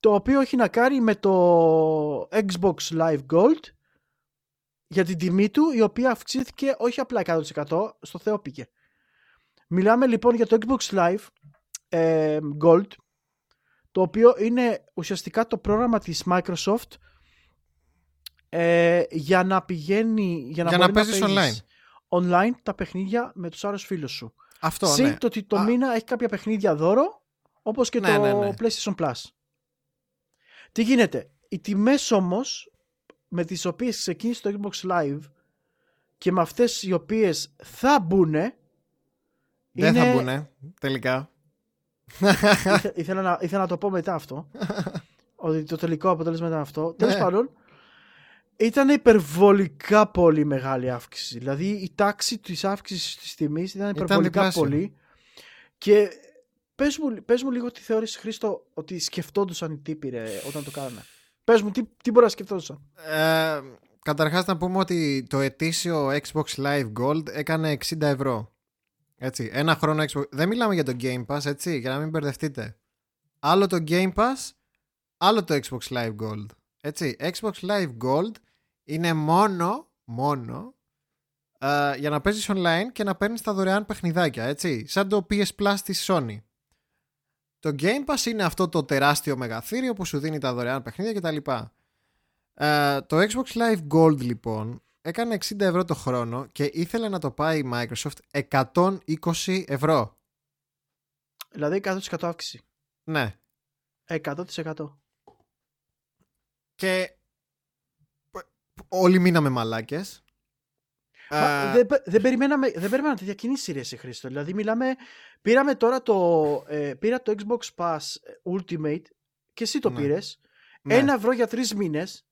το οποίο έχει να κάνει με το Xbox Live Gold για την τιμή του, η οποία αυξήθηκε όχι απλά 100% στο Θεό πήγε. Μιλάμε λοιπόν για το Xbox Live ε, Gold, το οποίο είναι ουσιαστικά το πρόγραμμα της Microsoft ε, για να πηγαίνει, για να, για να παίζεις online. online τα παιχνίδια με τους άλλους φίλους σου. Αυτό, Συν ναι. το ότι το μήνα έχει κάποια παιχνίδια δώρο, όπως και ναι, το ναι, ναι. PlayStation Plus. Τι γίνεται, οι τιμές όμως με τις οποίες ξεκίνησε το Xbox Live και με αυτές οι οποίες θα μπουν δεν θα μπουνε, τελικά. ήθελα, να, ήθελα να το πω μετά αυτό. ότι το τελικό αποτέλεσμα ήταν αυτό. Τέλος ναι. πάντων, ήταν υπερβολικά πολύ μεγάλη αύξηση. Δηλαδή η τάξη της αύξησης της τιμής ήταν υπερβολικά ήταν πολύ. Και πες μου, πες μου λίγο τι θεώρησε Χρήστο ότι σκεφτόντουσαν οι τύποι ρε, όταν το κάνανε. Πες μου τι, τι μπορεί να σκεφτόντουσαν; Ε, καταρχάς να πούμε ότι το ετήσιο Xbox Live Gold έκανε 60 ευρώ. Έτσι, ένα χρόνο Xbox. Δεν μιλάμε για το Game Pass, έτσι, για να μην μπερδευτείτε. Άλλο το Game Pass, άλλο το Xbox Live Gold. Έτσι, Xbox Live Gold είναι μόνο, μόνο uh, για να παίζεις online και να παίρνεις τα δωρεάν παιχνιδάκια, έτσι, σαν το PS Plus της Sony. Το Game Pass είναι αυτό το τεράστιο μεγαθύριο που σου δίνει τα δωρεάν παιχνίδια κτλ. Uh, το Xbox Live Gold λοιπόν έκανε 60 ευρώ το χρόνο και ήθελε να το πάει η Microsoft 120 ευρώ. Δηλαδή 100% αύξηση. Ναι. 100%. Και όλοι μείναμε μαλάκες. Μα, δεν, δεν, περιμέναμε, δεν περιμέναμε τέτοια κινήση ρε σε Χρήστο. Δηλαδή μιλάμε, πήραμε τώρα το, ε, πήρα το Xbox Pass Ultimate και εσύ το ναι. πήρες. Ναι. Ένα ευρώ για τρεις μήνες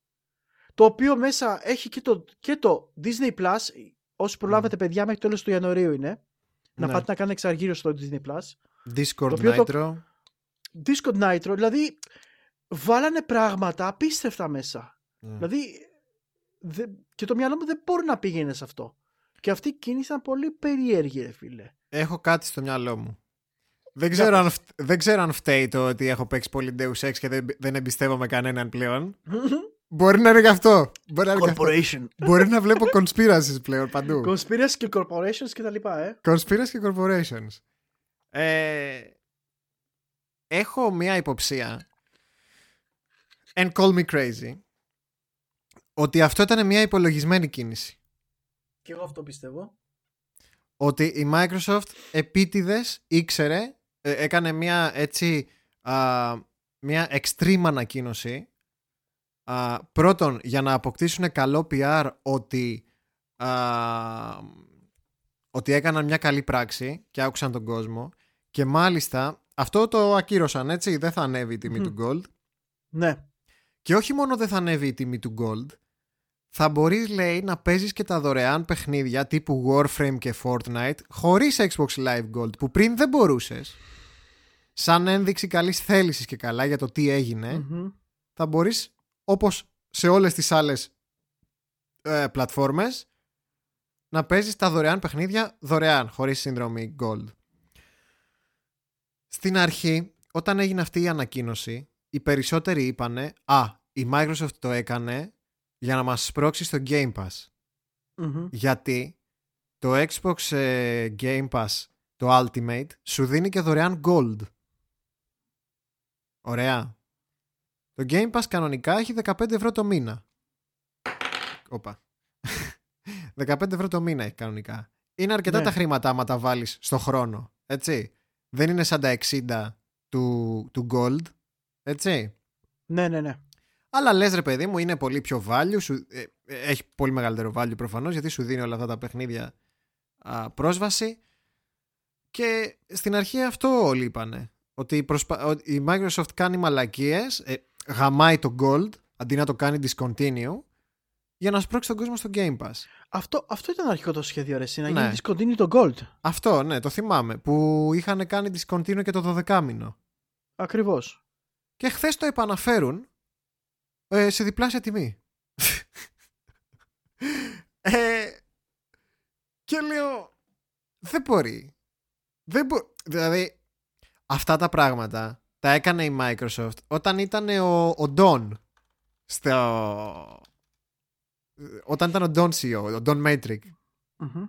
το οποίο μέσα έχει και το, και το Disney Plus, όσοι προλάβετε παιδιά μέχρι το τέλος του Ιανουαρίου είναι, να ναι. πάτε να κάνετε εξαργύριο στο Disney Plus. Discord Nitro. Το... Discord Nitro, δηλαδή βάλανε πράγματα απίστευτα μέσα. Mm. Δηλαδή δε... και το μυαλό μου δεν μπορεί να πήγαινε σε αυτό. Και αυτή η κίνηση ήταν πολύ περίεργη, ρε φίλε. Έχω κάτι στο μυαλό μου. Δεν ξέρω, αν, δεν ξέρω αν φταίει το ότι έχω παίξει πολύ Deus Ex και δεν, δεν εμπιστεύομαι κανέναν πλέον. Μπορεί να είναι και αυτό. Μπορεί να, corporation. Μπορεί να βλέπω conspiracies πλέον παντού. Conspiracies και corporations και τα λοιπά, ε. Conspiracies και corporations. Ε, έχω μία υποψία and call me crazy ότι αυτό ήταν μια υπολογισμένη κίνηση. Και εγώ αυτό πιστεύω. Ότι η Microsoft επίτηδες ήξερε, ε, έκανε μια έτσι α, μια extreme ανακοίνωση α, πρώτον για να αποκτήσουν καλό PR ότι, α, ότι έκαναν μια καλή πράξη και άκουσαν τον κόσμο και μάλιστα αυτό το ακύρωσαν έτσι δεν θα ανέβει η τιμή του Gold. Ναι. Και όχι μόνο δεν θα ανέβει η τιμή του Gold θα μπορείς λέει να παίζεις και τα δωρεάν παιχνίδια τύπου Warframe και Fortnite χωρίς Xbox Live Gold που πριν δεν μπορούσες. Σαν ένδειξη καλής θέλησης και καλά για το τι εγινε θα μπορείς όπως σε όλες τις άλλες ε, πλατφόρμες να παίζεις τα δωρεάν παιχνίδια δωρεάν, χωρίς σύνδρομη Gold. Στην αρχή, όταν έγινε αυτή η ανακοίνωση, οι περισσότεροι είπανε «Α, η Microsoft το έκανε για να μας σπρώξει στο Game Pass». Γιατί το Xbox ε, Game Pass, το Ultimate, σου δίνει και δωρεάν Gold. Ωραία. Το Game Pass κανονικά έχει 15 ευρώ το μήνα. Όπα. 15 ευρώ το μήνα έχει κανονικά. Είναι αρκετά Ναι. τα χρήματα άμα τα βάλεις στο χρόνο. Έτσι. Δεν είναι σαν τα 60 του, του Gold. Έτσι. Ναι, ναι, ναι. Αλλά λες ρε παιδί μου είναι πολύ πιο value. Σου, ε, ε, έχει πολύ μεγαλύτερο value προφανώς γιατί σου δίνει όλα αυτά τα παιχνίδια α, πρόσβαση. Και στην αρχή αυτό όλοι είπανε. Ότι, η προσπα... ότι η Microsoft κάνει μαλακίες, ε, γαμάει το Gold αντί να το κάνει discontinue για να σπρώξει τον κόσμο στο Game Pass. Αυτό, αυτό ήταν αρχικό το σχέδιο, ρε, εσύ, να Ναι. γίνει discontinue το Gold. Αυτό, ναι, το θυμάμαι. Που είχαν κάνει discontinue και το 12 μήνο. Ακριβώς. Και χθες το επαναφέρουν ε, σε διπλάσια τιμή. ε, και λέω, δεν μπορεί. Δεν μπο... Δηλαδή, αυτά τα πράγματα τα έκανε η Microsoft όταν ήταν ο, ο Don στο... Όταν ήταν ο Don CEO, ο Don Matrix. Μμμ.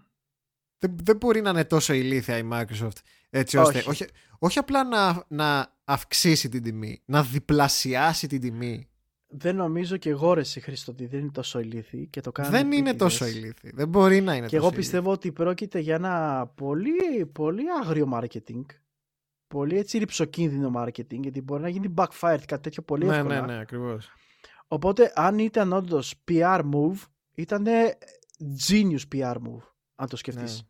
Δεν, δεν μπορεί να είναι τόσο ηλίθια η Microsoft έτσι ώστε Όχι. όχι, όχι απλά να, να αυξήσει την τιμή, να διπλασιάσει την τιμή. Δεν νομίζω και εγώ ρε εσύ Χρήστο ότι δεν είναι τόσο ηλίθιοι και το κάνουν δεν είναι επίτηδες. τόσο ηλίθιη. Δεν μπορεί να είναι Και τόσο εγώ πιστεύω ότι πρόκειται για ένα πολύ, πολύ άγριο marketing. Πολύ έτσι ρηψοκίνδυνο marketing, γιατί μπορεί να γίνει backfired κάτι τέτοιο πολύ ηλίθιη. εύκολα. Ναι, ναι, ναι, ακριβώς. Οπότε αν ήταν όντως PR move, ήταν genius PR move, αν το σκεφτείς.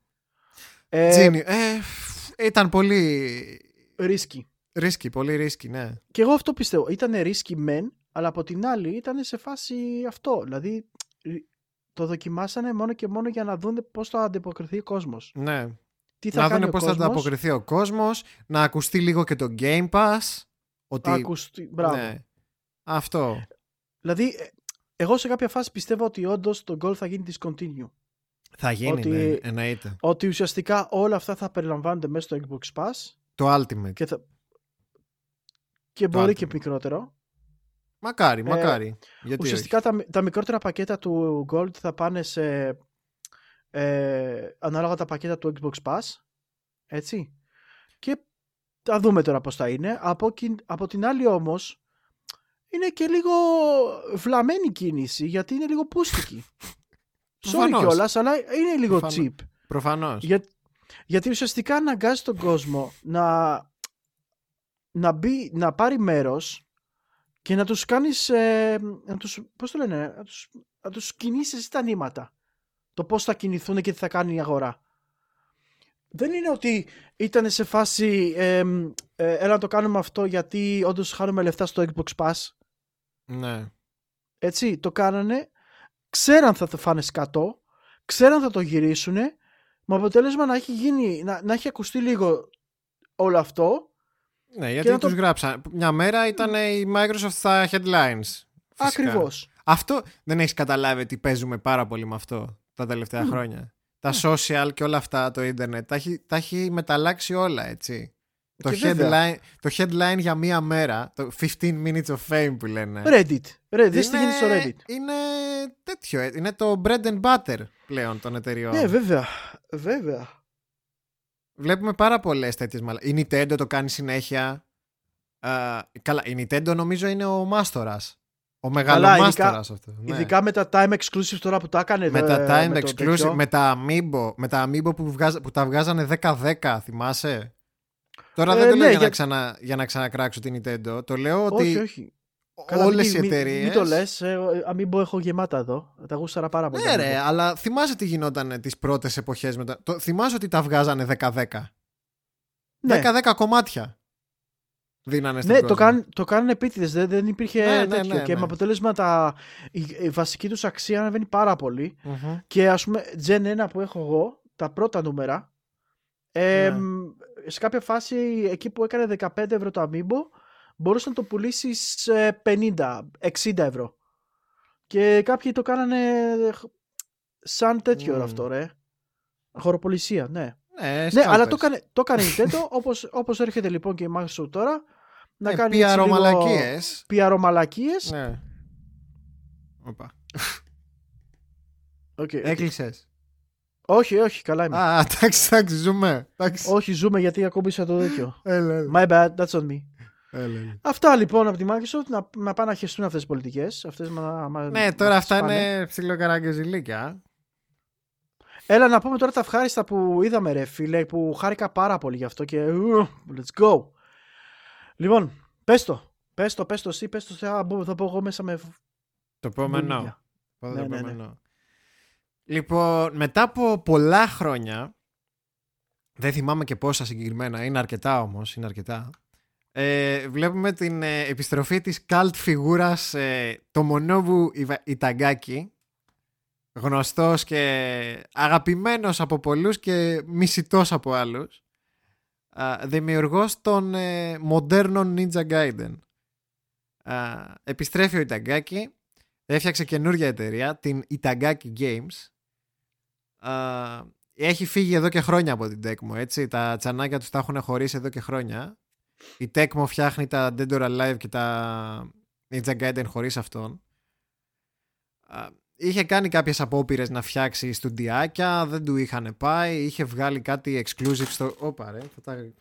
Ναι. Ε, Τζίνι, ε, ήταν πολύ risky. ρίσκι, πολύ ρίσκι, ναι. Και εγώ αυτό πιστεύω. Ήταν risky μεν, αλλά από την άλλη ήταν σε φάση αυτό. Δηλαδή το δοκιμάσανε μόνο και μόνο για να δουν πώς θα αντιποκριθεί ο κόσμος. ναι. Τι θα Να κάνει δουν ο πώς θα κόσμος, ανταποκριθεί ο κόσμος, να ακουστεί λίγο και το Game Pass. Ότι, θα ακουστεί- Μπράβο. ναι. Αυτό. Δηλαδή, ε, εγώ σε κάποια φάση πιστεύω ότι όντως το goal θα γίνει discontinue. Θα γίνει, Ότι- ναι, εννοείται. Ότι ουσιαστικά όλα αυτά θα περιλαμβάνονται μέσα στο Xbox Pass Το Ultimate. και, θα... και μπορεί Ultimate. και μικρότερο. Μακάρι, μακάρι. Γιατί Ουσιαστικά τα, τα μικρότερα πακέτα του Gold θα πάνε σε ε, ανάλογα τα πακέτα του Xbox Pass. Έτσι. Και θα δούμε τώρα πώς θα είναι. Από, κιν- από την άλλη όμως είναι και λίγο βλαμμένη κίνηση γιατί είναι λίγο πούστικη. Sorry Προφανώς. κιόλας, αλλά είναι λίγο Προφανώς. cheap. Προφανώς. Για, γιατί ουσιαστικά αναγκάζει τον κόσμο να, να, μπει, να πάρει μέρος και να τους κάνεις, ε, να τους, πώς το λένε, να τους, να τους κινήσεις εσύ τα νήματα. Το πώς θα κινηθούν και τι θα κάνει η αγορά. Δεν είναι ότι ήταν σε φάση ε, ε, έλα να το κάνουμε αυτό γιατί όντως χάνουμε λεφτά στο Xbox Pass. Ναι. Έτσι, το κάνανε, ξέραν θα το φάνε σκατό, ξέραν θα το γυρίσουνε, με αποτέλεσμα να έχει γίνει, να, να έχει ακουστεί λίγο όλο αυτό. Ναι, γιατί να το- τους γράψαν. Μια μέρα ήταν η Microsoft στα headlines. Φυσικά. Ακριβώς. Αυτό δεν έχεις καταλάβει ότι παίζουμε πάρα πολύ με αυτό τα τελευταία χρόνια. Τα social και όλα αυτά, το ίντερνετ, τα έχει, τα έχει μεταλλάξει όλα, έτσι. Το Και βέβαια. headline, το headline για μία μέρα, το 15 minutes of fame που λένε. Reddit. Reddit. Δες τι γίνεται στο Reddit. είναι τέτοιο, ε, είναι το bread and butter πλέον των εταιριών. Ναι, βέβαια. Βέβαια. Βλέπουμε πάρα πολλές τέτοιες μαλα... Η Nintendo το κάνει συνέχεια. Α, καλά, η Nintendo νομίζω είναι ο μάστορας. Ο μεγάλο Καλά, μάστορα ειδικά- αυτό. ναι. Ειδικά με τα time exclusive τώρα που τα έκανε. με ε, τα time με το exclusive, τέτοιο. με τα amiibo, με τα amiibo που, βγάζα- που τα βγάζανε 10-10, θυμάσαι; Τώρα Ε, δεν το ναι, λέω για, για- να ξανα, για να ξανακράξω την Nintendo. Το λέω ότι Όχι, όχι. Καλά, όλες μην- οι μην- εταιρείε. Μην το λες. Αμίμπο έχω γεμάτα εδώ. Τα γούσταρα πάρα πολύ. Ναι, τα ρε, Amiibo. αλλά θυμάσαι τι γινόταν τις πρώτες εποχές μετά. Το, θυμάσαι ότι τα βγάζανε 10-10. Ναι. 10-10 κομμάτια. Δίνανε στον Ναι, το, κόσμο. κάνουν, το κάνουν επίτηδες, δεν, δεν υπήρχε Ναι, ναι, τέτοιο. ναι, και ναι. με αποτέλεσμα τα, η, η βασική τους αξία ανεβαίνει πάρα πολύ. Μμμ. Και ας πούμε, Gen 1 που έχω εγώ, τα πρώτα νούμερα, ε, Ναι. μ, σε κάποια φάση εκεί που έκανε 15 ευρώ το Amiibo, μπορούσε να το πουλήσεις σε 50, 60 ευρώ. Και κάποιοι το κάνανε σαν τέτοιο Μμ. αυτό, ρε. Χωροπολισία, ναι. Ναι, Ναι, αλλά το έκανε, το έκανε η Nintendo όπως, όπως έρχεται λοιπόν και η Microsoft τώρα να Ε, κάνεις έτσι PR λίγο μαλακίες. PR μαλακίες. Ναι. Οπα. Οκ. Έκλεισες. Όχι, όχι, καλά είμαι. Α, εντάξει, εντάξει, ζούμε. Εντάξει. όχι, ζούμε γιατί ακούμπησα το τέτοιο. Έλα, έλα. My bad, that's on me. Έλα, έλα. Αυτά λοιπόν από τη Microsoft να, να πάνε να χεστούν αυτές τις πολιτικές. Αυτές μα, μα- Ναι, μας τώρα τις αυτά πάνε. είναι ψιλοκαραγκεζιλίκια. Έλα να πούμε τώρα τα ευχάριστα που είδαμε ρε φίλε που χάρηκα πάρα πολύ γι' αυτό και ου, let's go. Λοιπόν, πες το. Πες το, πες το εσύ, πες το θα μπω, θα μπω εγώ μέσα με Το επόμενο. βουλίδια. Πάω το Ναι, ναι, ναι. επόμενο. Λοιπόν, μετά από πολλά χρόνια, δεν θυμάμαι και πόσα συγκεκριμένα, είναι αρκετά όμως, είναι αρκετά, ε, βλέπουμε την ε, επιστροφή της cult φιγούρας ε, το Μονόβου Ιβα- Ιταγκάκη, γνωστός και αγαπημένος από πολλούς και μισητός από άλλους, α, δημιουργός των ε, μοντέρνων Ninja Gaiden. Α, επιστρέφει ο Ιταγκάκη έφτιαξε καινούργια εταιρεία, την Itagaki Games. Α, έχει φύγει εδώ και χρόνια από την Tecmo, έτσι. Τα τσανάκια τους τα έχουν χωρίσει εδώ και χρόνια. Η Tecmo φτιάχνει τα Dead or Alive και τα Ninja Gaiden χωρίς αυτόν. Α, είχε κάνει κάποιες απόπειρες να φτιάξει στουντιάκια, δεν του είχαν πάει. Είχε βγάλει κάτι exclusive στο... Όπα ρε, θα τα...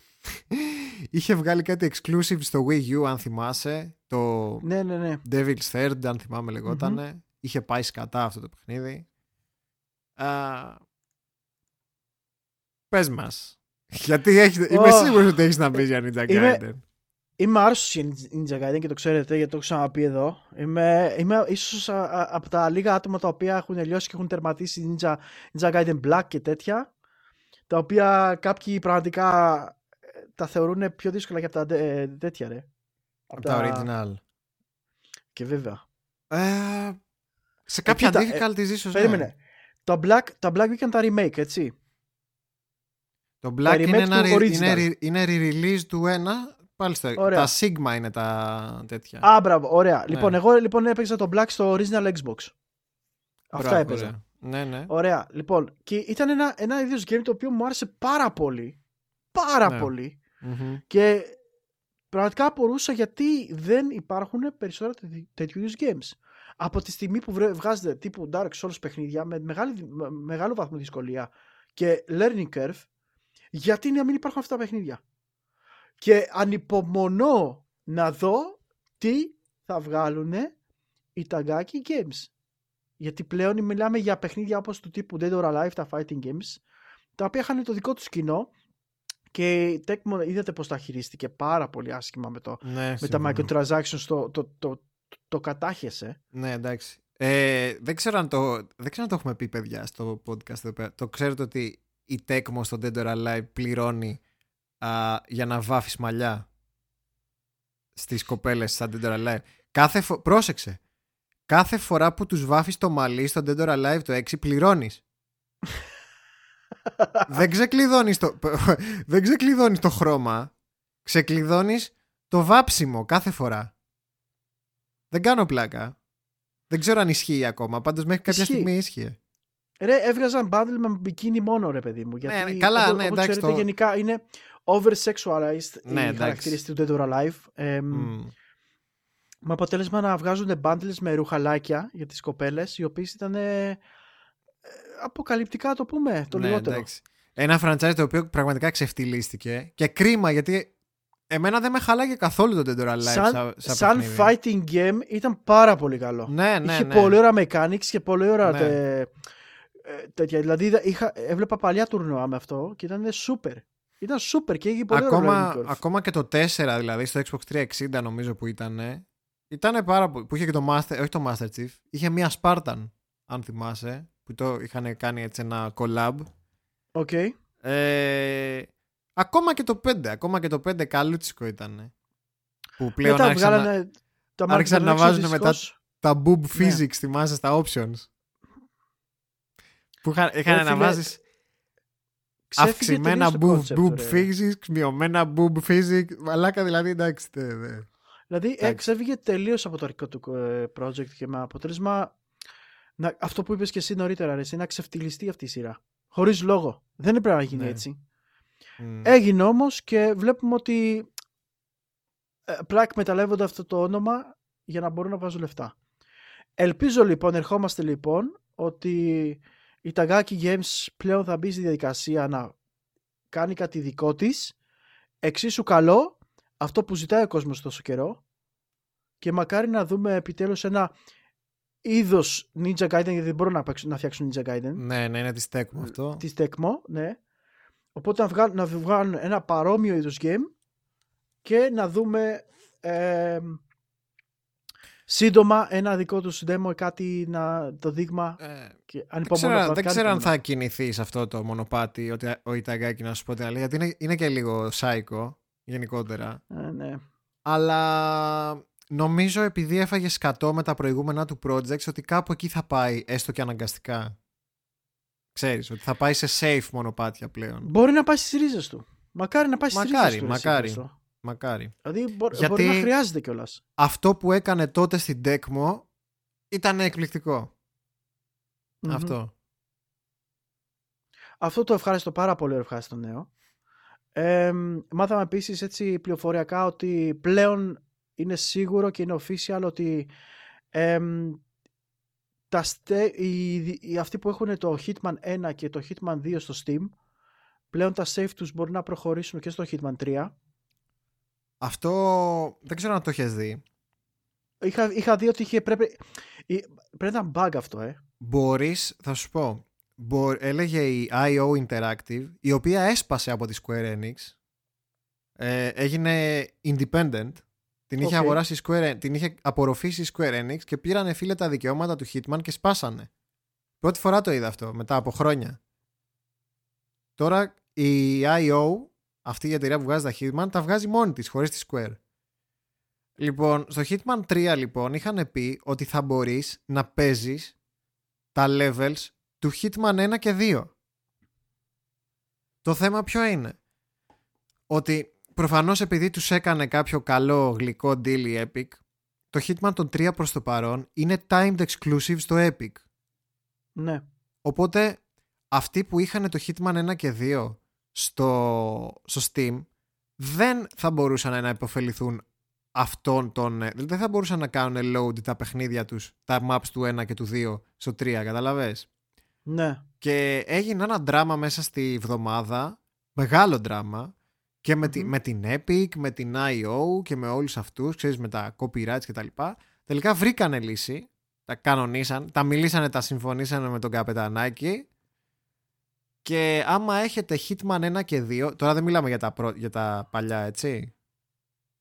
είχε βγάλει κάτι exclusive στο Wii U, αν θυμάσαι. Το Ναι, ναι, ναι. Devil's Third, αν θυμάμαι λεγότανε. Είχε πάει σκατά αυτό το παιχνίδι. Α, πες μας. Γιατί έχεις, είμαι Ω. σίγουρος ότι έχεις να πεις για Ninja Είμαι- Gaiden. Είμαι άρρωστος για Ninja Gaiden και το ξέρετε γιατί το έχω ξαναπεί εδώ. Είμαι, είμαι ίσως α, α, από τα λίγα άτομα τα οποία έχουν λιώσει και έχουν τερματίσει Ninja, Ninja Gaiden Black και τέτοια. Τα οποία κάποιοι πραγματικά ε, τα θεωρούν πιο δύσκολα και από τα ε, τέτοια ρε. Από τα original. Και βέβαια. Ε, σε κάποια κοίτα, difficulties ίσως ναι. Περίμενε. Τα Black, τα Black βγήκαν τα remake, έτσι. Το Black είναι, remake ένα, του re- original. είναι, re- είναι re-release του ένα. Πάλι στο, Ωραία. τα Sigma είναι τα τέτοια. Α, μπράβο, ωραία. Ναι. Λοιπόν, εγώ λοιπόν έπαιξα το Black στο original Xbox. Αυτά Μπράβο, έπαιζα. ωραία. Ναι, ναι. Ωραία. Λοιπόν, και ήταν ένα, ένα είδος game το οποίο μου άρεσε πάρα πολύ. Πάρα Ναι. πολύ. Μμμ. Και πραγματικά απορούσα γιατί δεν υπάρχουν περισσότερα τέτοι- τέτοιου είδους games. Από τη στιγμή που βρε- βγάζετε τύπου Dark Souls παιχνίδια με, μεγάλη, με μεγάλο βαθμό δυσκολία και learning curve, γιατί να μην υπάρχουν αυτά τα παιχνίδια; Και ανυπομονώ να δω τι θα βγάλουν οι Tagaki Games. Γιατί πλέον μιλάμε για παιχνίδια όπως του τύπου Dead or Alive, τα fighting games, τα οποία είχαν το δικό τους κοινό και η Tecmo είδατε πως τα χειρίστηκε πάρα πολύ άσχημα με, το, Ναι, με τα συμφωνώ. microtransactions, το, το, το, το, κατάχεσε. Ναι, εντάξει. Ε, δεν, ξέρω αν το, δεν ξέρω αν το έχουμε πει, παιδιά, στο podcast εδώ πέρα. Το ξέρετε ότι η Tecmo στο Dead or Alive πληρώνει α, για να βάφεις μαλλιά στις κοπέλες στα Dead or Alive. Κάθε φο... Πρόσεξε. Κάθε φορά που τους βάφεις το μαλλί στο Dead or Alive το 6 πληρώνεις. δεν ξεκλειδώνεις το... δεν ξεκλειδώνεις το χρώμα. Ξεκλειδώνεις το βάψιμο κάθε φορά. Δεν κάνω πλάκα. Δεν ξέρω αν ισχύει ακόμα. Πάντως μέχρι κάποια Ισχύει. στιγμή ίσχυε. Ρε, έβγαζαν bundle με μπικίνι μόνο, ρε παιδί μου. Γιατί, ναι, καλά, όπως, ναι, όπως εντάξει, ξέρετε, το- γενικά είναι over-sexualized Ναι, οι εντάξει. χαρακτηριστικοί του Dead or Alive. Ε, Μμ. Με αποτέλεσμα να βγάζουν bundles με ρουχαλάκια για τις κοπέλες, οι οποίες ήταν ε, ε, αποκαλυπτικά, το πούμε, το Ναι, λιγότερο. εντάξει. Ένα franchise το οποίο πραγματικά ξεφτυλίστηκε και κρίμα γιατί εμένα δεν με χαλάγε καθόλου το Dead or Alive σαν, σαν, σαν, σαν παιχνίδι. fighting game ήταν πάρα πολύ καλό. Ναι, ναι, Είχε ναι. πολύ ωραία mechanics και πολύ ωραία Ναι. τε- ε, τέτοια. Δηλαδή είδα- είχα, έβλεπα παλιά τουρνουά με αυτό και ήταν super. Ήταν super και είχε πολύ ωραίο ακόμα, learning curve. ακόμα και το 4 δηλαδή στο Xbox 360 νομίζω που ήταν ήταν πάρα πολύ που είχε και το Master όχι το Master Chief είχε μία Spartan αν θυμάσαι που το είχαν κάνει έτσι ένα collab OK. ε, ακόμα και το 5 ακόμα και το 5 καλούτσικο ήταν που πλέον Μετά άρχισαν να, βγάλανε τα άρχισαν να microtransactions, βάζουν δυστυχώς. τα boob Ναι. physics θυμάσαι στα options που είχαν, είχαν Ρε να φίλε, βάζεις Ξέφυγε αυξημένα τελείως το boob, concept, boob ρε. physics, μειωμένα boob physics. Μαλάκα δηλαδή, εντάξει. τε, δε. Δηλαδή Εντάξει. εξέφυγε τελείως από το αρχικό του ε, project και με αποτέλεσμα να, αυτό που είπες και εσύ νωρίτερα ρε, εσύ, να ξεφτυλιστεί αυτή η σειρά. Χωρίς λόγο. Δεν έπρεπε να γίνει Ναι. έτσι. Μμ. Έγινε όμως και βλέπουμε ότι ε, απλά εκμεταλλεύονται αυτό το όνομα για να μπορούν να βάζουν λεφτά. Ελπίζω λοιπόν, ερχόμαστε λοιπόν, ότι η Tagaki Games πλέον θα μπει στη διαδικασία να κάνει κάτι δικό της, εξίσου καλό, αυτό που ζητάει ο κόσμος τόσο καιρό και μακάρι να δούμε επιτέλους ένα είδος Ninja Gaiden, γιατί δεν μπορούν να, παίξουν, να φτιάξουν Ninja Gaiden, Ναι, ναι, είναι της Tecmo αυτό. της Tecmo, ναι. Οπότε να βγάλουν, να βγάλουν ένα παρόμοιο είδος game και να δούμε ε, σύντομα ένα δικό τους demo ή κάτι να, το δείγμα Ε, και δεν ανυπομονώ. ξέρω, δεν πραγματικά ξέρω αν ανυπομονώ. θα κινηθείς σε αυτό το μονοπάτι ότι ο Ιταγκάκη να σου πω την αλήθεια, γιατί είναι, είναι και λίγο σάικο γενικότερα. Ε, ναι. Αλλά νομίζω επειδή έφαγε σκατό με τα προηγούμενα του projects ότι κάπου εκεί θα πάει έστω και αναγκαστικά. Ξέρεις, ότι θα πάει σε safe μονοπάτια πλέον. Μπορεί να πάει στις ρίζες του. Μακάρι να πάει στις Μακάρι, ρίζες του. εσύ, μακάρι. Χριστό. Μακάρι. Δηλαδή μπο- Γιατί- μπορεί να χρειάζεται κιόλας. Αυτό που έκανε τότε στην Tecmo ήταν εκπληκτικό. Αυτό. Αυτό το ευχάριστο, πάρα πολύ ευχάριστο νέο. Ε, μάθαμε επίσης έτσι πληροφοριακά ότι πλέον είναι σίγουρο και είναι official ότι εμ, τα στε, οι, οι, αυτοί που έχουν το Hitman 1 και το Hitman 2 στο Steam πλέον τα save τους μπορεί να προχωρήσουν και στο Hitman 3. Αυτό δεν ξέρω αν το έχεις δει. Είχα, είχα δει ότι είχε, πρέπει, η- πρέπει να ήταν bug αυτό, ε. Μπορείς, θα σου πω, μπο- έλεγε η IO Interactive, η οποία έσπασε από τη Square Enix, ε, έγινε independent, την είχε Οκ. αγοράσει η Square Enix, την είχε απορροφήσει η Square Enix και πήρανε φίλε τα δικαιώματα του Hitman και σπάσανε. Πρώτη φορά το είδα αυτό, μετά από χρόνια. Τώρα η IO, αυτή η εταιρεία που βγάζει τα Hitman, τα βγάζει μόνη της, χωρίς τη Square. Λοιπόν, στο Hitman 3 λοιπόν είχαν πει ότι θα μπορείς να παίζεις τα levels του Hitman 1 και 2. Το θέμα ποιο είναι; Ότι προφανώς επειδή τους έκανε κάποιο καλό γλυκό deal η Epic, το Hitman των 3 προς το παρόν είναι timed exclusive στο Epic. Ναι. Οπότε αυτοί που είχαν το Hitman 1 και 2 στο, στο Steam δεν θα μπορούσαν να υποφεληθούν αυτών των... Δηλαδή δεν θα μπορούσαν να κάνουν load τα παιχνίδια τους, τα maps του 1 και του 2 στο 3, καταλαβες; Ναι. Και έγινε ένα δράμα μέσα στη βδομάδα, μεγάλο δράμα, και με, τη, Μμμ. με την Epic, με την IO και με όλους αυτούς, ξέρεις, με τα copyrights και τα λοιπά. Τελικά βρήκανε λύση, τα κανονίσαν, τα μιλήσανε, τα συμφωνήσανε με τον καπετανάκι και άμα έχετε Hitman 1 και 2, τώρα δεν μιλάμε για τα, προ- για τα παλιά, έτσι.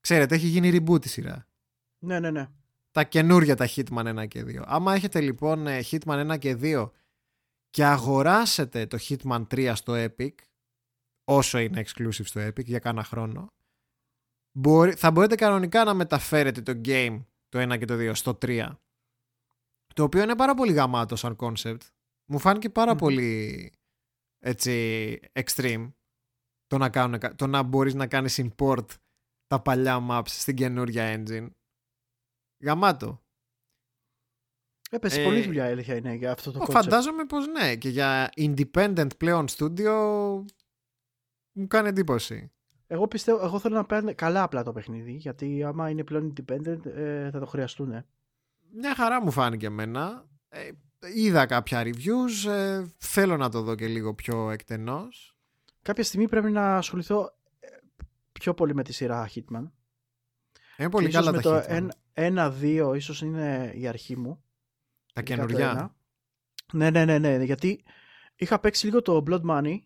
Ξέρετε, έχει γίνει reboot η σειρά Ναι, ναι, ναι. τα καινούρια τα Hitman 1 και 2. Άμα έχετε λοιπόν ε, Hitman 1 και 2 και αγοράσετε το Hitman 3 στο Epic, όσο είναι exclusive στο Epic για κάνα χρόνο, μπορεί, θα μπορείτε κανονικά να μεταφέρετε το game το 1 και το 2 στο 3. Το οποίο είναι πάρα πολύ γαμάτο σαν concept. Μου φάνηκε πάρα Μμμ. πολύ έτσι extreme το να, κάνουν, το να μπορείς να κάνεις import τα παλιά maps στην καινούρια engine. Γαμάτο. Έπεσε Ε, πολλή δουλειά η αλήθεια είναι για αυτό το Ω, concept. Φαντάζομαι πως ναι και για independent πλέον studio μου κάνει εντύπωση. Εγώ πιστεύω, εγώ θέλω να παίρνει καλά απλά το παιχνίδι, γιατί άμα είναι πλέον independent ε, θα το χρειαστούν. Ε. Μια χαρά μου φάνηκε εμένα. Ε, είδα κάποια reviews, ε, θέλω να το δω και λίγο πιο εκτενώς. Κάποια στιγμή πρέπει να ασχοληθώ ε, πιο πολύ με τη σειρά Hitman. Είναι πολύ Και ίσως καλά με τα το Hitman. 1-2 ίσως είναι η αρχή μου. Τα ειδικά το καινούργια. ένα. Ναι, ναι, ναι, ναι, γιατί είχα παίξει λίγο το Blood Money,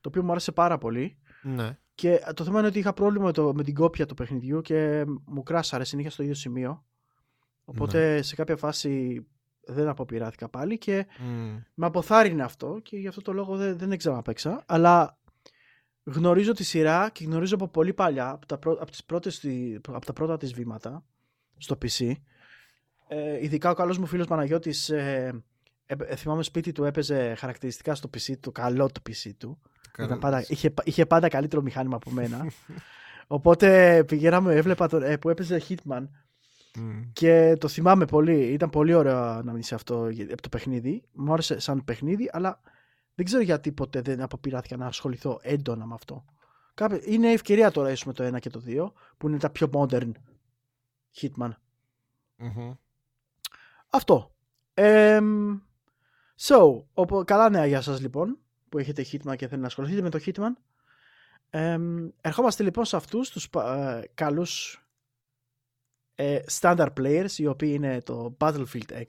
το οποίο μου άρεσε πάρα πολύ. Ναι. Και το θέμα είναι ότι είχα πρόβλημα με, το, με την κόπια του παιχνιδιού και μου κράσαρε συνέχεια στο ίδιο σημείο. Οπότε Ναι. σε κάποια φάση δεν αποπειράθηκα πάλι και Μμ. με αποθάρρυνε αυτό και γι' αυτό το λόγο δεν, δεν ξαναπαίξα. Αλλά γνωρίζω τη σειρά και γνωρίζω από πολύ παλιά, από τα, πρω, από τις πρώτες, τη- από τα πρώτα της βήματα στο PC. Ε, ειδικά ο καλός μου φίλος Παναγιώτης, ε, ε, ε, θυμάμαι σπίτι του έπαιζε χαρακτηριστικά στο PC, το καλό το PC του. Ήταν πάντα, είχε, είχε πάντα καλύτερο μηχάνημα από μένα. Οπότε πηγαίναμε, έβλεπα τον, ε, που έπαιζε Hitman Μμ. και το θυμάμαι πολύ. Ήταν πολύ ωραίο να μιλήσει αυτό για- από το παιχνίδι. Μου άρεσε σαν παιχνίδι, αλλά Δεν ξέρω γιατί ποτέ δεν αποπειράθηκα να ασχοληθώ έντονα με αυτό. Είναι ευκαιρία τώρα ίσως με το 1 και το 2 που είναι τα πιο modern Hitman. Αυτό. Ε, so, καλά νέα για σας λοιπόν που έχετε Hitman και θέλετε να ασχοληθείτε με το Hitman. Ε, ερχόμαστε λοιπόν σε αυτούς τους ε, καλούς ε, standard players οι οποίοι είναι το Battlefield 6.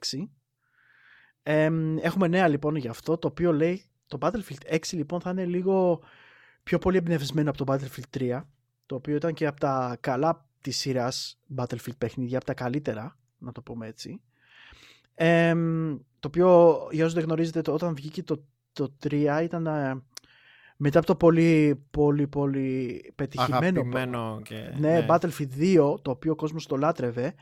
Ε, έχουμε νέα λοιπόν για αυτό το οποίο λέει το Battlefield 6 λοιπόν θα είναι λίγο πιο πολύ εμπνευσμένο από το Battlefield 3 το οποίο ήταν και από τα καλά της σειράς Battlefield παιχνίδια, από τα καλύτερα να το πούμε έτσι. Ε, το οποίο για όσους δεν γνωρίζετε όταν βγήκε το, το 3 ήταν ε, μετά από το πολύ πολύ πολύ πετυχημένο και, ναι, ναι, Battlefield 2 το οποίο ο κόσμος το λάτρευε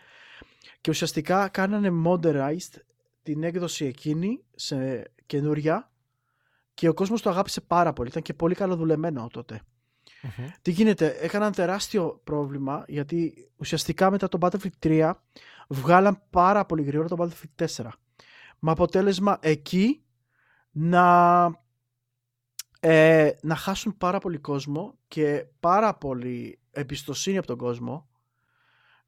και ουσιαστικά κάνανε modernized την έκδοση εκείνη σε καινούρια και ο κόσμος το αγάπησε πάρα πολύ. Ήταν και πολύ καλοδουλεμένο Τι γίνεται, έκαναν τεράστιο πρόβλημα γιατί ουσιαστικά μετά το Battlefield 3 βγάλαν πάρα πολύ γρήγορα το Battlefield 4. Με αποτέλεσμα εκεί να, ε, να χάσουν πάρα πολύ κόσμο και πάρα πολύ εμπιστοσύνη από τον κόσμο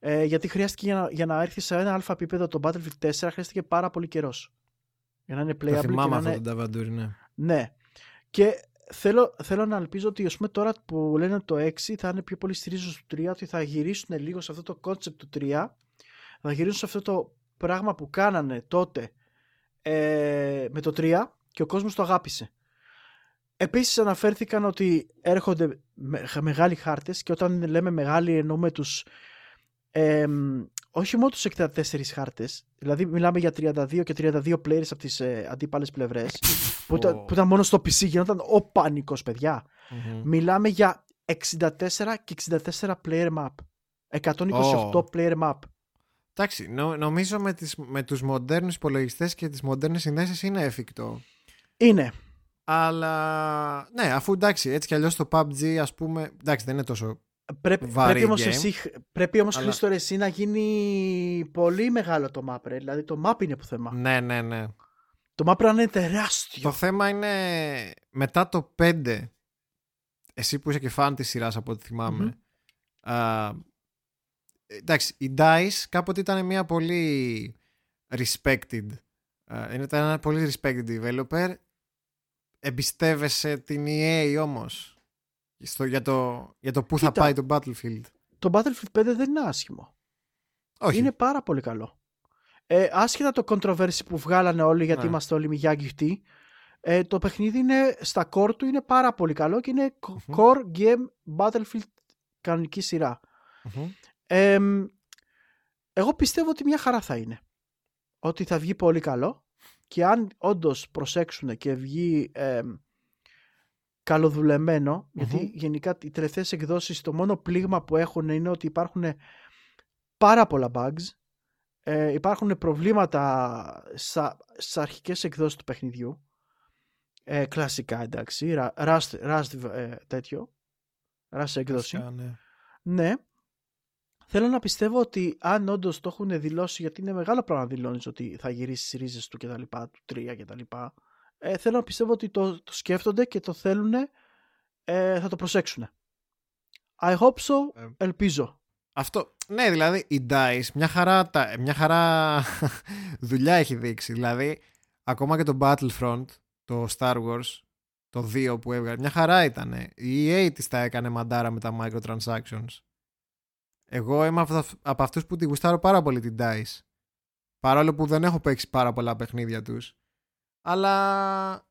ε, γιατί χρειάστηκε για να, για να έρθει σε ένα αλφα επίπεδο το Battlefield 4 χρειάστηκε πάρα πολύ καιρός. Για να είναι playable. Το θυμάμαι αυτό το Ταβαντούρι, ναι. Ναι. Και θέλω, θέλω να ελπίζω ότι ας πούμε, τώρα που λένε το 6 θα είναι πιο πολύ στηρίζω στο 3 ότι θα γυρίσουν λίγο σε αυτό το concept του 3 θα γυρίσουν σε αυτό το πράγμα που κάνανε τότε ε, με το 3 και ο κόσμος το αγάπησε. Επίσης αναφέρθηκαν ότι έρχονται με, μεγάλοι χάρτες και όταν λέμε μεγάλοι εννοούμε τους ε, όχι μόνο τους 64 χάρτες, δηλαδή μιλάμε για 32 και 32 players από τις ε, αντίπαλες πλευρές, που, ήταν, που ήταν μόνο στο PC, γινόταν ο πανικός παιδιά. Mm-hmm. Μιλάμε για 64 και 64 player map. 128 oh. player map. Εντάξει, νο, νομίζω με, τις, με τους μοντέρνους υπολογιστές και τις μοντέρνες συνδέσεις είναι εφικτό. Είναι. Αλλά ναι, αφού εντάξει, έτσι κι αλλιώς το PUBG ας πούμε, εντάξει δεν είναι τόσο Πρέπει, πρέπει όμως, εσύ, πρέπει όμως αλλά... Χρήστο εσύ να γίνει πολύ μεγάλο το map ρε. Δηλαδή το map είναι που θέμα. Ναι, ναι, ναι. Το map είναι τεράστιο. Το θέμα είναι μετά το 5 εσύ που είσαι και φαν της σειράς από ό,τι θυμάμαι α, εντάξει η DICE κάποτε ήταν μια πολύ respected ήταν ένα πολύ respected developer εμπιστεύεσαι την EA όμως; Στο, για, το, για το πού θα πάει το Battlefield. Το Battlefield 5 δεν είναι άσχημο. Όχι. Είναι πάρα πολύ καλό. Ε, άσχετα το controversy που βγάλανε όλοι γιατί ναι. είμαστε όλοι μη γυφτοί, ε, το παιχνίδι είναι, στα core του είναι πάρα πολύ καλό και είναι core game Battlefield κανονική εγώ πιστεύω ότι μια χαρά θα είναι. Ότι θα βγει πολύ καλό και αν όντως προσέξουν και βγει καλοδουλεμένο, γιατί γενικά οι τελευταίες εκδόσεις το μόνο πλήγμα που έχουν είναι ότι υπάρχουν πάρα πολλά bugs, ε, υπάρχουν προβλήματα στα, στις αρχικές εκδόσεις του παιχνιδιού, ε, κλασικά εντάξει, Rust, Rust ε, τέτοιο, Rust εκδόση. ναι. ναι. Θέλω να πιστεύω ότι αν όντως το έχουν δηλώσει, γιατί είναι μεγάλο πράγμα να δηλώνεις ότι θα γυρίσεις τις ρίζες του κτλ. του 3 κτλ ε, θέλω να πιστεύω ότι το, το σκέφτονται και το θέλουν, ε, θα το προσέξουν. I hope so, ε, ελπίζω. Αυτό, ναι, δηλαδή η DICE μια χαρά, μια χαρά δουλειά έχει δείξει. Δηλαδή, ακόμα και το Battlefront, το Star Wars, το 2 που έβγαλε, μια χαρά ήταν. Η EA της τα έκανε μαντάρα με τα microtransactions. Εγώ είμαι από αυτούς που τη γουστάρω πάρα πολύ την DICE. Παρόλο που δεν έχω παίξει πάρα πολλά παιχνίδια τους. Αλλά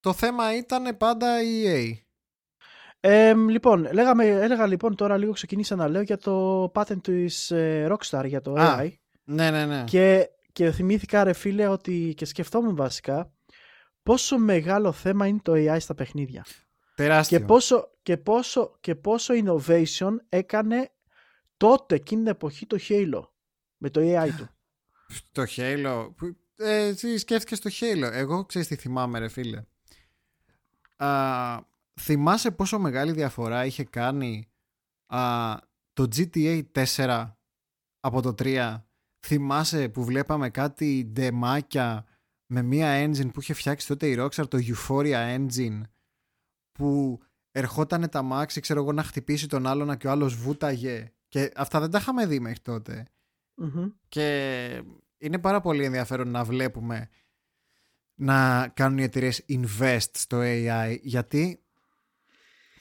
το θέμα ήταν πάντα η EA. Ε, λοιπόν, λέγαμε, έλεγα λοιπόν τώρα λίγο ξεκινήσα να λέω για το patent της ε, Rockstar για το AI. Ναι, ναι, ναι. Και, και θυμήθηκα ρε φίλε ότι και σκεφτόμουν βασικά πόσο μεγάλο θέμα είναι το AI στα παιχνίδια. Τεράστιο. Και πόσο, και πόσο, και πόσο innovation έκανε τότε εκείνη την εποχή το Halo με το AI του. Το Halo ε, εσύ σκέφτηκες το Halo. Εγώ ξέρεις τι θυμάμαι ρε φίλε. Α, θυμάσαι πόσο μεγάλη διαφορά είχε κάνει α, το GTA 4 από το 3. Θυμάσαι που βλέπαμε κάτι ντεμάκια με μία engine που είχε φτιάξει τότε η Rockstar, το Euphoria Engine, που ερχόταν τα μάξι, ξέρω εγώ, να χτυπήσει τον άλλον και ο άλλος βούταγε; Και αυτά δεν τα είχαμε δει μέχρι Και είναι πάρα πολύ ενδιαφέρον να βλέπουμε να κάνουν οι εταιρείες invest στο AI, γιατί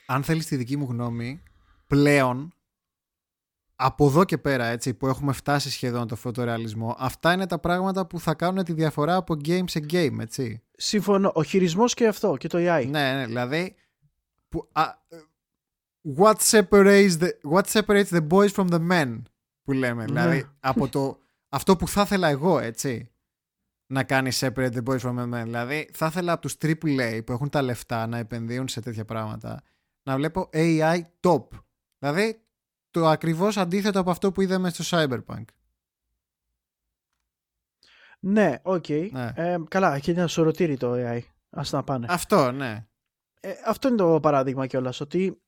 αν θέλεις τη δική μου γνώμη, πλέον από εδώ και πέρα έτσι, που έχουμε φτάσει σχεδόν το φωτορεαλισμό, αυτά είναι τα πράγματα που θα κάνουν τη διαφορά από game σε game, έτσι. Σύμφωνο. Ο χειρισμός και αυτό, και το AI. Ναι, ναι, δηλαδή... Που, what, separates the, what separates the boys from the men, που λέμε. Δηλαδή, ναι. από το, αυτό που θα ήθελα εγώ, έτσι, να κάνει separate the boys from the men. Δηλαδή, θα ήθελα από τους AAA που έχουν τα λεφτά να επενδύουν σε τέτοια πράγματα, να βλέπω AI top. Δηλαδή, το ακριβώς αντίθετο από αυτό που είδαμε στο Cyberpunk. Ναι, OK. Okay. Ναι. Ε, καλά, έχει ένα σωρωτήρι το AI. Ας να πάνε. Αυτό, ναι. Ε, αυτό είναι το παράδειγμα κιόλας. Ότι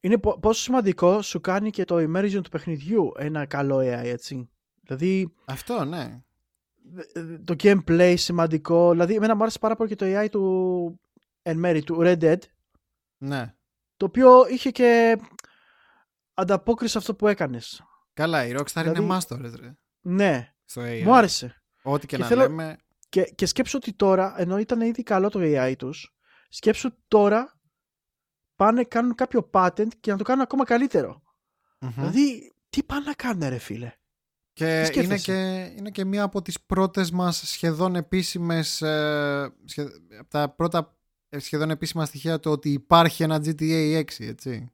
είναι πόσο σημαντικό σου κάνει και το immersion του παιχνιδιού ένα καλό AI, έτσι. Δηλαδή... Αυτό, ναι. Το gameplay σημαντικό. Δηλαδή, εμένα μου άρεσε πάρα πολύ και το AI του εν μέρη του Red Dead. Ναι. Το οποίο είχε και ανταπόκριση αυτό που έκανες. Καλά, η Rockstar δηλαδή, είναι masters, ρε. Ναι. Στο AI. Μου άρεσε. Ό,τι και, και να θέλω... λέμε. Και, και σκέψω ότι τώρα, ενώ ήταν ήδη καλό το AI τους, σκέψου τώρα πάνε κάνουν κάποιο patent και να το κάνουν ακόμα Δηλαδή, τι πάνε να κάνουν, ρε φίλε; Και είναι και, είναι και μία από τις πρώτες μας σχεδόν επίσημες ε, από τα πρώτα ε, σχεδόν επίσημα στοιχεία το ότι υπάρχει ένα GTA 6, έτσι.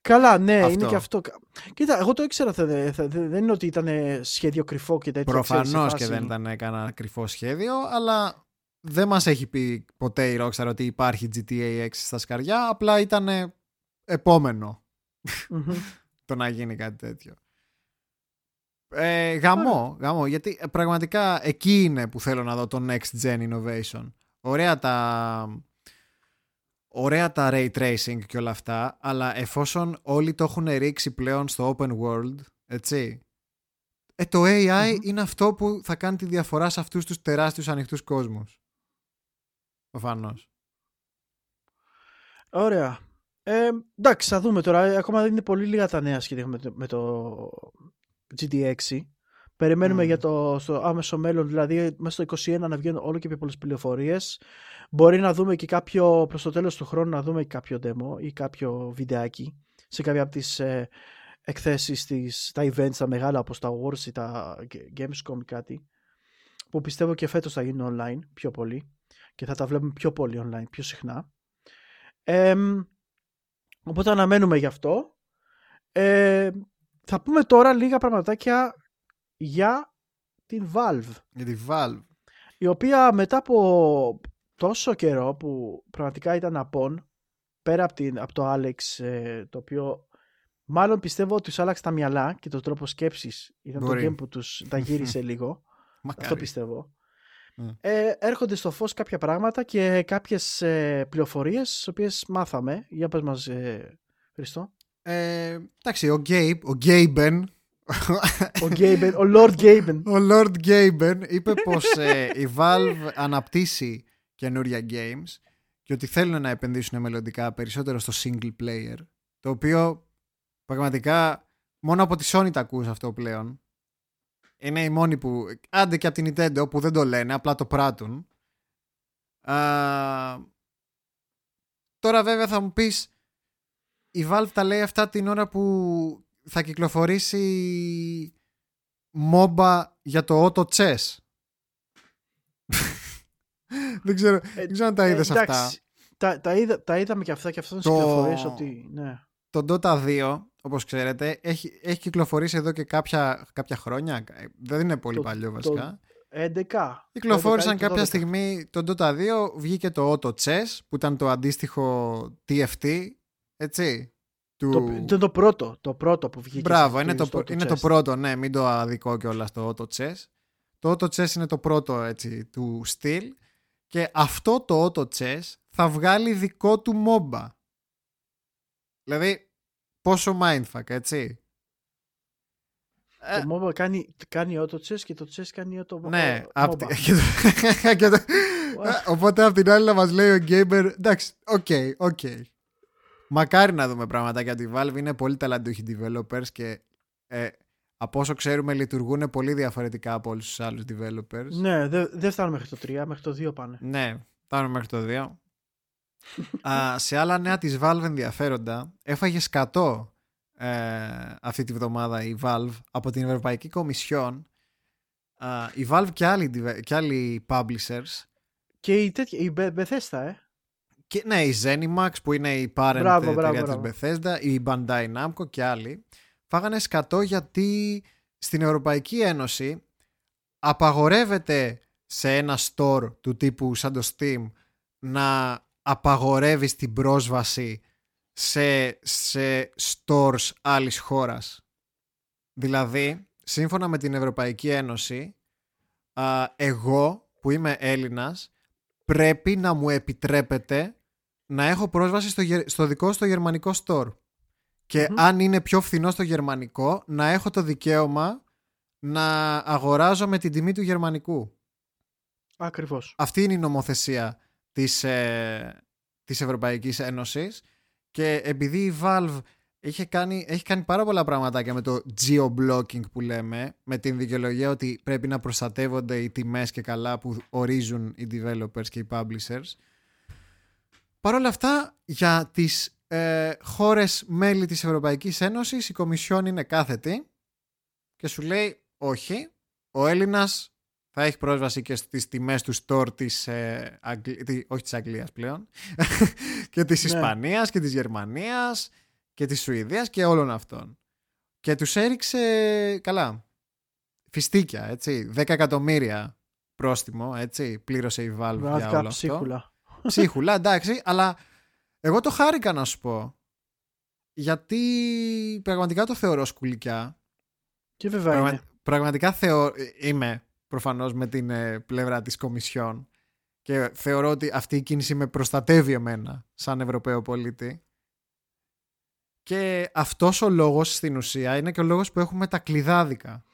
Καλά, ναι, είναι και αυτό. Κοίτα, εγώ το ήξερα. Δεν είναι ότι ήταν σχέδιο κρυφό και τέτοιο. Προφανώς και δεν ήταν κανένα κρυφό σχέδιο, αλλά δεν μας έχει πει ποτέ η Rockstar ότι υπάρχει GTA 6 στα σκαριά. Απλά ήταν το να γίνει κάτι τέτοιο. Ε, γαμό, γαμό, γιατί πραγματικά εκεί είναι που θέλω να δω το next gen innovation. Ωραία τα, ωραία τα ray tracing και όλα αυτά, αλλά εφόσον όλοι το έχουν ρίξει πλέον στο open world, έτσι, ε, το AI είναι αυτό που θα κάνει τη διαφορά σε αυτούς τους τεράστιους ανοιχτούς κόσμους. Προφανώς. Ωραία. Ε, εντάξει, θα δούμε τώρα. Ακόμα δεν είναι πολύ λίγα τα νέα σχετικά με το, με το GT6. Περιμένουμε για το στο άμεσο μέλλον, δηλαδή μέσα στο 2021 να βγαίνουν όλο και πιο πολλές πληροφορίες. Μπορεί να δούμε και κάποιο προς το τέλος του χρόνου να δούμε και κάποιο demo ή κάποιο βιντεάκι σε κάποια από τις ε, εκθέσεις, τις, τα events, τα μεγάλα όπως τα Wars ή τα Gamescom ή κάτι που πιστεύω και φέτος θα γίνουν online πιο πολύ και θα τα βλέπουμε πιο πολύ online, πιο συχνά. Ε, οπότε αναμένουμε γι' αυτό. Ε, θα πούμε τώρα λίγα πραγματάκια για την Valve. Για την Valve. Η οποία μετά από τόσο καιρό που πραγματικά ήταν απόν, πέρα από, την, από το Alex, ε, το οποίο μάλλον πιστεύω ότι τους άλλαξε τα μυαλά και το τρόπο σκέψης ήταν το game που τους τα γύρισε λίγο. Αυτό πιστεύω. Mm. Ε, έρχονται στο φως κάποια πράγματα και κάποιες ε, πληροφορίες τις οποίες μάθαμε. Για πες μας ε, Χριστό. Ε, εντάξει, ο Gabe, ο Gaben ο, Gaben, ο Lord Gaben. Ο Lord Gaben είπε πως ε, η Valve αναπτύσσει καινούρια games και ότι θέλουν να επενδύσουν μελλοντικά περισσότερο στο single player το οποίο πραγματικά μόνο από τη Sony τα ακούς αυτό πλέον είναι οι μόνοι που άντε και από την Nintendo που δεν το λένε απλά το πράττουν τώρα βέβαια θα μου πεις η Valve τα λέει αυτά την ώρα που θα κυκλοφορήσει MOBA για το Auto Chess. δεν, ξέρω, ε, δεν ξέρω αν τα είδες αυτά. Τα, τα, είδα, τα είδαμε και αυτά και αυτό είναι το... ότι... Ναι. Το Dota 2, όπως ξέρετε, έχει, έχει κυκλοφορήσει εδώ και κάποια, κάποια χρόνια. Δεν είναι πολύ το, παλιό βασικά. Το 11. Κυκλοφόρησαν κάποια στιγμή το Dota 2, βγήκε το Auto Chess που ήταν το αντίστοιχο TFT, έτσι. Του... Το, ήταν το πρώτο, το πρώτο που βγήκε. Μπράβο, είναι, το, είναι το πρώτο, ναι, μην το αδικώ κιόλας το Auto Chess. Το Auto Chess είναι το πρώτο έτσι, του στυλ και αυτό το Auto Chess θα βγάλει δικό του MOBA. Δηλαδή, πόσο mindfuck, έτσι. Ε, το MOBA κάνει, κάνει auto chess και το chess κάνει auto ναι, MOBA. Απ, και το, οπότε απ' την άλλη να μας λέει ο gamer εντάξει, OK, okay, OK. Okay. Μακάρι να δούμε πράγματα για τη Valve. Είναι πολύ ταλαντούχοι developers και ε, από όσο ξέρουμε λειτουργούν πολύ διαφορετικά από όλους τους άλλους developers. Ναι, δεν δε φτάνουμε μέχρι το 3, μέχρι το 2 πάνε. Ναι, φτάνουμε μέχρι το 2. Α, σε άλλα νέα της Valve ενδιαφέροντα, έφαγε σκατό ε, αυτή τη βδομάδα η Valve από την Ευρωπαϊκή Κομισιόν. Α, η Valve και άλλοι, και άλλοι publishers. Και η, τέτοια, η Bethesda, ε. Και, ναι, η Zenimax που είναι η parent μπράβο, εταιρεία μπράβο, της Bethesda, η Bandai Namco και άλλοι φάγανε σκατό γιατί στην Ευρωπαϊκή Ένωση απαγορεύεται σε ένα store του τύπου σαν το Steam να απαγορεύεις την πρόσβαση σε, σε stores άλλης χώρας. Δηλαδή, σύμφωνα με την Ευρωπαϊκή Ένωση, α, εγώ που είμαι Έλληνας πρέπει να μου επιτρέπεται να έχω πρόσβαση στο, στο δικό στο γερμανικό store. Και αν είναι πιο φθηνό στο γερμανικό, να έχω το δικαίωμα να αγοράζω με την τιμή του γερμανικού. Ακριβώς. Αυτή είναι η νομοθεσία της, ε, της Ευρωπαϊκής Ένωσης και επειδή η Valve έχει κάνει, έχει κάνει πάρα πολλά πραγματάκια με το geo-blocking που λέμε, με την δικαιολογία ότι πρέπει να προστατεύονται οι τιμές και καλά που ορίζουν οι developers και οι publishers. Παρ' όλα αυτά, για τις ε, χώρες μέλη της Ευρωπαϊκής Ένωσης η Κομισιόν είναι κάθετη και σου λέει όχι, ο Έλληνας θα έχει πρόσβαση και στις τιμές του store της, ε, όχι της Αγγλίας πλέον, και της ναι. Ισπανίας και της Γερμανίας και της Σουηδίας και όλων αυτών. Και τους έριξε καλά. Φιστίκια, έτσι. 10 εκατομμύρια πρόστιμο, έτσι. Πλήρωσε η Valve για όλο ψίχουλα. αυτό. Ψίχουλα, εντάξει, αλλά εγώ το χάρηκα να σου πω. Γιατί πραγματικά το θεωρώ σκουλικιά. Και βέβαια Πραγμα... είναι. Πραγματικά θεω... είμαι προφανώς με την ε, πλευρά της Κομισιόν και θεωρώ ότι αυτή η κίνηση με προστατεύει εμένα σαν Ευρωπαίο πολίτη. Και αυτός ο λόγος στην ουσία είναι και ο λόγος που έχουμε τα κλειδάδικα.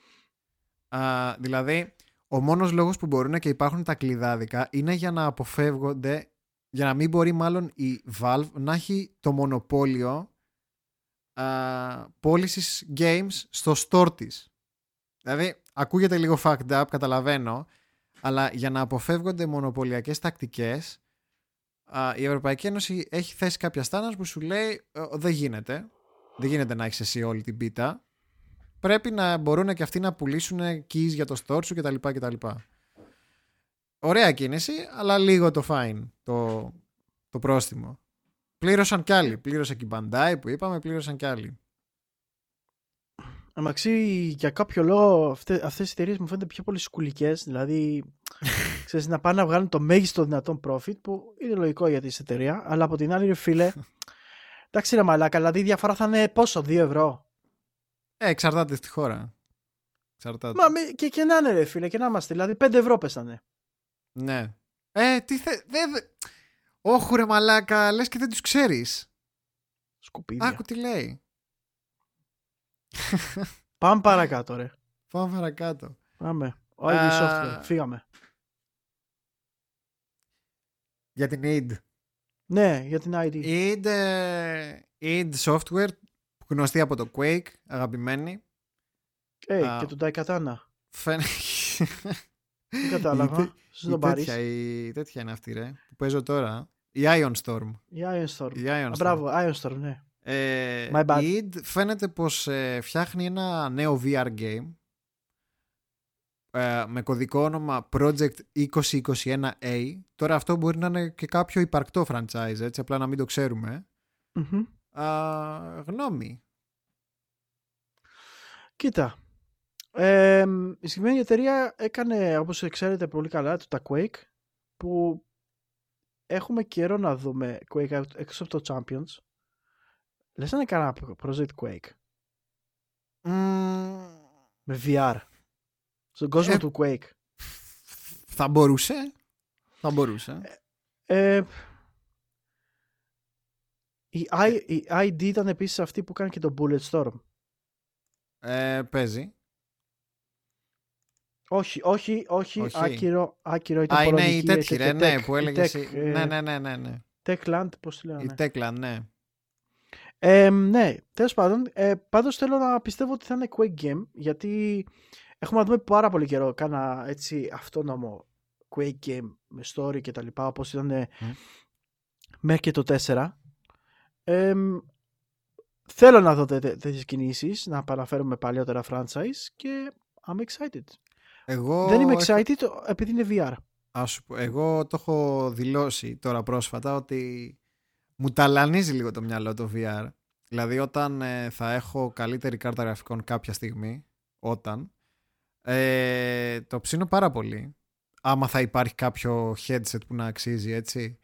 Α, δηλαδή, ο μόνος λόγος που μπορούν και υπάρχουν τα κλειδάδικα είναι για να αποφεύγονται, για να μην μπορεί μάλλον η Valve να έχει το μονοπόλιο α, πώλησης games στο store της. Δηλαδή, ακούγεται λίγο fucked up, καταλαβαίνω, αλλά για να αποφεύγονται μονοπωλιακές τακτικές, η Ευρωπαϊκή Ένωση έχει θέσει κάποια στάνας που σου λέει δεν γίνεται, δεν γίνεται να έχεις εσύ όλη την πίτα, πρέπει να μπορούν και αυτοί να πουλήσουν keys για το store σου κτλ. κτλ. Ωραία κίνηση, αλλά λίγο το fine, το, το πρόστιμο. Πλήρωσαν κι άλλοι. Πλήρωσε και η Bandai που είπαμε, πλήρωσαν κι άλλοι. Αμαξί για κάποιο λόγο αυτές, αυτές οι εταιρείες μου φαίνονται πιο πολύ σκουλικές, δηλαδή ξέρεις, να πάνε να βγάλουν το μέγιστο δυνατόν profit που είναι λογικό για τη εταιρεία, αλλά από την άλλη ρε φίλε, εντάξει ρε μαλάκα, δηλαδή η διαφορά θα είναι πόσο, 2 ευρώ; Ε, εξαρτάται στη χώρα. Εξαρτάται. Μα και, και να είναι ρε φίλε, και να είμαστε, δηλαδή 5 ευρώ πέσανε. Ναι. Ε, τι θε... Δε, δε... Όχου ρε μαλάκα, λες και δεν τους ξέρεις. Σκουπίδια. Άκου τι λέει. Πάμε παρακάτω, ρε. Πάμε παρακάτω. Πάμε. Ο ID Software. Φύγαμε. Για την id. Ναι, για την ID. id, id Software, γνωστή από το Quake, αγαπημένη. Ε, hey, και τον Daikatana. Φαίνεται... Δεν κατάλαβα. η, τέτοια, η τέτοια είναι αυτή, ρε. Που παίζω τώρα. Η Ion Storm. Η Ion Storm. Η Ion Storm. μπράβο, Ion Storm, ναι. Ε, η id φαίνεται πως ε, φτιάχνει ένα νέο VR game ε, με κωδικό όνομα Project 2021A. Τώρα αυτό μπορεί να είναι και κάποιο υπαρκτό franchise, έτσι, απλά να μην το ξέρουμε. γνώμη. Κοίτα. Ε, η συγκεκριμένη εταιρεία έκανε, όπως ξέρετε πολύ καλά, το τα Quake, που έχουμε καιρό να δούμε Quake έξω από το Champions. Λες να είναι Project Quake. Με VR. Στον κόσμο ε, του Quake. Θα μπορούσε. Θα μπορούσε. Ε, ε, η, I, η ID ήταν επίσης αυτή που κάνει και το Bulletstorm. Ε, παίζει. Όχι, όχι, όχι, Όχι. άκυρο, άκυρο ήταν Α, είναι πολωνική, η τέτοια, ρε, τέτοια ναι, tech, που η έλεγε. tech, εσύ. ε, Ναι, ναι, ναι, ναι. ναι. Techland, πώς τη λέγανε. Η Techland, ναι. Ε, ναι, τέλος πάντων, ε, πάντως θέλω να πιστεύω ότι θα είναι Quake Game, γιατί έχουμε να δούμε πάρα πολύ καιρό κάνα έτσι αυτόνομο Quake Game με story και τα λοιπά, όπως ήταν ε, μέχρι και το 4. Ε, θέλω να δω τέ- τέ- τέτοιες κινήσεις, να παραφέρουμε παλιότερα franchise και I'm excited. Εγώ, Δεν είμαι έχω- excited επειδή είναι VR. Ας σου πω, εγώ το έχω δηλώσει τώρα πρόσφατα ότι μου ταλανίζει λίγο το μυαλό το VR. Δηλαδή όταν ε, θα έχω καλύτερη κάρτα γραφικών κάποια στιγμή, όταν, ε, το ψήνω πάρα πολύ. Άμα θα υπάρχει κάποιο headset που να αξίζει, έτσι.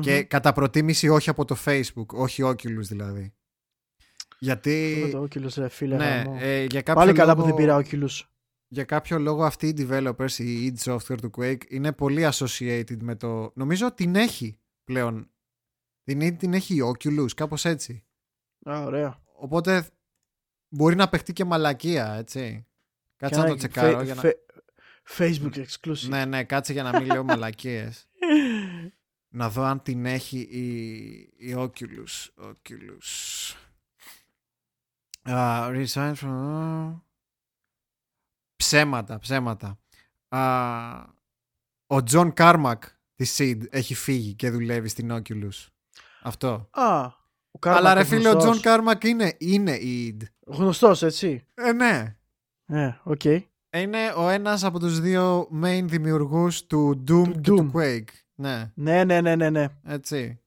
Και Μμμ. κατά προτίμηση όχι από το Facebook, όχι Oculus δηλαδή. Αυτό Γιατί, με το Oculus, ρε φίλε. ναι, γαμώ. ε, για κάποιο Πάλι καλά λόγο- που δεν πήρα Oculus. για κάποιο λόγο αυτοί οι developers, η id Software του Quake είναι πολύ associated με το... Νομίζω ότι την έχει πλέον. Την id την έχει η Oculus, κάπως έτσι. Α, ωραία. Οπότε μπορεί να παιχτεί και μαλακία, έτσι. Κάτσε Και να ένα το τσεκάρω. φε- για να... φε- Facebook exclusive. Ναι, ναι, κάτσε για να μην λέω μαλακίες. να δω αν την έχει η, η Oculus. Oculus. Uh, resign from... Ψέματα, ψέματα. Α, ο John Carmack της id έχει φύγει και δουλεύει στην Oculus. Αυτό. Α, ο Αλλά ρε φίλε, ο John γνωστός. Carmack είναι, είναι η id. Γνωστός, έτσι. Ε, ναι. Ναι, οκ. Είναι ο ένας από τους δύο main δημιουργούς του Doom Του και του Doom. Quake. Ναι, Ναι, ναι, ναι, ναι, ναι. έτσι.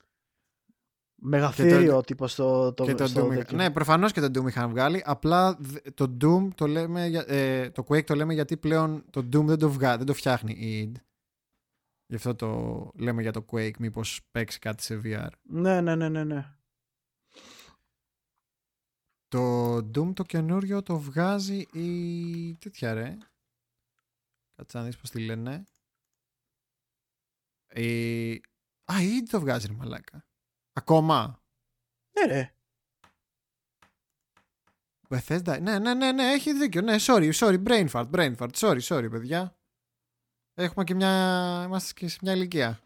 Μεγαθήριο τύπος στο, το, και το στο Doom. τέτοιο. Ναι, προφανώς και το Doom είχαν βγάλει. Απλά δ- το Doom το λέμε, για- ε, το Quake το λέμε γιατί πλέον το Doom δεν το, βγά, δεν το φτιάχνει η id. Γι' αυτό το λέμε για το Quake, μήπως παίξει κάτι σε VR. ναι, ναι, ναι, ναι, ναι. Το Doom το καινούριο το βγάζει η... τέτοια ρε. Κάτσε να δεις πώς τη λένε. Η... Α, η id το βγάζει ρε μαλάκα. Ακόμα. Ναι, ρε. Bethesda. Ναι, ναι, ναι, ναι, έχει δίκιο. Ναι, sorry, sorry, brain fart, brain fart. Sorry, sorry, παιδιά. Έχουμε και μια. Είμαστε και σε μια ηλικία.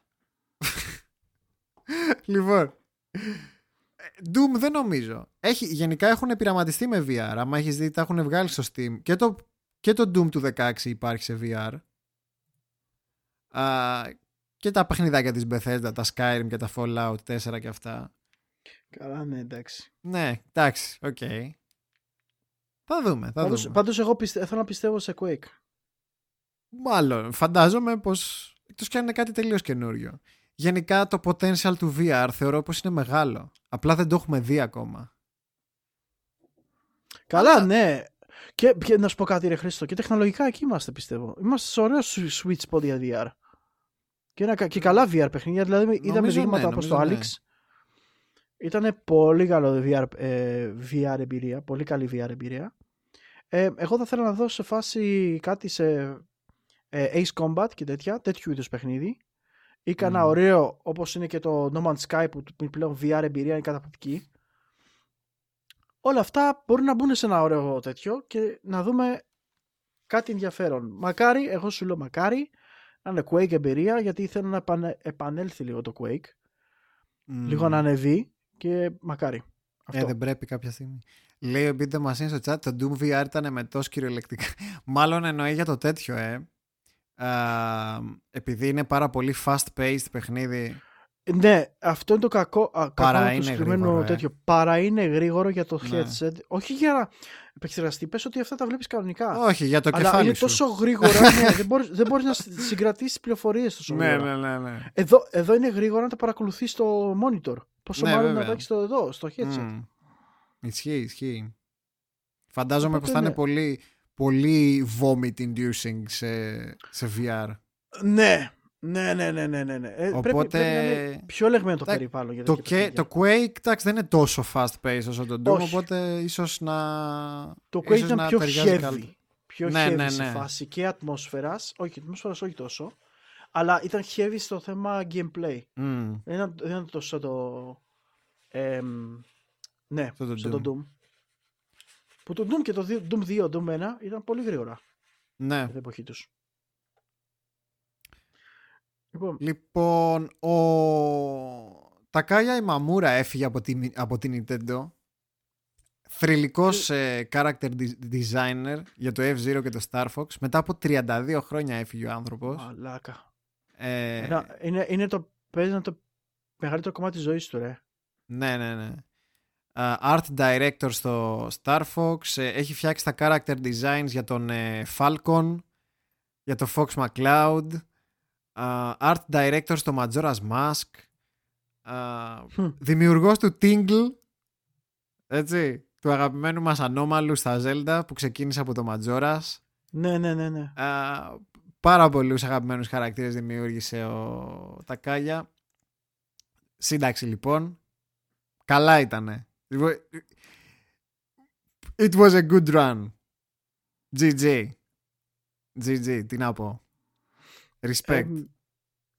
λοιπόν. ε, Doom δεν νομίζω. Έχει, γενικά έχουν πειραματιστεί με VR. Άμα έχεις δει, τα έχουν βγάλει στο Steam. Και το, και το Doom του 16 υπάρχει σε VR. Α, και τα παιχνιδάκια της Bethesda, τα Skyrim και τα Fallout 4 και αυτά. Καλά, ναι, εντάξει. Ναι, εντάξει, οκ. Θα δούμε, θα Πάντως, δούμε. πάντως εγώ πιστε, θέλω να πιστεύω σε Quake. Μάλλον, φαντάζομαι πως εκτός κι αν είναι κάτι τελείως καινούριο. Γενικά το potential του VR θεωρώ πως είναι μεγάλο. Απλά δεν το έχουμε δει ακόμα. Καλά, Αλλά- ναι. Και, και να σου πω κάτι, ρε Χρήστο, και τεχνολογικά εκεί είμαστε, πιστεύω. Είμαστε σε ωραίο σου- sweet spot για VR. Και, ένα, κα- και καλά VR παιχνίδια. Δηλαδή, είδαμε Νομίζω δείγματα ναι, όπως το νομίζω Alex. Ήταν πολύ καλό VR, ε, VR εμπειρία. Πολύ καλή VR εμπειρία. Ε, εγώ θα ήθελα να δω σε φάση κάτι σε ε, Ace Combat και τέτοια, τέτοιου είδους παιχνίδι. Ή κανένα Μμμ. ωραίο, όπως είναι και το No Man's Sky που του- πλέον VR εμπειρία είναι καταπληκτική. Όλα αυτά μπορούν να μπουν σε ένα ωραίο τέτοιο και να δούμε κάτι ενδιαφέρον. Μακάρι, εγώ σου λέω μακάρι, να είναι Quake εμπειρία γιατί θέλω να επανε- επανέλθει λίγο το Quake. Μμμ. Λίγο να ανεβεί και μακάρι. Ε, Αυτό. δεν πρέπει κάποια στιγμή. Λέει ο Beat the Machine στο chat, το Doom VR ήταν με τόσο κυριολεκτικά. Μάλλον εννοεί για το τέτοιο, ε. Α, επειδή είναι πάρα πολύ fast-paced παιχνίδι. Ναι, αυτό είναι το κακό, α, κακό Παρά του είναι συγκεκριμένου γρήγορο, ε. τέτοιο. Παρά είναι γρήγορο για το Ναι. headset. Όχι για να επεξεργαστεί. Πες ότι αυτά τα βλέπεις κανονικά. Όχι, για το Αλλά κεφάλι είναι σου. τόσο γρήγορα, ναι, δεν μπορείς, δεν μπορείς να συγκρατήσεις πληροφορίες τόσο Ναι, γρήγορα. ναι, ναι. ναι. Εδώ, εδώ είναι γρήγορα να τα παρακολουθείς στο monitor. Πόσο Ναι, μάλλον να βέβαια. τα έχεις στο εδώ, στο headset. Μμ. Ισχύει, ισχύει. Φαντάζομαι Οπότε πως θα είναι ναι. πολύ, πολύ vomit inducing σε, σε VR. Ναι, ναι, ναι, ναι, ναι, ναι. ναι. Ε, πρέπει, Οπότε- πρέπει να είναι πιο ελεγμένο το Τα- περιβάλλον για Το, τέτοια και, παιχνίδια. το Quake εντάξει, δεν είναι τόσο fast paced όσο το Doom, Όχι. οπότε ίσως να. Το Quake ίσως ήταν να πιο ταιριάζει heavy. καλύτερα. Πιο Ναι, heavy ναι, σε ναι. φάση και ατμόσφαιρας. Όχι, ατμόσφαιρας όχι τόσο. Αλλά ήταν heavy στο θέμα gameplay. Μμ. Δεν ήταν, δεν ήταν τόσο το... εμ, ναι, Στο το στο το Doom. Που το Doom και το δύο- Doom 2, Doom 1 ήταν πολύ γρήγορα. Ναι. την εποχή τους. Λοιπόν, Λοιπόν, ο Τακάγια η Μαμούρα έφυγε από την, από την Nintendo. Θρηλυκός ε, character de- designer για το F-Zero και το Star Fox. Μετά από 32 χρόνια έφυγε ο άνθρωπος. μαλάκα. Ε, Ένα- είναι, είναι το, παίζει να το μεγαλύτερο κομμάτι της ζωής του, ρε. Ναι, ναι, ναι. Α, art director στο Star Fox. ε, έχει φτιάξει τα character designs για τον ε, Falcon, για το Fox McCloud. Α, art director στο Majora's Mask. Α, Hm. δημιουργός του Tingle. Έτσι. Του αγαπημένου μας ανώμαλου στα Zelda που ξεκίνησε από το Majora's. Ναι, ναι, ναι, ναι. Α, πάρα πολλούς αγαπημένους χαρακτήρες δημιούργησε ο Τακάγια. Σύνταξη λοιπόν. Καλά ήτανε. It was a good run. GG. GG, τι να πω. Respect. Ε,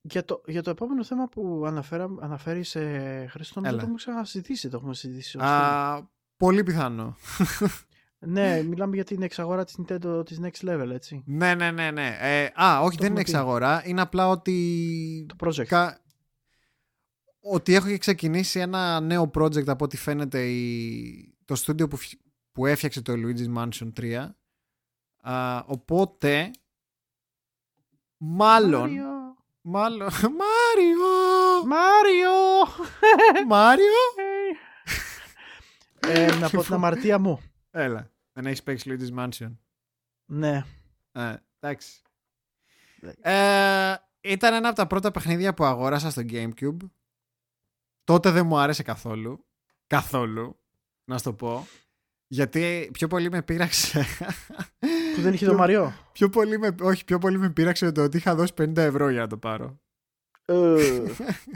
για, το, για το επόμενο θέμα που αναφέρα, αναφέρεις σε Χρήστο, νομίζω Έλα. το έχουμε ξανασυζητήσει. Το έχουμε συζητήσει. ως Α, πολύ πιθανό. Ναι, μιλάμε για την εξαγορά της Nintendo της Next Level, έτσι. ναι, ναι, ναι, ναι. Ε, α, όχι, Το δεν είναι έχουμε πει. εξαγορά. Είναι απλά ότι Το project. Κα... Ότι έχω ξεκινήσει ένα νέο project από ό,τι φαίνεται η... το στούντιο που, φ- που έφτιαξε το Luigi's Mansion 3. Α, οπότε μάλλον Μάριο! μάλλον Μάριο Μάριο! Μάριο ε, από την αμαρτία μου. Έλα δεν έχεις παίξει Luigi's Mansion Ναι. ε, εντάξει ε, ήταν ένα από τα πρώτα παιχνίδια που αγόρασα στο Gamecube τότε δεν μου άρεσε καθόλου καθόλου να σου το πω γιατί πιο πολύ με πείραξε Που δεν είχε το Μαριό. Πιο πολύ με, όχι, πιο πολύ με πείραξε το ότι είχα δώσει 50 ευρώ για να το πάρω. Ε,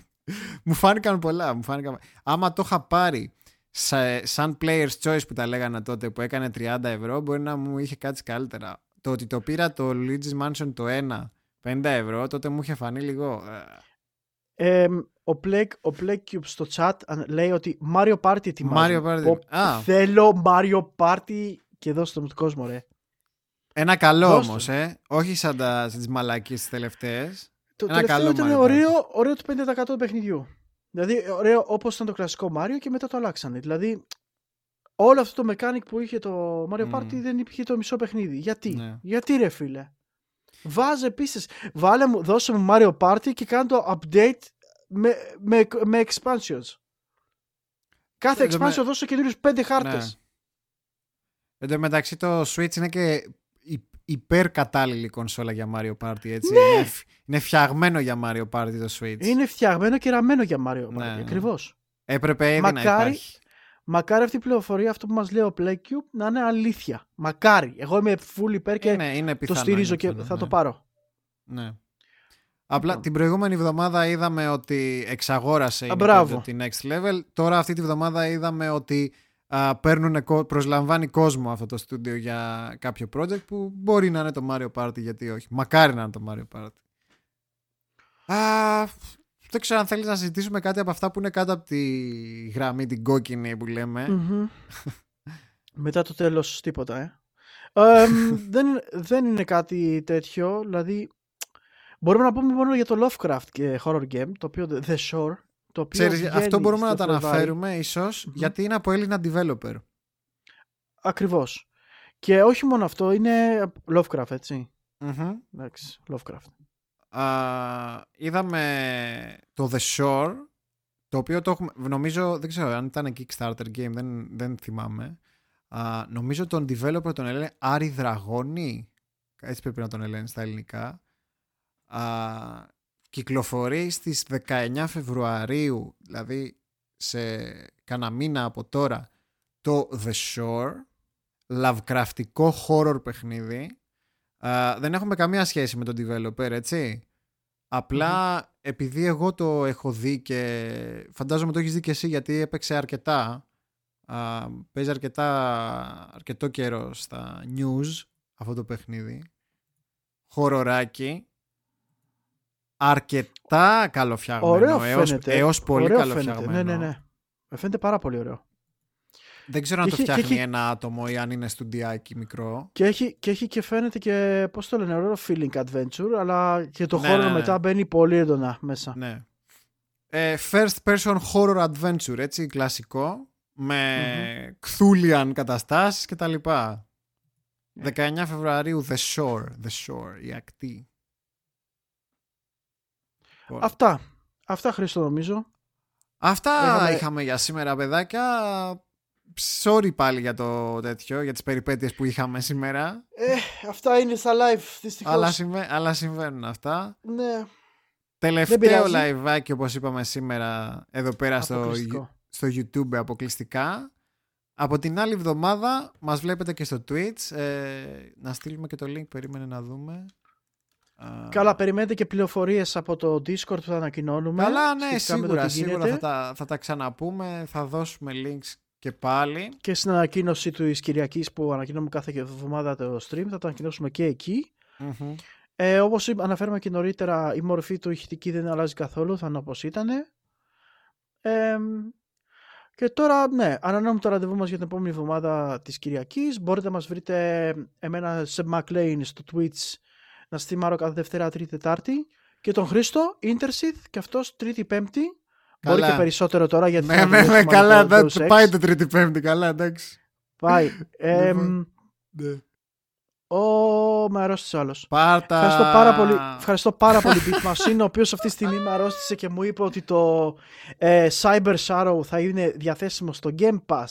μου φάνηκαν πολλά. Μου φάνηκαν... Άμα το είχα πάρει σα- σαν player's choice που τα λέγανε τότε που έκανε 30 ευρώ, μπορεί να μου είχε κάτσει καλύτερα. Το ότι το πήρα το Luigi's Mansion το 1, 50 ευρώ, τότε μου είχε φανεί λίγο. ε, ε, ο Plague, ο Plague Cube στο chat αν- λέει ότι Mario Party ετοιμάζει. Mario Party. Πω, Α. Θέλω Mario Party και δώστε μου τον κόσμο, ρε. Ένα καλό Δώσ' όμως, το. ε. Όχι σαν τα, τις μαλακίες τις τελευταίες. Το Ένα τελευταίο καλό ήταν Mario Party. ωραίο, ωραίο το 50% του παιχνιδιού. Δηλαδή, ωραίο όπως ήταν το κλασικό Mario και μετά το αλλάξανε. Δηλαδή, όλο αυτό το mechanic που είχε το Mario Party Μμμ. δεν υπήρχε το μισό παιχνίδι. Γιατί, Ναι. γιατί ρε φίλε; Βάζε επίση, βάλε μου, δώσε μου Mario Party και κάνε το update με, με, με expansions. Κάθε Ε, δε με- expansion δώσε καινούριου πέντε χάρτες. Ναι. Εν τω μεταξύ το Switch είναι και υ- υπερ κατάλληλη κονσόλα για Mario Party έτσι. Είναι, φ- είναι φτιαγμένο για Mario Party το Switch. Ναι. Είναι φτιαγμένο και ραμμένο για Mario Party. Ναι, ναι. Ακριβώς. Έπρεπε ήδη να Μακάρι- υπάρχει. Μακάρι αυτή η πληροφορία, αυτό που μας λέει ο PlayCube, να είναι αλήθεια. Μακάρι. Εγώ είμαι full υπέρ και είναι, είναι το πιθανό, στηρίζω είναι και πιθανό, θα ναι. το πάρω. Ναι. Απλά Λοιπόν. την προηγούμενη εβδομάδα είδαμε ότι εξαγόρασε η Α, μπράβο. Nintendo τη Next Level. Τώρα αυτή τη βδομάδα είδαμε ότι α, παίρνουνε κο- προσλαμβάνει κόσμο αυτό το στούντιο για κάποιο project που μπορεί να είναι το Mario Party γιατί όχι. Μακάρι να είναι το Mario Party. Α, δεν ξέρω αν θέλεις να συζητήσουμε κάτι από αυτά που είναι κάτω από τη γραμμή την κόκκινη που λέμε. Μμμ. Μετά το τέλος τίποτα, ε. Ε, δεν, δεν είναι κάτι τέτοιο, δηλαδή μπορούμε να πούμε μόνο για το Lovecraft και horror game, το οποίο The Shore, το οποίο Ξέρεις, βγαίνει αυτό μπορούμε να στο το Φλεβάρι. αναφέρουμε ίσως Μμμ. γιατί είναι από Έλληνα developer. Ακριβώς. Και όχι μόνο αυτό, είναι Lovecraft, έτσι. Μμμ. Εντάξει, Lovecraft. Α, είδαμε το The Shore το οποίο το έχουμε, νομίζω δεν ξέρω αν ήταν Kickstarter game δεν, δεν θυμάμαι Α, νομίζω τον developer τον λένε Άρη Δραγώνη έτσι πρέπει να τον λένε στα ελληνικά Α, κυκλοφορεί στις 19 Φεβρουαρίου δηλαδή σε κανένα μήνα από τώρα το The Shore λαβκραφτικό horror παιχνίδι Α, δεν έχουμε καμία σχέση με τον developer, έτσι. Απλά επειδή εγώ το έχω δει και φαντάζομαι το έχεις δει και εσύ γιατί έπαιξε αρκετά. Α, παίζει αρκετά, αρκετό καιρό στα news αυτό το παιχνίδι. Χοροράκι. Αρκετά καλοφτιαγμένο. Ωραίο έως, φαίνεται. έως πολύ Ωραίο καλοφτιαγμένο. φαίνεται. Ναι, ναι, ναι. Με φαίνεται πάρα πολύ ωραίο. Δεν ξέρω αν το φτιάχνει ένα άτομο ή αν είναι στουντιάκι μικρό. Και έχει και, έχει και φαίνεται και, πώς το λένε, ωραίο feeling adventure, αλλά και το ναι, χώρο ναι, ναι. μετά μπαίνει πολύ έντονα μέσα. Ναι. Ε, first person horror adventure, έτσι, κλασικό, με mm-hmm. κθούλιαν καταστάσεις κτλ. 19 Φεβρουαρίου The Shore, The Shore, η ακτή. Αυτά. Αυτά Χρήστο νομίζω. Αυτά είχαμε για σήμερα παιδάκια. Sorry πάλι για το τέτοιο, για τις περιπέτειες που είχαμε σήμερα. Ε, αυτά είναι στα live, δυστυχώς. Αλλά, συμβα... αλλά συμβαίνουν αυτά. Ναι. Τελευταίο live, όπως είπαμε σήμερα, εδώ πέρα στο, στο YouTube αποκλειστικά. Από την άλλη εβδομάδα μας βλέπετε και στο Twitch. Ε, να στείλουμε και το link, περίμενε να δούμε. Καλά, περιμένετε και πληροφορίες από το Discord που θα ανακοινώνουμε. Καλά, ναι, σίγουρα, σίγουρα θα τα, θα τα ξαναπούμε. Θα δώσουμε links και πάλι. Και στην ανακοίνωση του Κυριακής που ανακοινώνουμε κάθε εβδομάδα το stream, θα το ανακοινώσουμε και εκεί. Mm-hmm. Ε, Όπως αναφέραμε και νωρίτερα, η μορφή του ηχητική δεν αλλάζει καθόλου, θα είναι όπως ήταν. Ε, και τώρα, ναι, ανανεώνουμε το ραντεβού μας για την επόμενη εβδομάδα της Κυριακής. Μπορείτε να μας βρείτε εμένα σε McLean στο Twitch να στήμαρω κάθε Δευτέρα, Τρίτη, Τετάρτη. Και τον Χρήστο, Intersith, και αυτός Τρίτη, Πέμπτη. Καλά. Μπορεί και περισσότερο τώρα γιατί. Ναι, ναι, ναι, καλά, εντάξει. Πάει το Τρίτη, Πέμπτη, καλά, εντάξει. Πάει. ε, ναι. Ο, με αρρώστησε άλλο. Πάρτα. Ευχαριστώ πάρα πολύ, ευχαριστώ πάρα πολύ Beat ο οποίος αυτή τη στιγμή με αρρώστησε και μου είπε ότι το ε, Cyber Shadow θα είναι διαθέσιμο στο Game Pass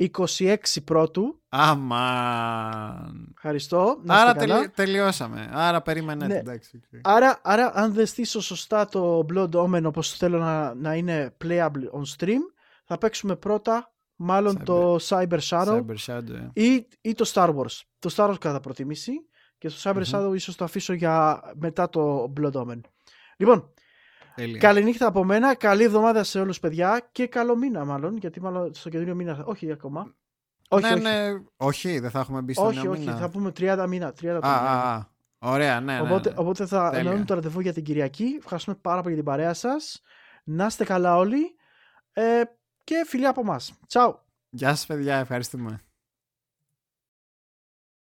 26 πρώτου. Αμάν. Ευχαριστώ. άρα τελειώσαμε. Άρα περιμένετε. Ναι. Εντάξει. Άρα, άρα, αν δεν στήσω σωστά το Blood Omen όπως θέλω να, να είναι playable on stream, θα παίξουμε πρώτα μάλλον το Cyber Shadow, Cyber Shadow ή, ή το Star Wars. Το Star Wars κατά προτιμήσει και το Cyber mm-hmm. Shadow ίσως το αφήσω για μετά το Blood Omen. Λοιπόν, Καληνύχτα από μένα. Καλή εβδομάδα σε όλους, παιδιά. Και καλό μήνα, μάλλον. Γιατί μάλλον στο καινούριο μήνα. Όχι ακόμα. Όχι, ναι, όχι. Ναι. όχι, δεν θα έχουμε μπει στο όχι, όχι, μήνα. θα πούμε 30 μήνα. 30 α, α, α. Ωραία, ναι. Οπότε, ναι, ναι. οπότε θα εννοούμε το ραντεβού για την Κυριακή. Ευχαριστούμε πάρα πολύ για την παρέα σας. Να είστε καλά όλοι. Ε, και φιλιά από εμά. Τσαου. Γεια σας, παιδιά. Ευχαριστούμε.